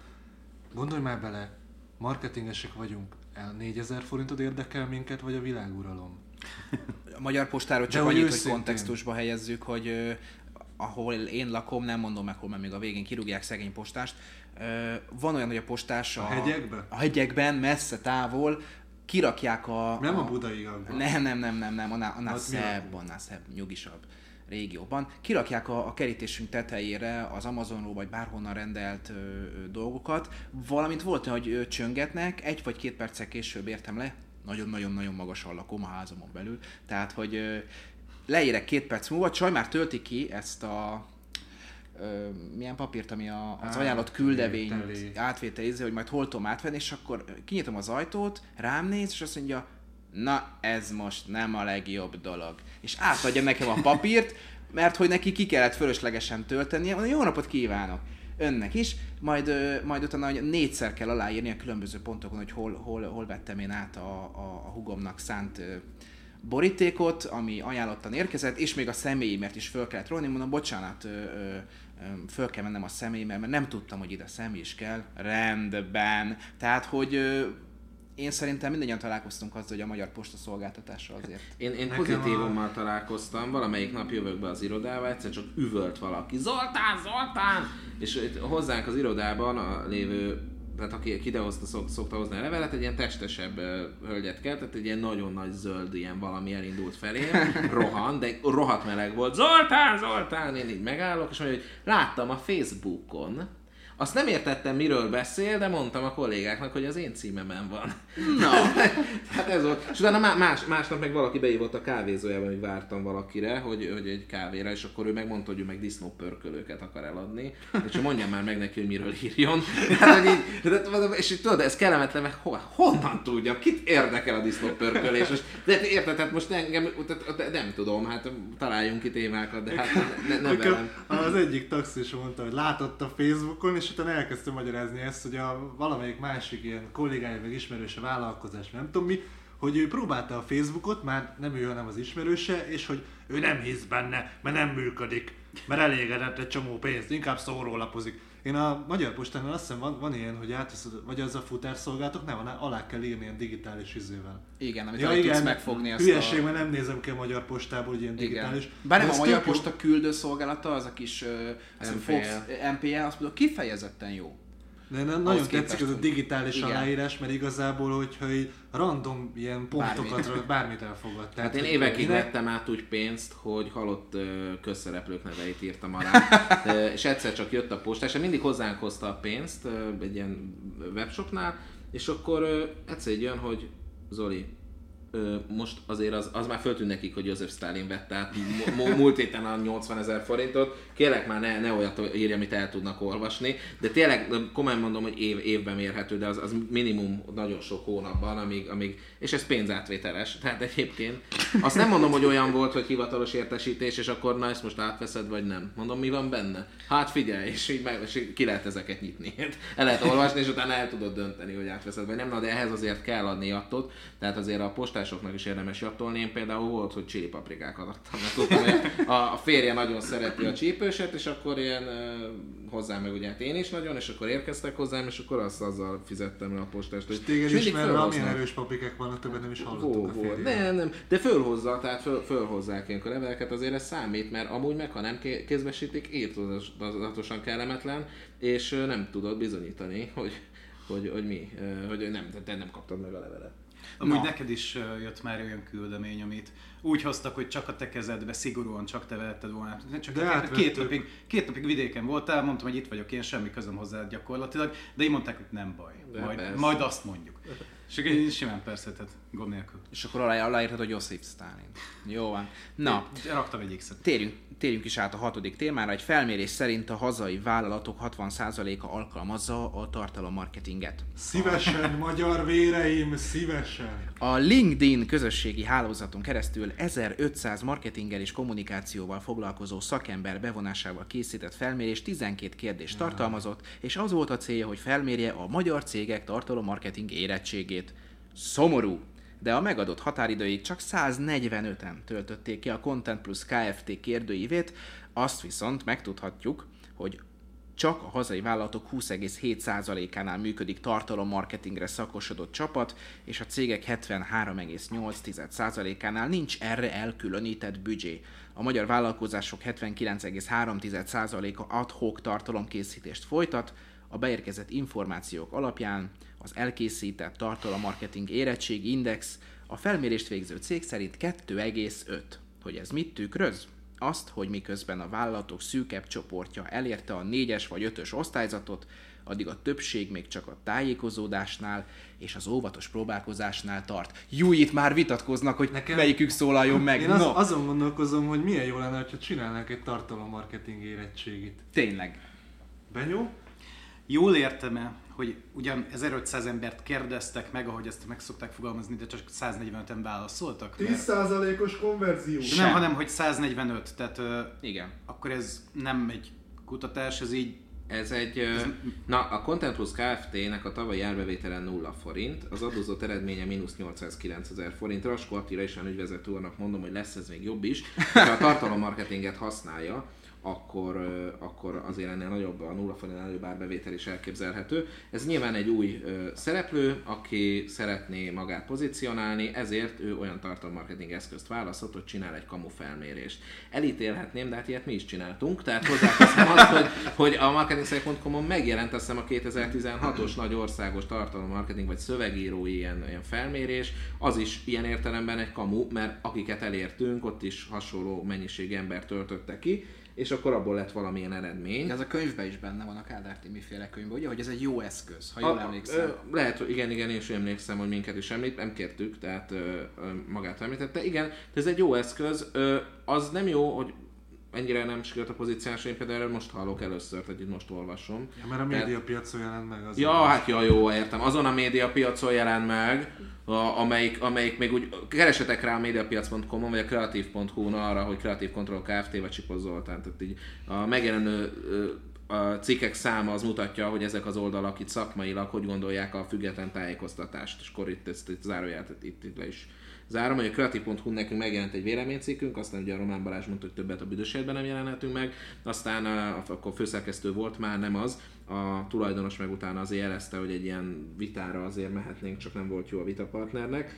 Speaker 5: Gondolj már bele, marketingesek vagyunk, el 4000 forintod érdekel minket, vagy a világuralom?
Speaker 2: A Magyar Postáról
Speaker 5: De
Speaker 2: csak
Speaker 5: hogy
Speaker 2: annyit, hogy kontextusba helyezzük, hogy ahol én lakom, nem mondom meg hol, mert még a végén kirúgják szegény postást. Van olyan, hogy a postás
Speaker 5: A hegyekbe?
Speaker 2: A hegyekben, messze távol, kirakják a...
Speaker 5: Nem a budai agban.
Speaker 2: Nem, nem, nem, nem, nem, annál, annál
Speaker 5: Hát
Speaker 2: szebb, annál szebb, nyugisabb. régióban. Kirakják a, a kerítésünk tetejére az Amazonról vagy bárhonnan rendelt ö, ö, dolgokat, valamint volt olyan, hogy ö, csöngetnek, egy vagy két perccel később értem le, nagyon-nagyon-nagyon magasan lakom a házamon belül, tehát hogy ö, leérek két perc múlva, Csaj már tölti ki ezt a ö, milyen papírt, ami a, az ajánlott küldevényt
Speaker 5: Átvételi.
Speaker 2: átvételizé, hogy majd hol tudom átvenni, és akkor kinyitom az ajtót, rám néz, és azt mondja, na ez most nem a legjobb dolog. És átadja nekem a papírt, mert hogy neki ki kellett fölöslegesen töltenie, mondom, jó napot kívánok! Önnek is, majd, majd utána négyszer kell aláírni a különböző pontokon, hogy hol, hol, hol vettem én át a, a, a hugomnak szánt borítékot, ami ajánlottan érkezett, és még a személyimért is föl kellett rólni. Mondom, bocsánat, ö, ö, föl kell mennem a személyimmel, mert nem tudtam, hogy ide személy is kell. Rendben. Tehát, hogy ö, én szerintem mindannyian találkoztunk azzal, hogy a Magyar Posta szolgáltatása azért.
Speaker 4: Én, én
Speaker 5: Nekem
Speaker 4: pozitívummal találkoztam, valamelyik nap jövök be az irodába, egyszer csak üvölt valaki, Zoltán, Zoltán! És itt hozzánk az irodában a lévő, tehát aki ki idehozta, szok, szokta hozni a levelet, egy ilyen testesebb ö, hölgyet kell, tehát egy ilyen nagyon nagy zöld ilyen valami elindult felé, rohan, de rohadt meleg volt, Zoltán, Zoltán! Én így megállok, és mondja, hogy láttam a Facebookon, azt nem értettem, miről beszél, de mondtam a kollégáknak, hogy az én címemen van.
Speaker 2: Na,
Speaker 4: Hát ez volt. És utána má- más, másnap meg valaki beívott a kávézójában, hogy vártam valakire, hogy, hogy egy kávéra, és akkor ő megmondta, hogy ő meg disznópörkölőket akar eladni, és hogy mondjam már meg neki, hogy miről írjon. Hát, hogy így, és így, tudod, ez kellemetlen, ho, honnan tudja, kit érdekel a disznópörkölés? Most, de érted, tehát most engem, tehát, nem tudom, hát találjunk ki témákat, de hát ne, ne, velem.
Speaker 5: Az egyik taxis mondta, hogy látott a Facebookon, és utána elkezdtem magyarázni ezt, hogy a valamelyik másik ilyen kollégája, meg ismerőse vállalkozás, nem tudom mi, hogy ő próbálta a Facebookot, már nem ő, hanem az ismerőse, és hogy ő nem hisz benne, mert nem működik, mert elégedett egy csomó pénzt, inkább szórólapozik. Én a Magyar Postánál azt hiszem van, van ilyen, hogy átveszed, vagy az a futárszolgálatok, nem, hanem alá kell írni ilyen digitális izővel.
Speaker 2: igen, amit ja, tudsz megfogni azt
Speaker 5: hülyeség,
Speaker 2: a...
Speaker 5: mert nem nézem ki a Magyar Postából, hogy ilyen digitális.
Speaker 2: Igen. Bár nem a Magyar. Posta küldő szolgálata, az a kis uh,
Speaker 4: MPL.
Speaker 2: Fox, MPL, azt mondom, kifejezetten jó.
Speaker 5: De nem, nagyon tetszik ez a digitális
Speaker 2: igen.
Speaker 5: aláírás, mert igazából, hogyha így random ilyen pontokat,
Speaker 2: Bármit.
Speaker 5: bármit, elfogad.
Speaker 4: Hát én évekig
Speaker 5: minek-
Speaker 4: vettem át úgy pénzt, hogy halott közszereplők neveit írtam alá. És egyszer csak jött a postás, és mindig hozzánk hozta a pénzt egy ilyen webshopnál, és akkor egyszer egy jön, hogy Zoli, most azért az, az már föltűnt nekik, hogy József Stalin vett át múlt héten a 80 ezer forintot. Kérlek már ne, ne olyat írja, amit el tudnak olvasni. De tényleg komolyan mondom, hogy év, évben mérhető, de az, az minimum nagyon sok hónapban, amíg, amíg, és ez pénzátvételes. Tehát egyébként azt nem mondom, hogy olyan volt, hogy hivatalos értesítés, és akkor na ezt most átveszed, vagy nem. Mondom, mi van benne? Hát figyelj, és így, meg, és így ki lehet ezeket nyitni. El lehet olvasni, és utána el tudod dönteni, hogy átveszed, vagy nem. Na, de ehhez azért kell adni jattot, tehát azért a postásoknak is érdemes jattolni. Én például volt, hogy chili paprikákat adtam, mert tudtam, hogy a, férje nagyon szereti a csípőset, és akkor ilyen hozzám meg ugye hát én is nagyon, és akkor érkeztek hozzám, és akkor azt azzal fizettem le a postást.
Speaker 5: És téged is, mert amilyen erős paprikák vannak, többet nem is hallottuk
Speaker 4: Ó,
Speaker 5: a férjéről.
Speaker 4: Nem, nem, de fölhozza, tehát föl, fölhozzák ilyenkor leveleket, azért ez számít, mert amúgy meg, ha nem ké- kézbesítik, írtozatosan kellemetlen, és nem tudod bizonyítani, hogy, hogy, hogy mi, hogy nem, te nem kaptad meg a levelet.
Speaker 3: Amúgy
Speaker 2: Na.
Speaker 3: neked is jött már olyan küldemény, amit úgy hoztak, hogy csak a te kezedbe, szigorúan csak te vehetted volna. Csak
Speaker 5: De
Speaker 3: két,
Speaker 5: átvettük.
Speaker 3: két, napig, két napig vidéken voltál, mondtam, hogy itt vagyok, én semmi közöm hozzá gyakorlatilag, de így mondták, hogy nem baj,
Speaker 4: De
Speaker 3: majd,
Speaker 4: persze.
Speaker 3: majd azt mondjuk. És én simán persze, tehát gond nélkül.
Speaker 2: És akkor alá, aláírtad, hogy Josip Stalin. Jó van. Na,
Speaker 3: Raktam egy X-et.
Speaker 2: térjünk, térjünk is át a hatodik témára. Egy felmérés szerint a hazai vállalatok 60%-a alkalmazza a tartalommarketinget.
Speaker 5: Szívesen, magyar véreim, szívesen.
Speaker 2: A LinkedIn közösségi hálózaton keresztül 1500 marketinggel és kommunikációval foglalkozó szakember bevonásával készített felmérés 12 kérdést tartalmazott, és az volt a célja, hogy felmérje a magyar cégek tartalommarketing érettségét. Szomorú! De a megadott határidőig csak 145-en töltötték ki a Content Plus Kft. kérdőívét, azt viszont megtudhatjuk, hogy csak a hazai vállalatok 20,7%-ánál működik tartalommarketingre szakosodott csapat, és a cégek 73,8%-ánál nincs erre elkülönített büdzsé. A magyar vállalkozások 79,3%-a ad hoc tartalomkészítést folytat, a beérkezett információk alapján az elkészített tartalommarketing érettségi index a felmérést végző cég szerint 2,5. Hogy ez mit tükröz? Azt, hogy miközben a vállalatok szűkebb csoportja elérte a négyes vagy ötös osztályzatot, addig a többség még csak a tájékozódásnál és az óvatos próbálkozásnál tart. Jú, itt már vitatkoznak, hogy Nekem... melyikük szólaljon meg.
Speaker 5: Én az, no. azon gondolkozom, hogy milyen jó lenne, ha csinálnánk egy tartalommarketing érettségit.
Speaker 2: Tényleg.
Speaker 5: Benyó?
Speaker 3: Jól értem-e, hogy ugyan 1500 embert kérdeztek meg, ahogy ezt meg szokták fogalmazni, de csak 145-en válaszoltak?
Speaker 5: 10%-os konverzió.
Speaker 3: De nem, hanem hogy 145, tehát
Speaker 2: Igen.
Speaker 3: akkor ez nem egy kutatás, ez így
Speaker 4: ez egy, na a Content Plus Kft-nek a tavalyi árbevételen 0 forint, az adózott eredménye mínusz 809 ezer forint. Raskó Attila és a ügyvezető úrnak mondom, hogy lesz ez még jobb is. Ha a tartalommarketinget használja, akkor, akkor azért ennél nagyobb a nulla forint előbb árbevétel is elképzelhető. Ez nyilván egy új szereplő, aki szeretné magát pozícionálni, ezért ő olyan tartalommarketing eszközt választott, hogy csinál egy kamu felmérést. Elítélhetném, de hát ilyet mi is csináltunk, tehát hozzáteszem azt, hogy, hogy a marketingszeg.com-on megjelent a 2016-os nagy országos tartalommarketing vagy szövegírói ilyen, ilyen felmérés, az is ilyen értelemben egy kamu, mert akiket elértünk, ott is hasonló mennyiség ember töltötte ki, és akkor abból lett valamilyen eredmény.
Speaker 2: De ez a könyvben is benne van a Kádár miféle könyvben, ugye, hogy ez egy jó eszköz, ha jól a, emlékszem.
Speaker 4: Lehet, hogy igen, igen, én is emlékszem, hogy minket is említ, nem kértük, tehát ö, ö, magát említette. Igen, ez egy jó eszköz, ö, az nem jó, hogy ennyire nem sikerült a pozíciós, én például erről most hallok először, tehát itt most olvasom.
Speaker 5: Ja, mert a médiapiacon jelent meg az.
Speaker 4: Ja, hát ja, jó, értem. Azon a médiapiacon jelent meg, a, amelyik, amelyik még úgy keresetek rá a mediapiac.com-on, vagy a kreatív.hu-n arra, hogy Kreatív Control Kft. vagy Csipos Zoltán. Tehát így a megjelenő a cikkek száma az mutatja, hogy ezek az oldalak itt szakmailag hogy gondolják a független tájékoztatást, és akkor itt ezt, itt záróját itt, itt le is zárom, hogy a kreatív.hu nekünk megjelent egy véleménycikkünk, aztán ugye a Román Balázs mondta, hogy többet a büdös nem jelenhetünk meg, aztán akkor főszerkesztő volt, már nem az, a tulajdonos meg utána azért jelezte, hogy egy ilyen vitára azért mehetnénk, csak nem volt jó a vitapartnernek,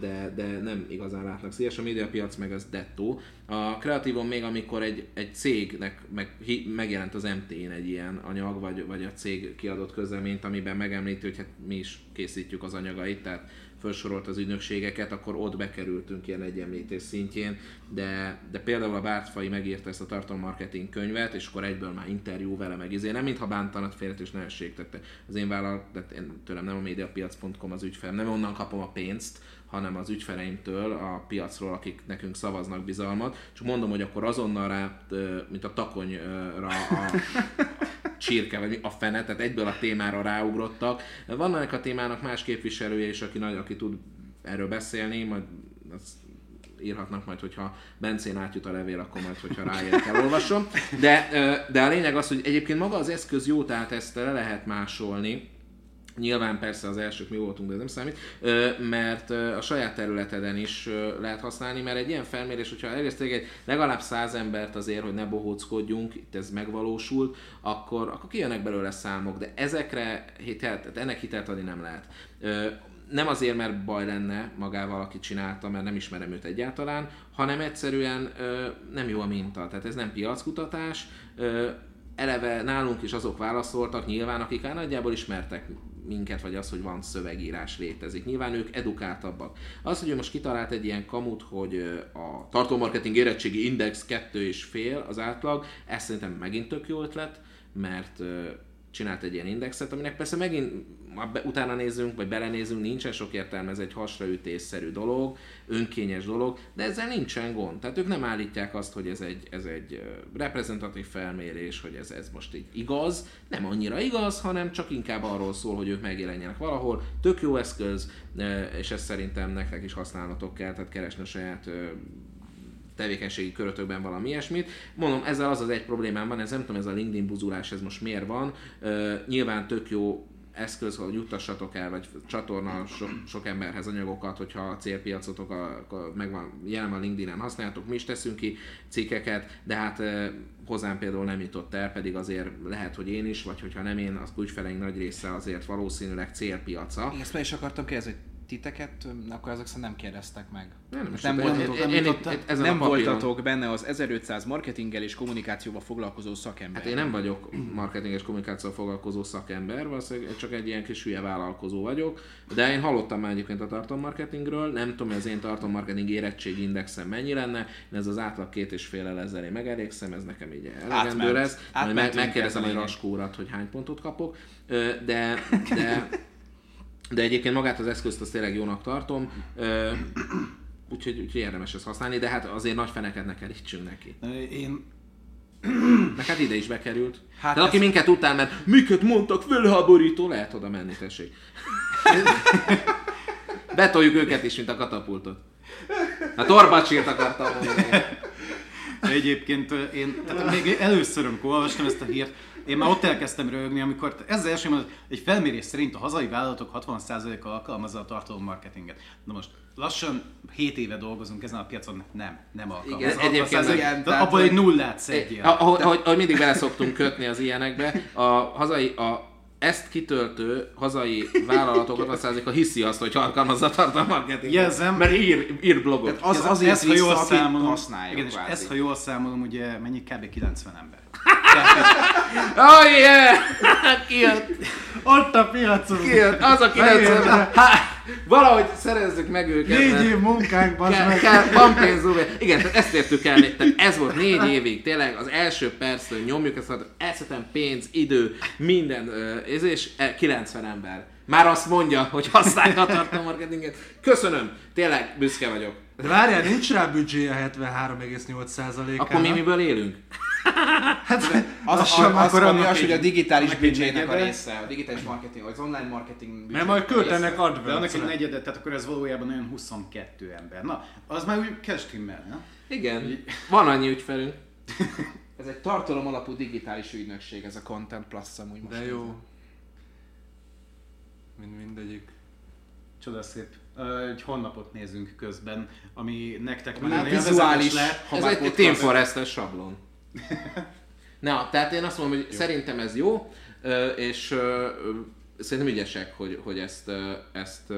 Speaker 4: de, de nem igazán látnak szíves. A médiapiac meg az dettó. A kreatívon még amikor egy, egy cégnek meg, megjelent az MT-n egy ilyen anyag, vagy, vagy a cég kiadott közleményt, amiben megemlíti, hogy hát mi is készítjük az anyagait, tehát felsorolt az ügynökségeket, akkor ott bekerültünk ilyen egyemlítés szintjén, de, de például a Bártfai megírta ezt a tartalommarketing könyvet, és akkor egyből már interjú vele meg izé, nem mintha bántanat félretős ne tette. Az én vállalat, én, tőlem nem a mediapiac.com az ügyfelem, nem onnan kapom a pénzt, hanem az ügyfeleimtől a piacról, akik nekünk szavaznak bizalmat. Csak mondom, hogy akkor azonnal rá, mint a takonyra a, csirke, vagy a fene, tehát egyből a témára ráugrottak. Vannak a témának más képviselője is, aki, nagy, aki tud erről beszélni, majd azt írhatnak majd, hogyha Bencén átjut a levél, akkor majd, hogyha ráérek, elolvasom. De, de a lényeg az, hogy egyébként maga az eszköz jó, tehát ezt le lehet másolni, Nyilván persze az elsők mi voltunk, de ez nem számít, mert a saját területeden is lehet használni, mert egy ilyen felmérés, hogyha elérezték egy legalább száz embert azért, hogy ne bohóckodjunk, itt ez megvalósult, akkor, akkor kijönnek belőle számok, de ezekre hitelt, ennek hitelt adni nem lehet. Nem azért, mert baj lenne magával, aki csinálta, mert nem ismerem őt egyáltalán, hanem egyszerűen nem jó a minta. Tehát ez nem piackutatás, eleve nálunk is azok válaszoltak nyilván, akik már nagyjából ismertek minket, vagy az, hogy van szövegírás létezik. Nyilván ők edukáltabbak. Az, hogy ő most kitalált egy ilyen kamut, hogy a tartómarketing érettségi index kettő és fél az átlag, ez szerintem megint tök jó ötlet, mert csinált egy ilyen indexet, aminek persze megint utána nézzünk, vagy belenézünk, nincsen sok értelme, ez egy hasraütésszerű dolog, önkényes dolog, de ezzel nincsen gond. Tehát ők nem állítják azt, hogy ez egy, ez egy reprezentatív felmérés, hogy ez, ez most így igaz, nem annyira igaz, hanem csak inkább arról szól, hogy ők megjelenjenek valahol. Tök jó eszköz, és ez szerintem nektek is használnatok kell, tehát keresni a saját tevékenységi körötökben valami ilyesmit. Mondom, ezzel az az egy problémám van, ez nem tudom, ez a LinkedIn buzulás, ez most miért van. Uh, nyilván tök jó eszköz, hogy juttassatok el, vagy csatorna sok, sok emberhez anyagokat, hogyha a célpiacotok a, a, megvan, jelen van LinkedIn-en használjátok, mi is teszünk ki cikkeket, de hát e, hozzám például nem jutott el, pedig azért lehet, hogy én is, vagy hogyha nem én, az ügyfeleink nagy része azért valószínűleg célpiaca.
Speaker 2: Én ezt meg is akartam kérdezni, hogy titeket, akkor azok szerint nem kérdeztek meg.
Speaker 4: Nem, most
Speaker 2: nem, voltatok,
Speaker 4: én, én, én, én, ezen
Speaker 2: nem voltatok benne az 1500 marketinggel és kommunikációval foglalkozó szakember.
Speaker 4: Hát én nem vagyok marketing és kommunikációval foglalkozó szakember, valószínűleg csak egy ilyen kis hülye vállalkozó vagyok, de én hallottam már egyébként a tartalommarketingről, nem tudom, hogy az én tartalommarketing érettségindexem mennyi lenne, én ez az átlag két és fél ezzel én megelégszem, ez nekem így elegendő lesz. Majd megkérdezem egy raskórat, hogy hány pontot kapok, de, de, de egyébként magát az eszközt azt tényleg jónak tartom, Ö, úgyhogy, úgyhogy érdemes ezt használni, de hát azért nagy feneket ne kerítsünk neki.
Speaker 3: Én
Speaker 4: Meg hát ide is bekerült.
Speaker 2: Hát
Speaker 4: de aki
Speaker 2: ez-
Speaker 4: minket után, mert miket mondtak, fölháborító, lehet oda menni, tessék. Betoljuk őket is, mint a katapultot. Hát Orbácsért akartam mondani.
Speaker 3: De egyébként én tehát még először, amikor olvastam ezt a hírt, én már ott elkezdtem rögni, amikor ez első mondat, egy felmérés szerint a hazai vállalatok 60%-a alkalmazza a tartalommarketinget. Na most lassan 7 éve dolgozunk ezen a piacon, nem, nem alkalmazza.
Speaker 4: Igen, egyébként
Speaker 2: igen, tehát,
Speaker 3: abból egy nullát szedjél.
Speaker 4: Ah, Ahogy, ahogy, ahogy mindig bele szoktunk kötni az ilyenekbe, a hazai, a ezt kitöltő hazai vállalatok 60%-a hiszi azt, hogy alkalmazza a tartalommarketinget.
Speaker 3: Jelzem.
Speaker 4: Mert ír, ír blogot.
Speaker 2: Az
Speaker 3: Ez-
Speaker 2: azért
Speaker 3: ezt, ha jól számolom,
Speaker 2: használja
Speaker 3: igen, és ezt, ha jól számolom, ugye mennyi kb. 90 ember.
Speaker 4: Oh yeah! Kijött!
Speaker 3: Ott a piacon!
Speaker 4: Kijött! Az a 90 Há, valahogy szerezzük meg őket.
Speaker 3: Négy év munkánk,
Speaker 4: Kell,
Speaker 3: meg!
Speaker 4: kell, van pénz, Uwe. Igen, tehát ezt értük el. Tehát ez volt négy évig, tényleg az első perctől nyomjuk ezt, hogy elszetem pénz, idő, minden, ez és e, 90 ember. Már azt mondja, hogy használja a tartalommarketinget. Köszönöm, tényleg büszke vagyok.
Speaker 5: De várjál, nincs rá büdzséje 73,8%-ának.
Speaker 4: Akkor mi miből élünk?
Speaker 2: Az, az, az,
Speaker 3: sem,
Speaker 2: az,
Speaker 3: akkor
Speaker 2: ami az, hogy a digitális büdzsének a része, a digitális marketing, vagy az online marketing
Speaker 5: Mert majd
Speaker 2: a
Speaker 5: költenek adverts
Speaker 3: De annak egy negyede, tehát akkor ez valójában olyan 22 ember. Na, az már úgy kell stimmel, nem?
Speaker 4: Igen, van annyi ügyfelünk.
Speaker 2: Ez egy tartalom alapú digitális ügynökség, ez a Content Plus amúgy most.
Speaker 5: De jó. Mind mindegyik.
Speaker 3: Csodaszép. Egy honlapot nézünk közben, ami nektek
Speaker 2: Már
Speaker 3: nagyon
Speaker 2: vizuális,
Speaker 3: lehet.
Speaker 2: ha
Speaker 4: ez
Speaker 2: már
Speaker 4: egy Team Forest-es sablon. Na, tehát én azt mondom, hogy jó. szerintem ez jó, és szerintem ügyesek, hogy, hogy ezt, ezt,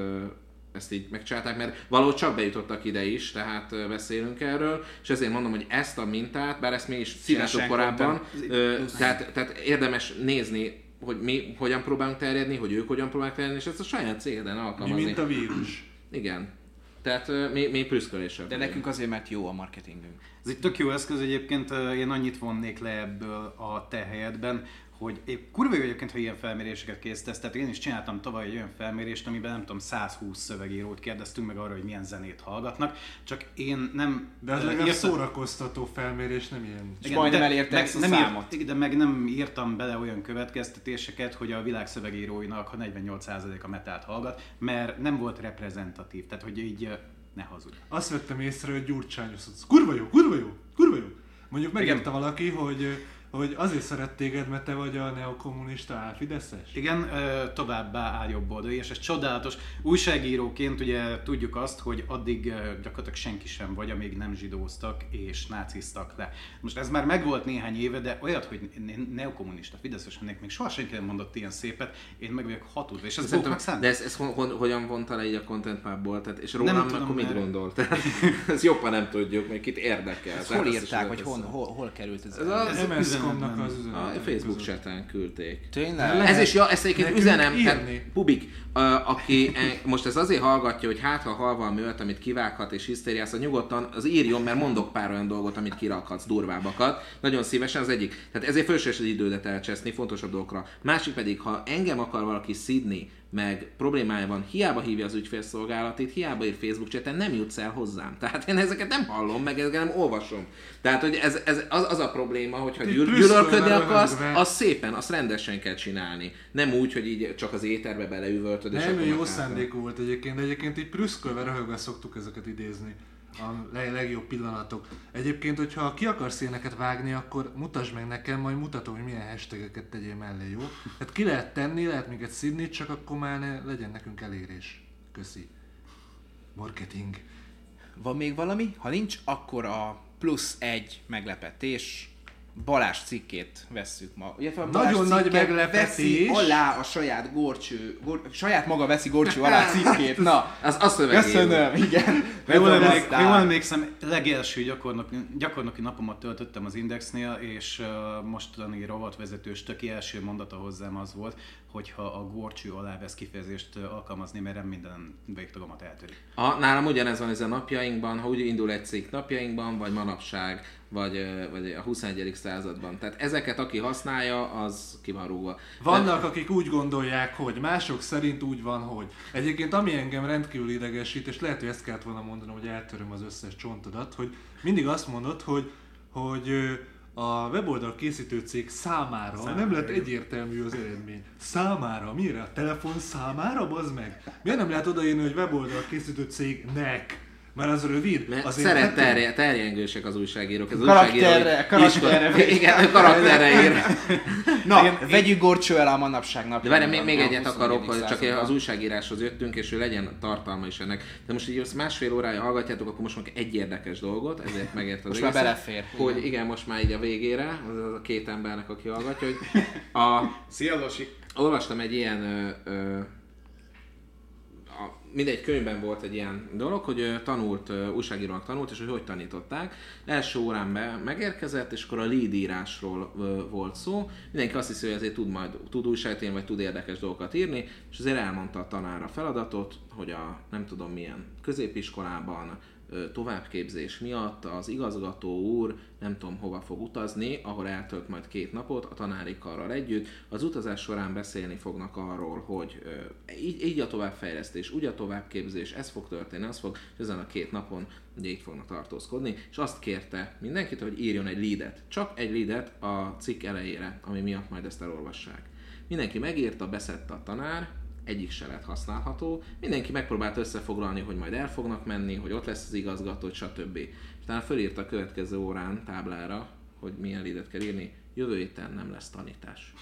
Speaker 4: ezt így megcsinálták, mert valahogy csak bejutottak ide is, tehát beszélünk erről, és ezért mondom, hogy ezt a mintát, bár ezt mi is
Speaker 2: Szívesen
Speaker 4: korábban, tehát, tehát érdemes nézni, hogy mi hogyan próbálunk terjedni, hogy ők hogyan próbálnak terjedni, és ezt a saját cégeden
Speaker 5: Mi
Speaker 4: alkalmazni.
Speaker 5: mint a vírus.
Speaker 4: Igen. Tehát mi, mi prüszkölésebb.
Speaker 2: De nekünk azért, mert jó a marketingünk.
Speaker 3: Ez egy tök jó eszköz egyébként, én annyit vonnék le ebből a te helyedben, hogy épp kurva jó egyébként, ha ilyen felméréseket készítesz, tehát én is csináltam tavaly egy olyan felmérést, amiben nem tudom, 120 szövegírót kérdeztünk meg arra, hogy milyen zenét hallgatnak, csak én nem...
Speaker 5: De az legalább
Speaker 3: írtam-
Speaker 5: szórakoztató felmérés, nem ilyen.
Speaker 2: És majdnem
Speaker 3: de
Speaker 2: elérte
Speaker 3: meg
Speaker 2: ezt a
Speaker 3: nem
Speaker 2: számot.
Speaker 3: Írt, de meg nem írtam bele olyan következtetéseket, hogy a világ szövegíróinak a 48%-a metált hallgat, mert nem volt reprezentatív, tehát hogy így ne hazudj.
Speaker 5: Azt vettem észre, hogy gyurcsányos. Kurva jó, kurva jó, kurva jó. Mondjuk megírta
Speaker 3: Igen.
Speaker 5: valaki, hogy, hogy azért szeret téged, mert te vagy a neokommunista álfideszes.
Speaker 3: Igen, továbbá álljobboldali, és ez csodálatos. Újságíróként ugye tudjuk azt, hogy addig gyakorlatilag senki sem vagy, amíg nem zsidóztak és náciztak le. Most ez már megvolt néhány éve, de olyat, hogy neokommunista, fideszes lennék, még soha senki nem mondott ilyen szépet, én meg vagyok hatudva, és ez
Speaker 4: Szerintem, de ezt, ezt ho, ho, hogyan vonta le így a Content Mapból? Tehát, és rólam
Speaker 3: Nem tudom,
Speaker 4: mit
Speaker 3: mert-
Speaker 4: gondol? Tehát, ezt jobban nem tudjuk, még kit érdekel.
Speaker 2: Ezt
Speaker 4: Tehát
Speaker 2: hol írták, vagy
Speaker 4: lehet
Speaker 2: hol, hol, hol került ez?
Speaker 4: Ez
Speaker 2: el?
Speaker 4: a-
Speaker 3: Üzenetben.
Speaker 5: az üzenet.
Speaker 4: A Facebook chaten küldték.
Speaker 2: Tényleg?
Speaker 5: Lehet
Speaker 4: Ez is, ja, ezt egyébként üzenem, tehát. Pubik, a, aki e, most ez azért hallgatja, hogy hát ha hal valami olyat, amit kivághat és hisztériász, az nyugodtan az írjon, mert mondok pár olyan dolgot, amit kirakhatsz, durvábbakat. Nagyon szívesen az egyik. Tehát ezért fölösleges az idődet elcseszni fontosabb dolgokra. Másik pedig, ha engem akar valaki szidni, meg problémája van, hiába hívja az ügyfélszolgálatit, hiába ír Facebook chaten, nem jutsz el hozzám. Tehát én ezeket nem hallom, meg ezeket nem olvasom. Tehát, hogy ez, ez az, az, a probléma, hogyha
Speaker 5: Egy
Speaker 4: gyűl,
Speaker 5: plusz
Speaker 4: gyűlölködni akarsz, az szépen, azt rendesen kell csinálni. Nem úgy, hogy így csak az éterbe beleüvöltöd. és
Speaker 5: Nem, jó szándékú volt egyébként, de egyébként így prüszkölve, röhögve szoktuk ezeket idézni. A leg- legjobb pillanatok. Egyébként, hogyha ki akarsz ilyeneket vágni, akkor mutasd meg nekem, majd mutatom, hogy milyen hashtageket tegyél mellé, jó? Hát ki lehet tenni, lehet minket szidni, csak akkor már ne legyen nekünk elérés. Köszi. Marketing.
Speaker 2: Van még valami? Ha nincs, akkor a plusz egy meglepetés Balázs cikkét vesszük ma. A
Speaker 5: Nagyon nagy meglepetés.
Speaker 2: Veszi alá a saját gorcső, gor, saját maga veszi gorcső alá cikkét. Na,
Speaker 4: Az, az szövegíró.
Speaker 2: köszönöm, igen.
Speaker 3: Jól, emlék, jól emlékszem, legelső gyakornoki, gyakornoki napomat töltöttem az Indexnél, és uh, mostani rovatvezetős töki első mondata hozzám az volt, hogyha a gorcső alá vesz kifejezést alkalmazni, mert nem minden végtagomat eltörik.
Speaker 4: A, nálam ugyanez van ez a napjainkban, ha úgy indul egy cikk napjainkban, vagy manapság, vagy, vagy a 21. században. Tehát ezeket, aki használja, az ki van rúgva.
Speaker 5: Vannak, akik úgy gondolják, hogy mások szerint úgy van, hogy. Egyébként ami engem rendkívül idegesít, és lehet, hogy ezt kellett volna mondanom, hogy eltöröm az összes csontodat, hogy mindig azt mondod, hogy, hogy a weboldal készítő cég számára, számára nem lett egyértelmű az eredmény. Számára? Mire? A telefon számára? Bazd meg? Miért nem lehet odaírni, hogy weboldal készítő cégnek? Mert az rövid.
Speaker 4: Mert
Speaker 5: Azért
Speaker 4: szeret
Speaker 5: hát-
Speaker 4: terje, terjengősek az újságírók. Az
Speaker 2: Karakterre,
Speaker 4: újságírók
Speaker 2: karakterre
Speaker 4: Igen, karakterre ír.
Speaker 2: Na,
Speaker 3: Igen,
Speaker 2: vegyük gorcső el a manapság napján.
Speaker 4: De várj, még, még egyet
Speaker 2: 21.
Speaker 4: akarok, hogy csak az újságíráshoz jöttünk, és hogy legyen tartalma is ennek. De most így azt másfél órája hallgatjátok, akkor most meg egy érdekes dolgot, ezért megért az
Speaker 2: Most már
Speaker 4: egészet,
Speaker 2: belefér,
Speaker 4: Hogy
Speaker 2: igen.
Speaker 4: igen, most már így a végére, az a két embernek, aki hallgatja, hogy a,
Speaker 3: Szia, Losi!
Speaker 4: olvastam egy ilyen ö, ö, mindegy könyvben volt egy ilyen dolog, hogy tanult, újságírónak tanult, és hogy hogy tanították. Első órán be megérkezett, és akkor a lead írásról volt szó. Mindenki azt hiszi, hogy azért tud majd tud újságot írni, vagy tud érdekes dolgokat írni, és azért elmondta a tanár a feladatot, hogy a nem tudom milyen középiskolában továbbképzés miatt az igazgató úr nem tudom hova fog utazni, ahol eltölt majd két napot a tanári karral együtt. Az utazás során beszélni fognak arról, hogy így, így a továbbfejlesztés, úgy a továbbképzés, ez fog történni, az fog, és ezen a két napon ugye így fognak tartózkodni, és azt kérte mindenkit, hogy írjon egy leadet, csak egy leadet a cikk elejére, ami miatt majd ezt elolvassák. Mindenki megírta, beszedte a tanár, egyik se lett használható. Mindenki megpróbált összefoglalni, hogy majd el fognak menni, hogy ott lesz az igazgató, stb. Utána fölírta a következő órán táblára, hogy milyen leadet kell írni, jövő héten nem lesz tanítás.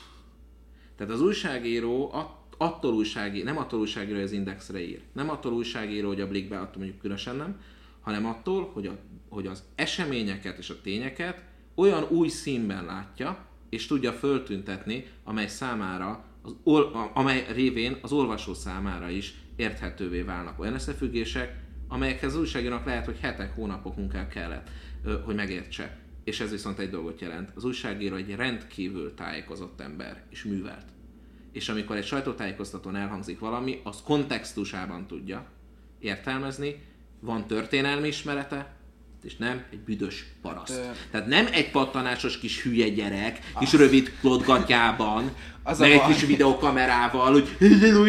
Speaker 4: Tehát az újságíró att- attól újságíró, nem attól újságíró, hogy az Indexre ír, nem attól újságíró, hogy a Blikbe, attól mondjuk különösen nem, hanem attól, hogy, a, hogy az eseményeket és a tényeket olyan új színben látja, és tudja föltüntetni, amely számára, az, amely révén az olvasó számára is érthetővé válnak olyan összefüggések, amelyekhez az újságírónak lehet, hogy hetek, hónapok munkája kellett, hogy megértse. És ez viszont egy dolgot jelent. Az újságíró egy rendkívül tájékozott ember, és művelt. És amikor egy sajtótájékoztatón elhangzik valami, az kontextusában tudja értelmezni, van történelmi ismerete, és nem egy büdös paraszt.
Speaker 2: Ö-
Speaker 4: Tehát nem egy pattanásos kis hülye gyerek, kis rövid klotgatjában,
Speaker 2: Az
Speaker 4: meg egy
Speaker 2: baj.
Speaker 4: kis videókamerával, hogy hello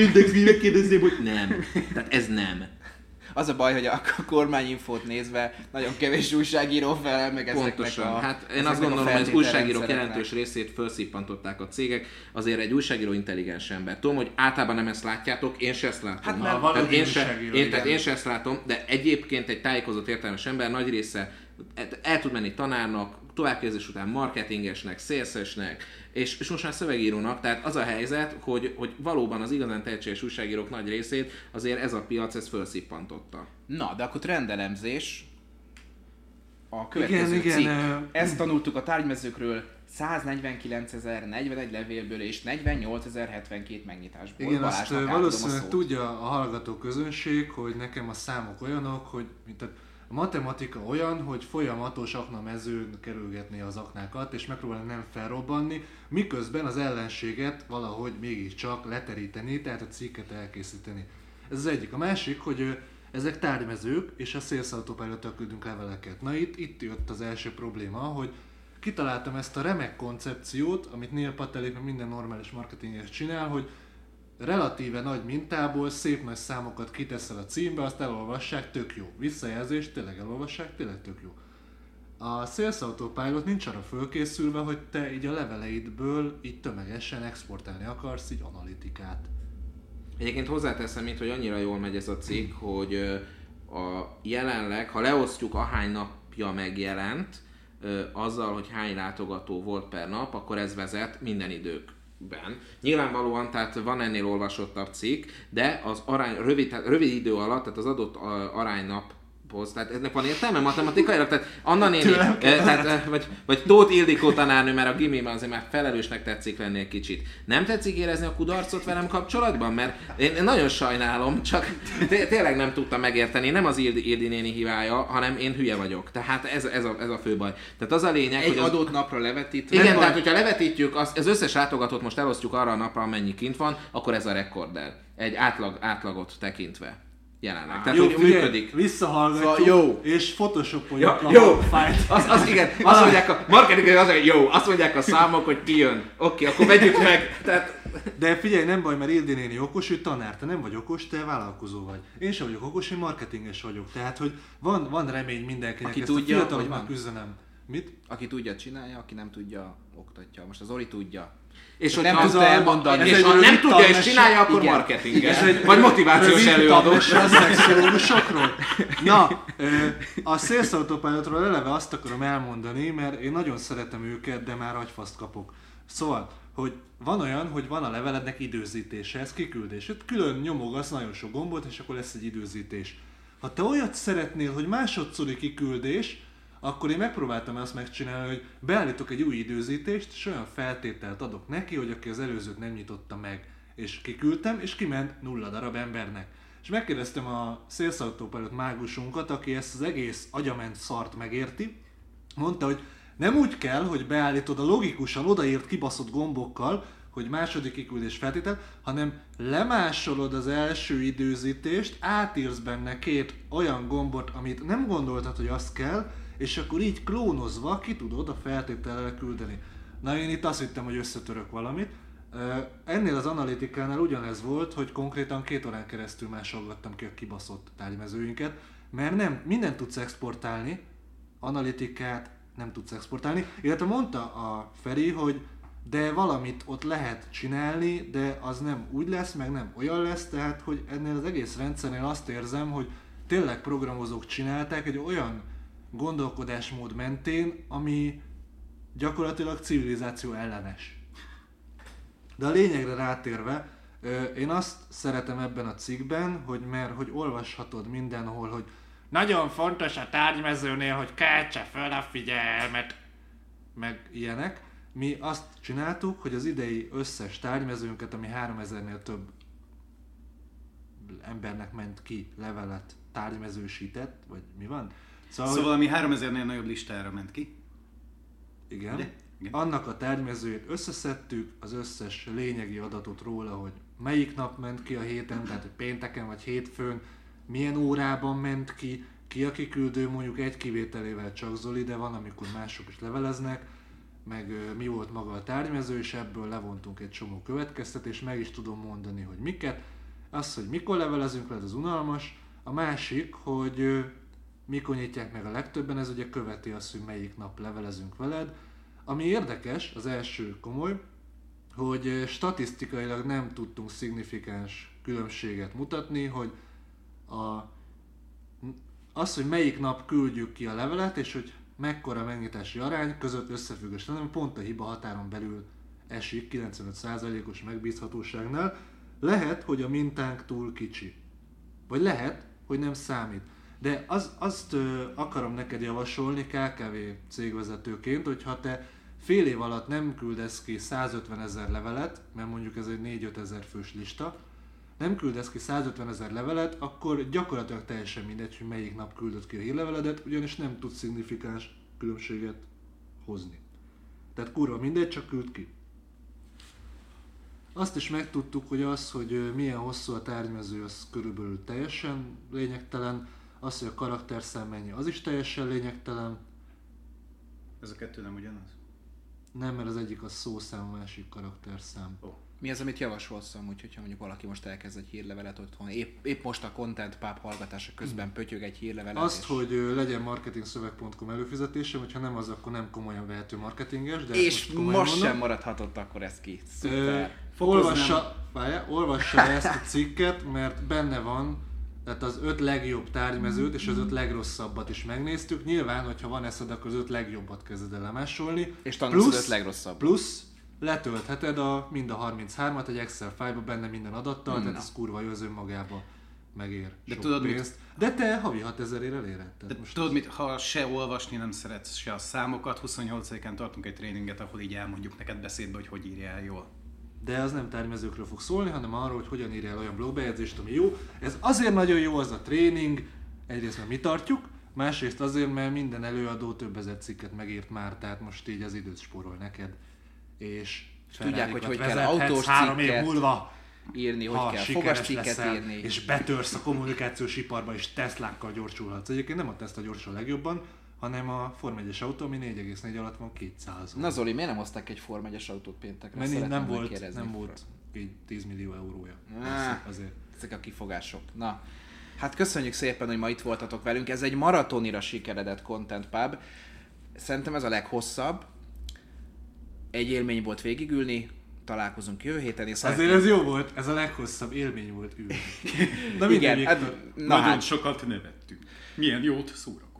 Speaker 4: megkérdezném, hogy nem. Tehát ez nem.
Speaker 2: Az a baj, hogy a kormányinfót nézve nagyon kevés újságíró felel meg ezeknek
Speaker 4: Pontosan.
Speaker 2: a
Speaker 4: hát én azt gondolom, hogy az újságírók jelentős részét felszippantották a cégek. Azért egy újságíró intelligens ember. Tudom, hogy általában nem ezt látjátok, én se ezt látom.
Speaker 2: Hát
Speaker 5: mert
Speaker 4: tehát én, se, én, tehát én se ezt látom, de egyébként egy tájékozott értelmes ember nagy része el, el tud menni tanárnak, továbbképzés után marketingesnek, szélszesnek, és, és most már szövegírónak, tehát az a helyzet, hogy, hogy valóban az igazán tehetséges újságírók nagy részét azért ez a piac ezt felszippantotta.
Speaker 2: Na, de akkor trendelemzés. A következő
Speaker 5: igen,
Speaker 2: cikk.
Speaker 5: ö-
Speaker 2: Ezt tanultuk a tárgymezőkről 149.041 levélből és 48.072 megnyitásból.
Speaker 5: Igen, azt
Speaker 2: Balázsnak
Speaker 5: ö,
Speaker 2: átadom a
Speaker 5: valószínűleg tudja a hallgató közönség, hogy nekem a számok olyanok, hogy mint a matematika olyan, hogy folyamatos aknamezőn kerülgetni az aknákat, és megpróbálni nem felrobbanni, miközben az ellenséget valahogy mégiscsak leteríteni, tehát a cikket elkészíteni. Ez az egyik. A másik, hogy ezek tárgymezők, és a autopilot küldünk leveleket. Na itt, itt jött az első probléma, hogy kitaláltam ezt a remek koncepciót, amit Neil Patelék, minden normális marketinges csinál, hogy relatíve nagy mintából szép nagy számokat kiteszel a címbe, azt elolvassák, tök jó. Visszajelzés, tényleg elolvassák, tényleg tök jó. A Sales Autopilot nincs arra fölkészülve, hogy te így a leveleidből így tömegesen exportálni akarsz így analitikát.
Speaker 4: Egyébként hozzáteszem itt, hogy annyira jól megy ez a cikk, hogy ö, a jelenleg, ha leosztjuk ahány napja megjelent, azzal, hogy hány látogató volt per nap, akkor ez vezet minden időkben. Nyilvánvalóan, tehát van ennél olvasottabb cikk, de az arány, rövid, rövid idő alatt, tehát az adott aránynap alaphoz. Tehát ennek van értelme matematikailag? Tehát Anna néni, eh, tehát, eh, vagy, vagy Tóth Ildikó tanárnő, mert a gimében azért már felelősnek tetszik lenni egy kicsit. Nem tetszik érezni a kudarcot velem kapcsolatban? Mert én, nagyon sajnálom, csak té- tényleg nem tudtam megérteni. Nem az Ildi, Ildi néni hibája, hanem én hülye vagyok. Tehát ez, ez, a, ez a fő baj. Tehát az a lényeg,
Speaker 2: Egy
Speaker 4: hogy az,
Speaker 2: adott napra levetítve.
Speaker 4: igen, tehát hogyha levetítjük, az, az összes látogatót most elosztjuk arra a napra, amennyi kint van, akkor ez a rekorder. Egy átlag, átlagot tekintve jelenleg. Tehát
Speaker 5: Jó, figyelj,
Speaker 4: működik.
Speaker 5: visszahallgatjuk,
Speaker 2: Szóval jó.
Speaker 5: és photoshopoljuk
Speaker 4: Ja,
Speaker 5: a
Speaker 4: jó. Az, az igen, azt mondják a marketing, az, hogy jó, azt mondják a számok, hogy ki jön. Oké, akkor vegyük meg. Tehát,
Speaker 5: De figyelj, nem baj, mert Ildi néni okos, ő tanár, te nem vagy okos, te vállalkozó vagy. Én sem vagyok okos, én marketinges vagyok. Tehát, hogy van, van remény mindenkinek.
Speaker 2: Aki
Speaker 5: Ezt
Speaker 2: tudja,
Speaker 5: a fiataloknak
Speaker 2: hogy
Speaker 5: üzenem. Mit?
Speaker 2: Aki tudja, csinálja, aki nem tudja, oktatja. Most az Ori tudja.
Speaker 4: És
Speaker 2: Nem tudta elmondani.
Speaker 4: És
Speaker 5: Ez egy
Speaker 4: ha nem tudja és csinálja, akkor
Speaker 2: Igen.
Speaker 4: marketinges. Vagy motivációs előadó.
Speaker 5: a szexológusokról. Na, a Sales Autopilotról eleve azt akarom elmondani, mert én nagyon szeretem őket, de már agyfaszt kapok. Szóval, hogy van olyan, hogy van a levelednek időzítése, ez kiküldés. Itt külön nyomogasz nagyon sok gombot, és akkor lesz egy időzítés. Ha te olyat szeretnél, hogy másodszori kiküldés, akkor én megpróbáltam azt megcsinálni, hogy beállítok egy új időzítést, és olyan feltételt adok neki, hogy aki az előzőt nem nyitotta meg. És kiküldtem, és kiment nulla darab embernek. És megkérdeztem a Sales Autopilot mágusunkat, aki ezt az egész agyament szart megérti, mondta, hogy nem úgy kell, hogy beállítod a logikusan odaírt kibaszott gombokkal, hogy második kiküldés feltétel, hanem lemásolod az első időzítést, átírsz benne két olyan gombot, amit nem gondoltad, hogy azt kell, és akkor így klónozva ki tudod a feltétellel küldeni. Na én itt azt hittem, hogy összetörök valamit. Ennél az analitikánál ugyanez volt, hogy konkrétan két órán keresztül másolgattam ki a kibaszott tárgymezőinket, mert nem, mindent tudsz exportálni, analitikát nem tudsz exportálni, illetve mondta a Feri, hogy de valamit ott lehet csinálni, de az nem úgy lesz, meg nem olyan lesz, tehát hogy ennél az egész rendszernél azt érzem, hogy tényleg programozók csinálták egy olyan gondolkodásmód mentén, ami gyakorlatilag civilizáció ellenes. De a lényegre rátérve, én azt szeretem ebben a cikkben, hogy mert hogy olvashatod mindenhol, hogy nagyon fontos a tárgymezőnél, hogy keltse fel a figyelmet, meg ilyenek. Mi azt csináltuk, hogy az idei összes tárgymezőnket, ami 3000-nél több embernek ment ki levelet, tárgymezősített, vagy mi van? Szóval,
Speaker 3: Szóval ami 3000-nél nagyobb listára ment ki.
Speaker 5: Igen.
Speaker 3: Ugye? Igen.
Speaker 5: Annak a tárgymezőjét összeszedtük, az összes lényegi adatot róla, hogy melyik nap ment ki a héten, tehát hogy pénteken vagy hétfőn, milyen órában ment ki, ki a kiküldő, mondjuk egy kivételével csak Zoli, de van, amikor mások is leveleznek, meg ö, mi volt maga a tárgymező, és ebből levontunk egy csomó következtetést, meg is tudom mondani, hogy miket. Az, hogy mikor levelezünk veled, az unalmas. A másik, hogy ö, mikor nyitják meg a legtöbben, ez ugye követi azt, hogy melyik nap levelezünk veled. Ami érdekes, az első komoly, hogy ö, statisztikailag nem tudtunk szignifikáns különbséget mutatni, hogy a, az, hogy melyik nap küldjük ki a levelet, és hogy mekkora megnyitási arány között összefüggés lenne, pont a hiba határon belül esik 95%-os megbízhatóságnál. Lehet, hogy a mintánk túl kicsi. Vagy lehet, hogy nem számít. De az, azt ö, akarom neked javasolni KKV cégvezetőként, hogyha te fél év alatt nem küldesz ki 150 ezer levelet, mert mondjuk ez egy 4-5 ezer fős lista, nem küldesz ki 150 ezer levelet, akkor gyakorlatilag teljesen mindegy, hogy melyik nap küldött ki a hírleveledet, ugyanis nem tudsz szignifikáns különbséget hozni. Tehát kurva mindegy, csak küld ki. Azt is megtudtuk, hogy az, hogy milyen hosszú a tárgymező, az körülbelül teljesen lényegtelen, az, hogy a karakterszám mennyi, az is teljesen lényegtelen,
Speaker 3: Ez a kettő nem ugyanaz?
Speaker 5: nem, mert az egyik a szószám, a másik karakterszám.
Speaker 2: Mi az, amit javasolsz amúgy, hogyha mondjuk valaki most elkezd egy hírlevelet otthon, épp, épp most a Content Pub hallgatása közben pötyög egy hírlevelet,
Speaker 5: Azt,
Speaker 2: és,
Speaker 5: hogy ö, legyen marketingszöveg.com előfizetésem, hogyha nem az, akkor nem komolyan vehető marketinges, de
Speaker 2: és most,
Speaker 5: mondom.
Speaker 2: sem maradhatott akkor ez ki.
Speaker 5: Ö,
Speaker 2: Szuper.
Speaker 5: olvassa, várjál, olvassa ezt a cikket, mert benne van, tehát az öt legjobb tárgymezőt és az öt legrosszabbat is megnéztük. Nyilván, hogyha van eszed, akkor az öt legjobbat kezded el lemásolni.
Speaker 2: És tanulsz az öt legrosszabb.
Speaker 5: Plusz letöltheted a, mind a 33-at egy Excel fájlba, benne minden adattal, tehát
Speaker 2: Na.
Speaker 5: ez kurva jó az önmagában. megér
Speaker 3: De tudod mit?
Speaker 5: pénzt. De te havi 6000 ér elérhetted.
Speaker 3: De
Speaker 5: Most
Speaker 3: tudod mit, ha se olvasni nem szeretsz, se a számokat, 28-án tartunk egy tréninget, ahol így elmondjuk neked beszédbe, hogy hogy írjál jól.
Speaker 5: De az nem termezőkről fog szólni, hanem arról, hogy hogyan írjál olyan blogbejegyzést, ami jó. Ez azért nagyon jó az a tréning, egyrészt mert mi tartjuk, másrészt azért, mert minden előadó több ezer cikket megírt már, tehát most így az időt spórol neked. És
Speaker 2: tudják, hogy hogy kell autós
Speaker 5: három év
Speaker 2: cikket
Speaker 5: múlva,
Speaker 2: írni, hogy
Speaker 5: ha
Speaker 2: kell
Speaker 5: leszel,
Speaker 2: írni.
Speaker 5: és betörsz a kommunikációs iparba, és Teslákkal gyorsulhatsz. Egyébként nem a Tesla gyorsul legjobban, hanem a Form 1-es autó, ami 4,4 alatt van 200
Speaker 2: Na Zoli, miért nem hozták egy Form 1-es autót péntekre?
Speaker 5: Mert
Speaker 2: Szeretném
Speaker 5: nem volt, nem volt így 10 millió eurója.
Speaker 2: Á.
Speaker 5: Azért.
Speaker 2: Ezek a kifogások. Na, hát köszönjük szépen, hogy ma itt voltatok velünk. Ez egy maratonira sikeredett Content Pub. Szerintem ez a leghosszabb. Egy élmény volt végigülni. Találkozunk jövő héten, és
Speaker 5: Azért ez jó volt, ez a leghosszabb élmény volt ülni. Na
Speaker 2: Igen,
Speaker 5: mindegy,
Speaker 2: hát, na
Speaker 3: Nagyon
Speaker 2: hát,
Speaker 3: sokat nevettünk. Milyen jót szórakoztunk.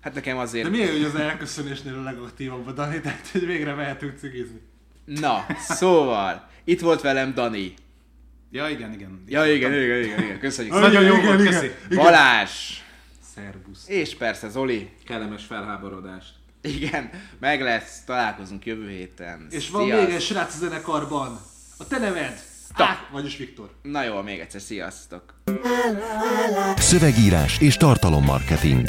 Speaker 2: Hát nekem azért...
Speaker 5: De milyen, hogy az elköszönésnél a legaktívabb a Dani, tehát hogy végre mehetünk cigizni.
Speaker 2: Na, szóval, itt volt velem Dani.
Speaker 3: Ja, igen, igen.
Speaker 2: Ja, igen, igen, igen, igen. köszönjük.
Speaker 3: Nagyon jó
Speaker 5: igen,
Speaker 3: volt,
Speaker 5: igen,
Speaker 3: köszi.
Speaker 2: Balázs!
Speaker 5: Szerbusz.
Speaker 2: És persze Zoli.
Speaker 4: Kellemes felháborodást.
Speaker 2: Igen, meg lesz, találkozunk jövő héten.
Speaker 5: És van
Speaker 2: Sziasztok.
Speaker 5: még egy srác a zenekarban. A te neved? Á, vagyis Viktor.
Speaker 2: Na jó, még egyszer, sziasztok!
Speaker 1: Szövegírás és tartalommarketing.